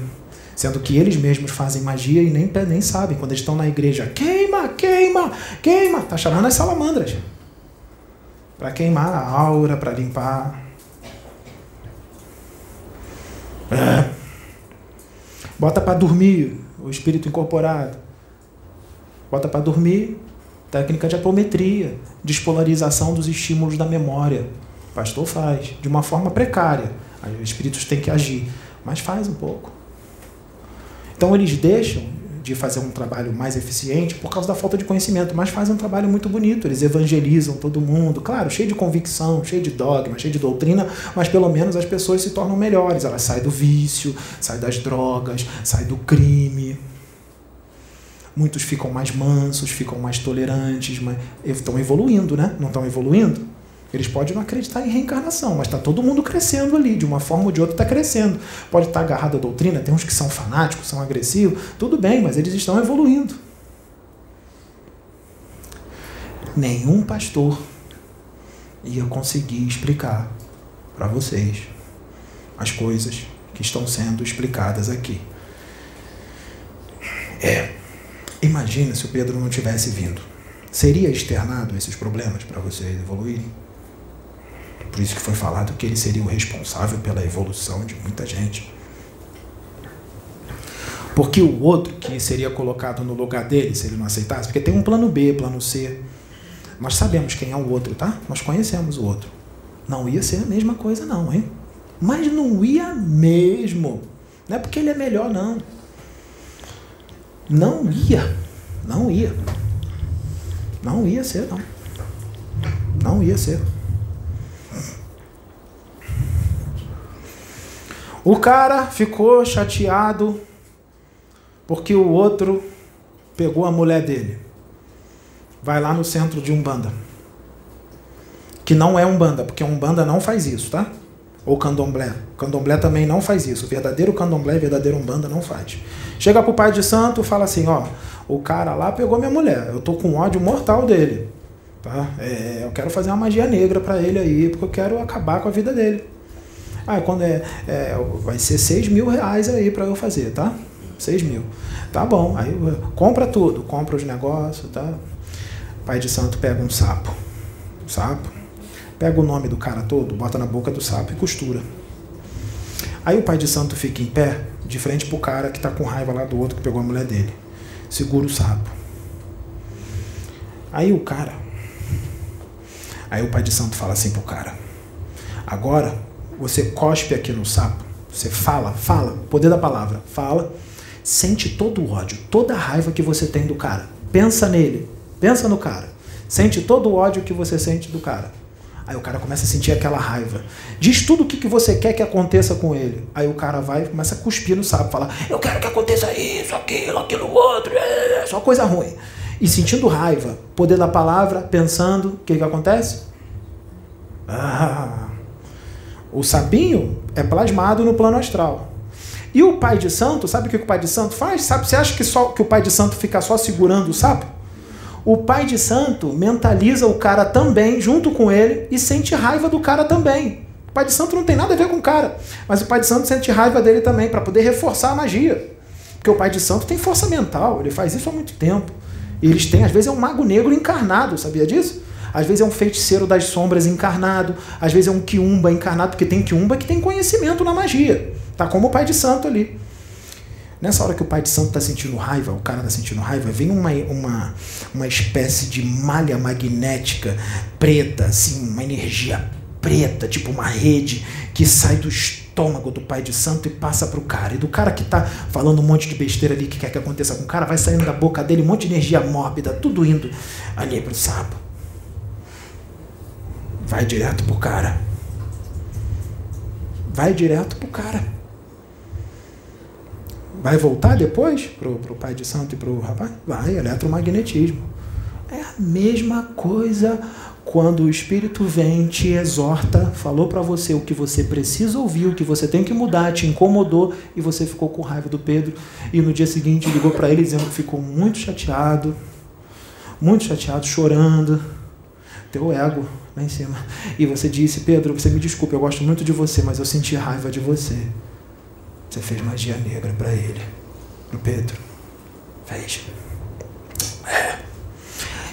sendo que eles mesmos fazem magia e nem, nem sabem. Quando eles estão na igreja, queima, queima, queima, tá chamando as salamandras para queimar a aura, para limpar. É. Bota para dormir o espírito incorporado. Bota para dormir técnica de apometria, despolarização dos estímulos da memória. O pastor faz, de uma forma precária. Os espíritos têm que agir, mas faz um pouco. Então eles deixam de fazer um trabalho mais eficiente por causa da falta de conhecimento, mas fazem um trabalho muito bonito. Eles evangelizam todo mundo, claro, cheio de convicção, cheio de dogma, cheio de doutrina, mas pelo menos as pessoas se tornam melhores. Elas saem do vício, saem das drogas, saem do crime. Muitos ficam mais mansos, ficam mais tolerantes, mas estão evoluindo, né? Não estão evoluindo? Eles podem não acreditar em reencarnação, mas está todo mundo crescendo ali, de uma forma ou de outra está crescendo. Pode estar tá agarrado à doutrina, tem uns que são fanáticos, são agressivos, tudo bem, mas eles estão evoluindo. Nenhum pastor ia conseguir explicar para vocês as coisas que estão sendo explicadas aqui. É, imagina se o Pedro não tivesse vindo. Seria externado esses problemas para vocês evoluírem? Por isso que foi falado que ele seria o responsável pela evolução de muita gente. Porque o outro que seria colocado no lugar dele, se ele não aceitasse, porque tem um plano B, plano C. Nós sabemos quem é o outro, tá? Nós conhecemos o outro. Não ia ser a mesma coisa, não, hein? Mas não ia mesmo. Não é porque ele é melhor, não. Não ia. Não ia. Não ia ser, não. Não ia ser. O cara ficou chateado porque o outro pegou a mulher dele. Vai lá no centro de Umbanda. Que não é Umbanda, porque Umbanda não faz isso, tá? Ou candomblé. Candomblé também não faz isso. O verdadeiro candomblé verdadeiro umbanda não faz. Chega pro pai de santo fala assim, ó, o cara lá pegou minha mulher, eu tô com ódio mortal dele. Tá? É, eu quero fazer uma magia negra para ele aí, porque eu quero acabar com a vida dele. Ah, quando é, é vai ser 6 mil reais aí para eu fazer, tá? 6 mil. Tá bom, aí compra tudo, compra os negócios, tá? Pai de santo pega um sapo. Um sapo pega o nome do cara todo, bota na boca do sapo e costura. Aí o pai de santo fica em pé, de frente pro cara que tá com raiva lá do outro que pegou a mulher dele. Segura o sapo. Aí o cara. Aí o pai de santo fala assim pro cara: Agora você cospe aqui no sapo. Você fala, fala, poder da palavra, fala. Sente todo o ódio, toda a raiva que você tem do cara. Pensa nele, pensa no cara. Sente todo o ódio que você sente do cara. Aí o cara começa a sentir aquela raiva. Diz tudo o que, você quer que aconteça com ele. Aí o cara vai e começa a cuspir no sapo, falar: Eu quero que aconteça isso, aquilo, aquilo, outro, é, só coisa ruim. E sentindo raiva, poder da palavra, pensando, o que, que acontece? Ah, o sapinho é plasmado no plano astral. E o pai de santo, sabe o que o pai de santo faz? Sabe, você acha que, só, que o pai de santo fica só segurando o sapo? o pai de santo mentaliza o cara também, junto com ele, e sente raiva do cara também. O pai de santo não tem nada a ver com o cara, mas o pai de santo sente raiva dele também, para poder reforçar a magia. Porque o pai de santo tem força mental, ele faz isso há muito tempo. E eles têm, às vezes, é um mago negro encarnado, sabia disso? Às vezes é um feiticeiro das sombras encarnado, às vezes é um quiumba encarnado, porque tem quiumba que tem conhecimento na magia. Tá como o pai de santo ali. Nessa hora que o pai de santo está sentindo raiva, o cara está sentindo raiva, vem uma, uma, uma espécie de malha magnética preta, assim, uma energia preta, tipo uma rede que sai do estômago do pai de santo e passa para o cara. E do cara que está falando um monte de besteira ali que quer que aconteça com o cara, vai saindo da boca dele um monte de energia mórbida, tudo indo ali para o sapo. Vai direto pro cara. Vai direto pro cara. Vai voltar depois para o pai de santo e para o rapaz? Vai, eletromagnetismo. É a mesma coisa quando o Espírito vem, te exorta, falou para você o que você precisa ouvir, o que você tem que mudar, te incomodou e você ficou com raiva do Pedro e no dia seguinte ligou para ele dizendo que ficou muito chateado, muito chateado, chorando, teu ego lá em cima. E você disse, Pedro, você me desculpe, eu gosto muito de você, mas eu senti raiva de você. Você fez magia negra para ele, para Pedro. Fez. É.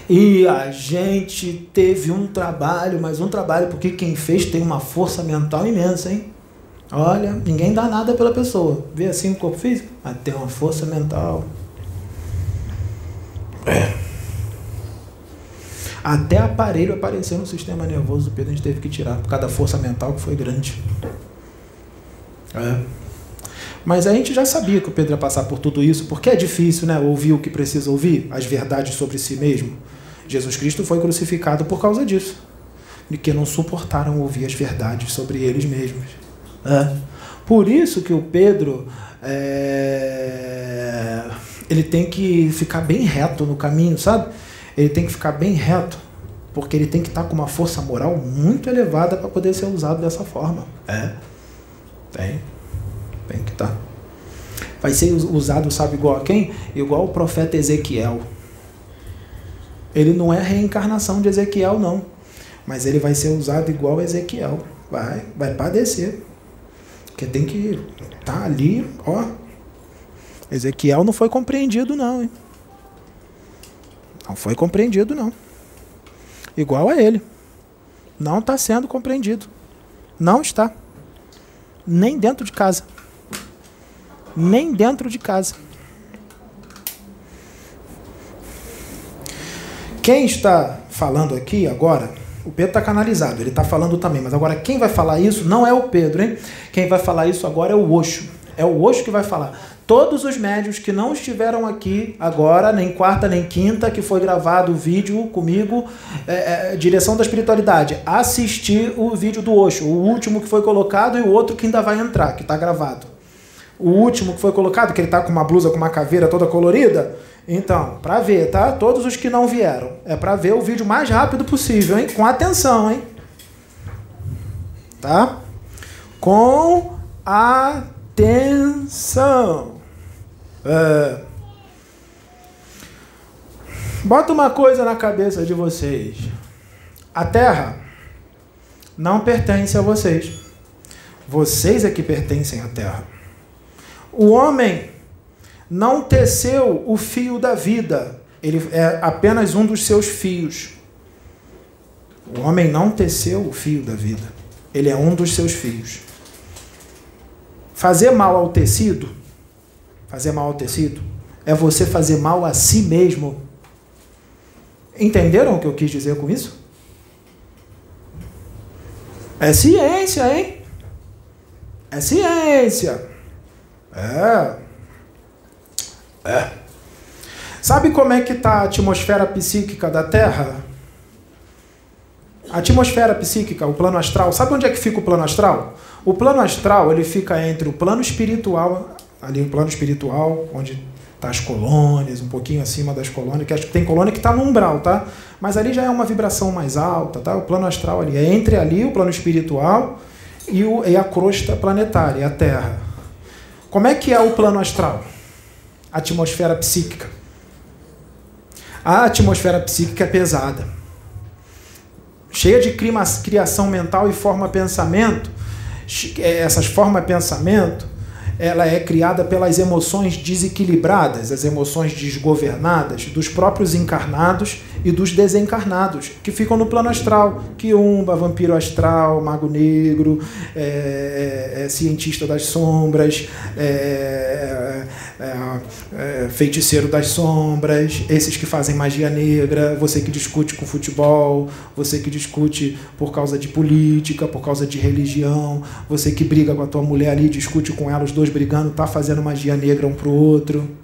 E a gente teve um trabalho, mas um trabalho, porque quem fez tem uma força mental imensa, hein? Olha, ninguém dá nada pela pessoa. Vê assim o corpo físico? Mas tem uma força mental. É. Até aparelho apareceu no sistema nervoso do Pedro, a gente teve que tirar, por causa da força mental que foi grande. É. Mas a gente já sabia que o Pedro ia passar por tudo isso, porque é difícil né, ouvir o que precisa ouvir, as verdades sobre si mesmo. Jesus Cristo foi crucificado por causa disso, de que não suportaram ouvir as verdades sobre eles mesmos. É. Por isso que o Pedro é... ele tem que ficar bem reto no caminho, sabe? Ele tem que ficar bem reto, porque ele tem que estar com uma força moral muito elevada para poder ser usado dessa forma. É, tem. Tem que estar. Tá. Vai ser usado, sabe, igual a quem? Igual o profeta Ezequiel. Ele não é a reencarnação de Ezequiel, não. Mas ele vai ser usado igual a Ezequiel. Vai, vai padecer. Porque tem que estar tá ali, ó. Ezequiel não foi compreendido, não, hein? Não foi compreendido, não. Igual a ele. Não está sendo compreendido. Não está. Nem dentro de casa nem dentro de casa. Quem está falando aqui agora, o Pedro está canalizado, ele está falando também, mas agora quem vai falar isso não é o Pedro, hein? Quem vai falar isso agora é o Oxo. É o Oxo que vai falar. Todos os médios que não estiveram aqui agora, nem quarta nem quinta, que foi gravado o vídeo comigo, é, é, direção da espiritualidade, assistir o vídeo do Oxo, o último que foi colocado e o outro que ainda vai entrar, que está gravado o último que foi colocado, que ele está com uma blusa com uma caveira toda colorida. Então, para ver, tá? Todos os que não vieram. É para ver o vídeo mais rápido possível, hein? Com atenção, hein? Tá? com atenção. É. Bota uma coisa na cabeça de vocês. A terra não pertence a vocês. Vocês é que pertencem à terra. O homem não teceu o fio da vida, ele é apenas um dos seus fios. O homem não teceu o fio da vida, ele é um dos seus fios. Fazer mal ao tecido, fazer mal ao tecido, é você fazer mal a si mesmo. Entenderam o que eu quis dizer com isso? É ciência, hein? É ciência. É. É. Sabe como é que está a atmosfera psíquica da Terra? A atmosfera psíquica, o plano astral, sabe onde é que fica o plano astral? O plano astral, ele fica entre o plano espiritual, ali o plano espiritual, onde tá as colônias, um pouquinho acima das colônias, que acho que tem colônia que está no umbral, tá? Mas ali já é uma vibração mais alta, tá? O plano astral ali é entre ali o plano espiritual e, o, e a crosta planetária, a Terra. Como é que é o plano astral? A atmosfera psíquica. A atmosfera psíquica é pesada. Cheia de criação mental e forma pensamento. Essas formas pensamento ela é criada pelas emoções desequilibradas, as emoções desgovernadas dos próprios encarnados e dos desencarnados, que ficam no plano astral. Quiumba, vampiro astral, mago negro, é, é, é cientista das sombras, é, é, é, feiticeiro das sombras, esses que fazem magia negra, você que discute com futebol, você que discute por causa de política, por causa de religião, você que briga com a tua mulher ali, discute com ela, os dois brigando, tá fazendo magia negra um pro outro.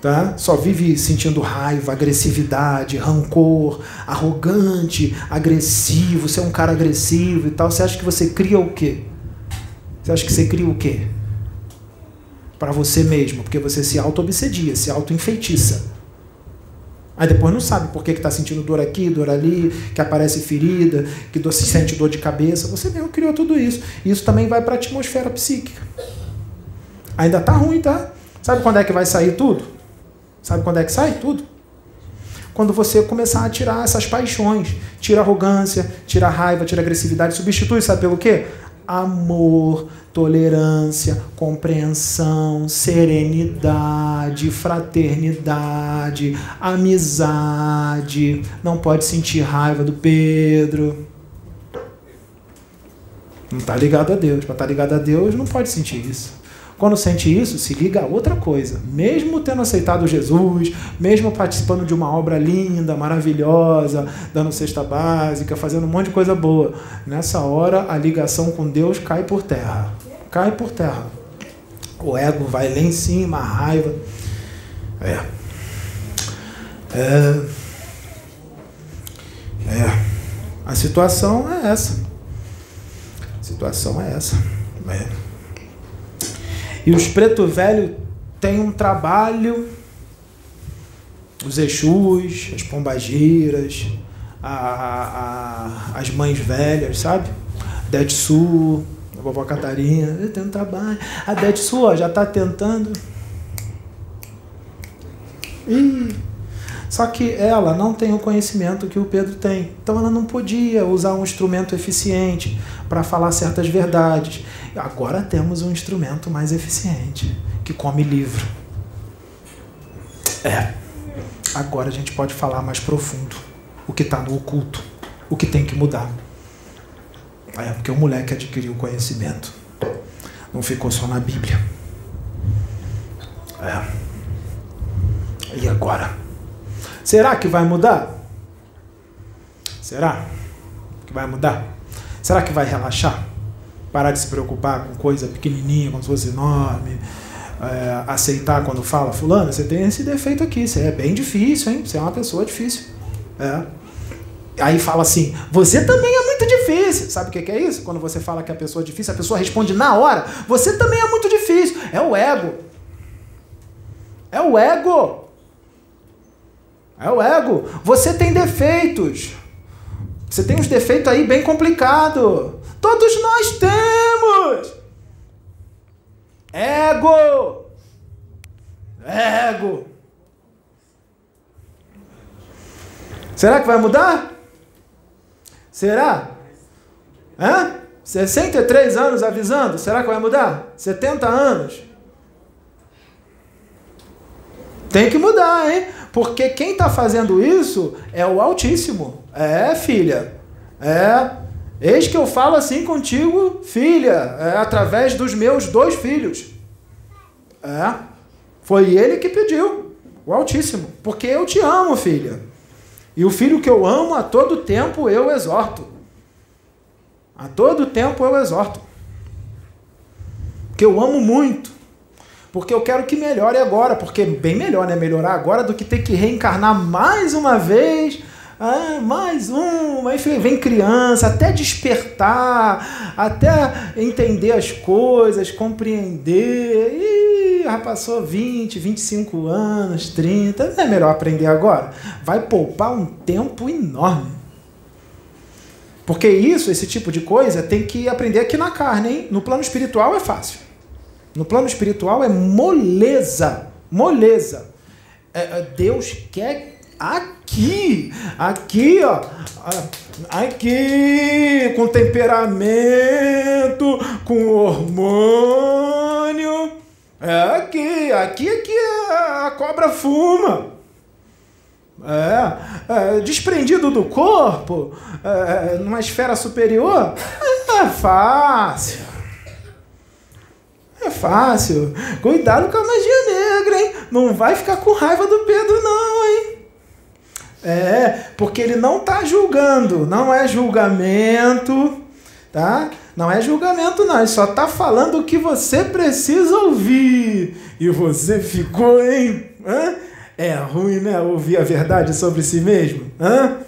Tá? Só vive sentindo raiva, agressividade, rancor, arrogante, agressivo, você é um cara agressivo e tal. Você acha que você cria o quê? Você acha que você cria o quê? Para você mesmo, porque você se auto-obsedia, se auto-enfeitiça. Aí depois não sabe por que está sentindo dor aqui, dor ali, que aparece ferida, que se sente dor de cabeça. Você mesmo criou tudo isso. Isso também vai para a atmosfera psíquica. Ainda tá ruim, tá? Sabe quando é que vai sair tudo? Sabe quando é que sai tudo? Quando você começar a tirar essas paixões, tira arrogância, tira raiva, tira agressividade, substitui, sabe pelo quê? Amor, tolerância, compreensão, serenidade, fraternidade, amizade. Não pode sentir raiva do Pedro. Não está ligado a Deus. Para estar tá ligado a Deus, não pode sentir isso. Quando sente isso, se liga a outra coisa. Mesmo tendo aceitado Jesus, mesmo participando de uma obra linda, maravilhosa, dando cesta básica, fazendo um monte de coisa boa, nessa hora a ligação com Deus cai por terra cai por terra. O ego vai lá em cima, a raiva. É. É. É. A situação é essa. A situação é essa. É. E os preto velho têm um trabalho, os Exus, as pombageiras, a, a, as mães velhas, sabe? Detsu, vovó Catarina, eu tenho trabalho. A Dete sua já está tentando. Ih, só que ela não tem o conhecimento que o Pedro tem. Então ela não podia usar um instrumento eficiente para falar certas verdades. Agora temos um instrumento mais eficiente, que come livro. É. Agora a gente pode falar mais profundo o que está no oculto, o que tem que mudar. É, porque o moleque adquiriu conhecimento. Não ficou só na Bíblia. É. E agora? Será que vai mudar? Será que vai mudar? Será que vai relaxar? Parar de se preocupar com coisa pequenininha, como se fosse enorme? É, aceitar quando fala, fulano, você tem esse defeito aqui, você é bem difícil, hein? Você é uma pessoa difícil. É. Aí fala assim, você também é muito difícil. Sabe o que é isso? Quando você fala que a pessoa é difícil, a pessoa responde na hora, você também é muito difícil. É o ego. É o ego. É o ego. Você tem defeitos. Você tem uns defeitos aí bem complicados. Todos nós temos. Ego. Ego. Será que vai mudar? Será? Hã? 63 anos avisando, será que vai mudar? 70 anos? Tem que mudar, hein? Porque quem está fazendo isso é o Altíssimo. É, filha. É. Eis que eu falo assim contigo, filha, é, através dos meus dois filhos. É. Foi ele que pediu, o Altíssimo. Porque eu te amo, filha. E o filho que eu amo, a todo tempo eu exorto. A todo tempo eu exorto. Porque eu amo muito. Porque eu quero que melhore agora, porque é bem melhor, né? Melhorar agora do que ter que reencarnar mais uma vez. Ah, mais uma, enfim, vem criança, até despertar, até entender as coisas, compreender. Ih, já passou 20, 25 anos, 30. Não é melhor aprender agora? Vai poupar um tempo enorme. Porque isso, esse tipo de coisa, tem que aprender aqui na carne, hein? No plano espiritual é fácil. No plano espiritual é moleza. Moleza. É, é, Deus quer aqui, aqui, ó, aqui, com temperamento, com hormônio. É aqui, aqui é que a cobra fuma. É, é, desprendido do corpo, é, numa esfera superior, é fácil. É fácil. Cuidado com a magia negra, hein? Não vai ficar com raiva do Pedro, não, hein? É, porque ele não está julgando, não é julgamento, tá? Não é julgamento, não. Ele só está falando o que você precisa ouvir. E você ficou, hein? Hã? É ruim, né? Ouvir a verdade sobre si mesmo. Hã?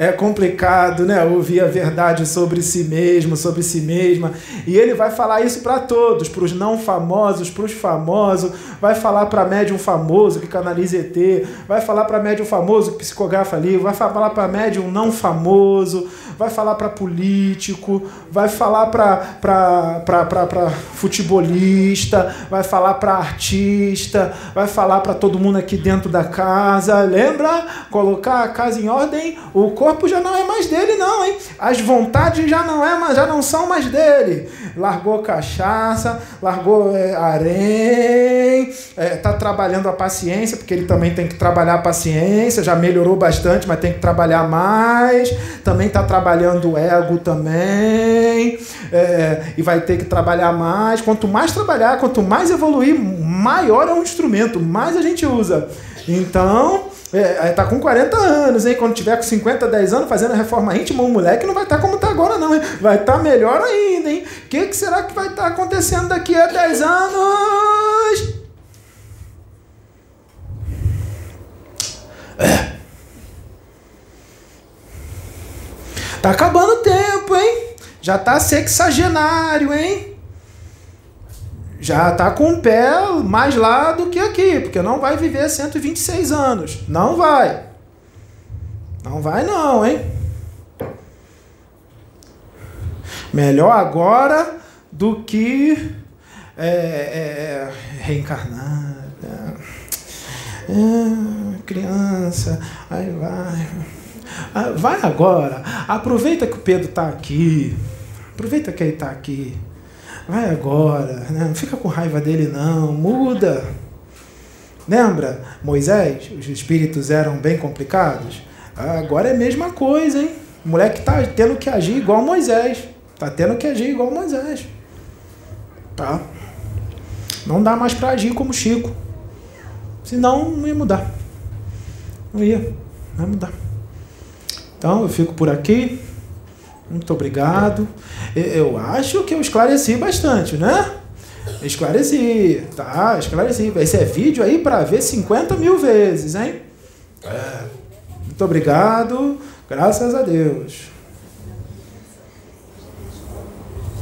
É complicado, né? Ouvir a verdade sobre si mesmo, sobre si mesma. E ele vai falar isso para todos, para os não famosos, para os famosos. Vai falar para médium famoso que canaliza ET. Vai falar para médium famoso que psicografa livro. Vai falar para médium não famoso. Vai falar para político. Vai falar para futebolista. Vai falar para artista. Vai falar para todo mundo aqui dentro da casa. Lembra? Colocar a casa em ordem. O corpo corpo já não é mais dele, não, hein? As vontades já não, é, já não são mais dele. Largou cachaça, largou é, harém, é, tá trabalhando a paciência, porque ele também tem que trabalhar a paciência, já melhorou bastante, mas tem que trabalhar mais. Também tá trabalhando o ego também, é, e vai ter que trabalhar mais. Quanto mais trabalhar, quanto mais evoluir, maior é o instrumento, mais a gente usa. Então, é, tá com 40 anos, hein? Quando tiver com 50, 10 anos fazendo a reforma íntima, o moleque não vai estar tá como está agora, não, hein? Vai estar tá melhor ainda, hein? O que, que será que vai estar tá acontecendo daqui a 10 anos? É. Tá acabando o tempo, hein? Já tá sexagenário, hein? Já está com o pé mais lá do que aqui, porque não vai viver 126 anos. Não vai. Não vai não, hein? Melhor agora do que é, é, reencarnar. É, criança, aí vai. Ah, vai agora. Aproveita que o Pedro está aqui. Aproveita que ele está aqui. Vai agora, né? não fica com raiva dele não, muda. Lembra? Moisés, os espíritos eram bem complicados? Agora é a mesma coisa, hein? O moleque tá tendo que agir igual Moisés. Tá tendo que agir igual Moisés. Tá? Não dá mais para agir como Chico. Senão não ia mudar. Não ia. Não ia mudar. Então eu fico por aqui. Muito obrigado. Eu acho que eu esclareci bastante, né? Esclareci, tá? Esclareci. Esse é vídeo aí para ver 50 mil vezes, hein? É. Muito obrigado. Graças a Deus.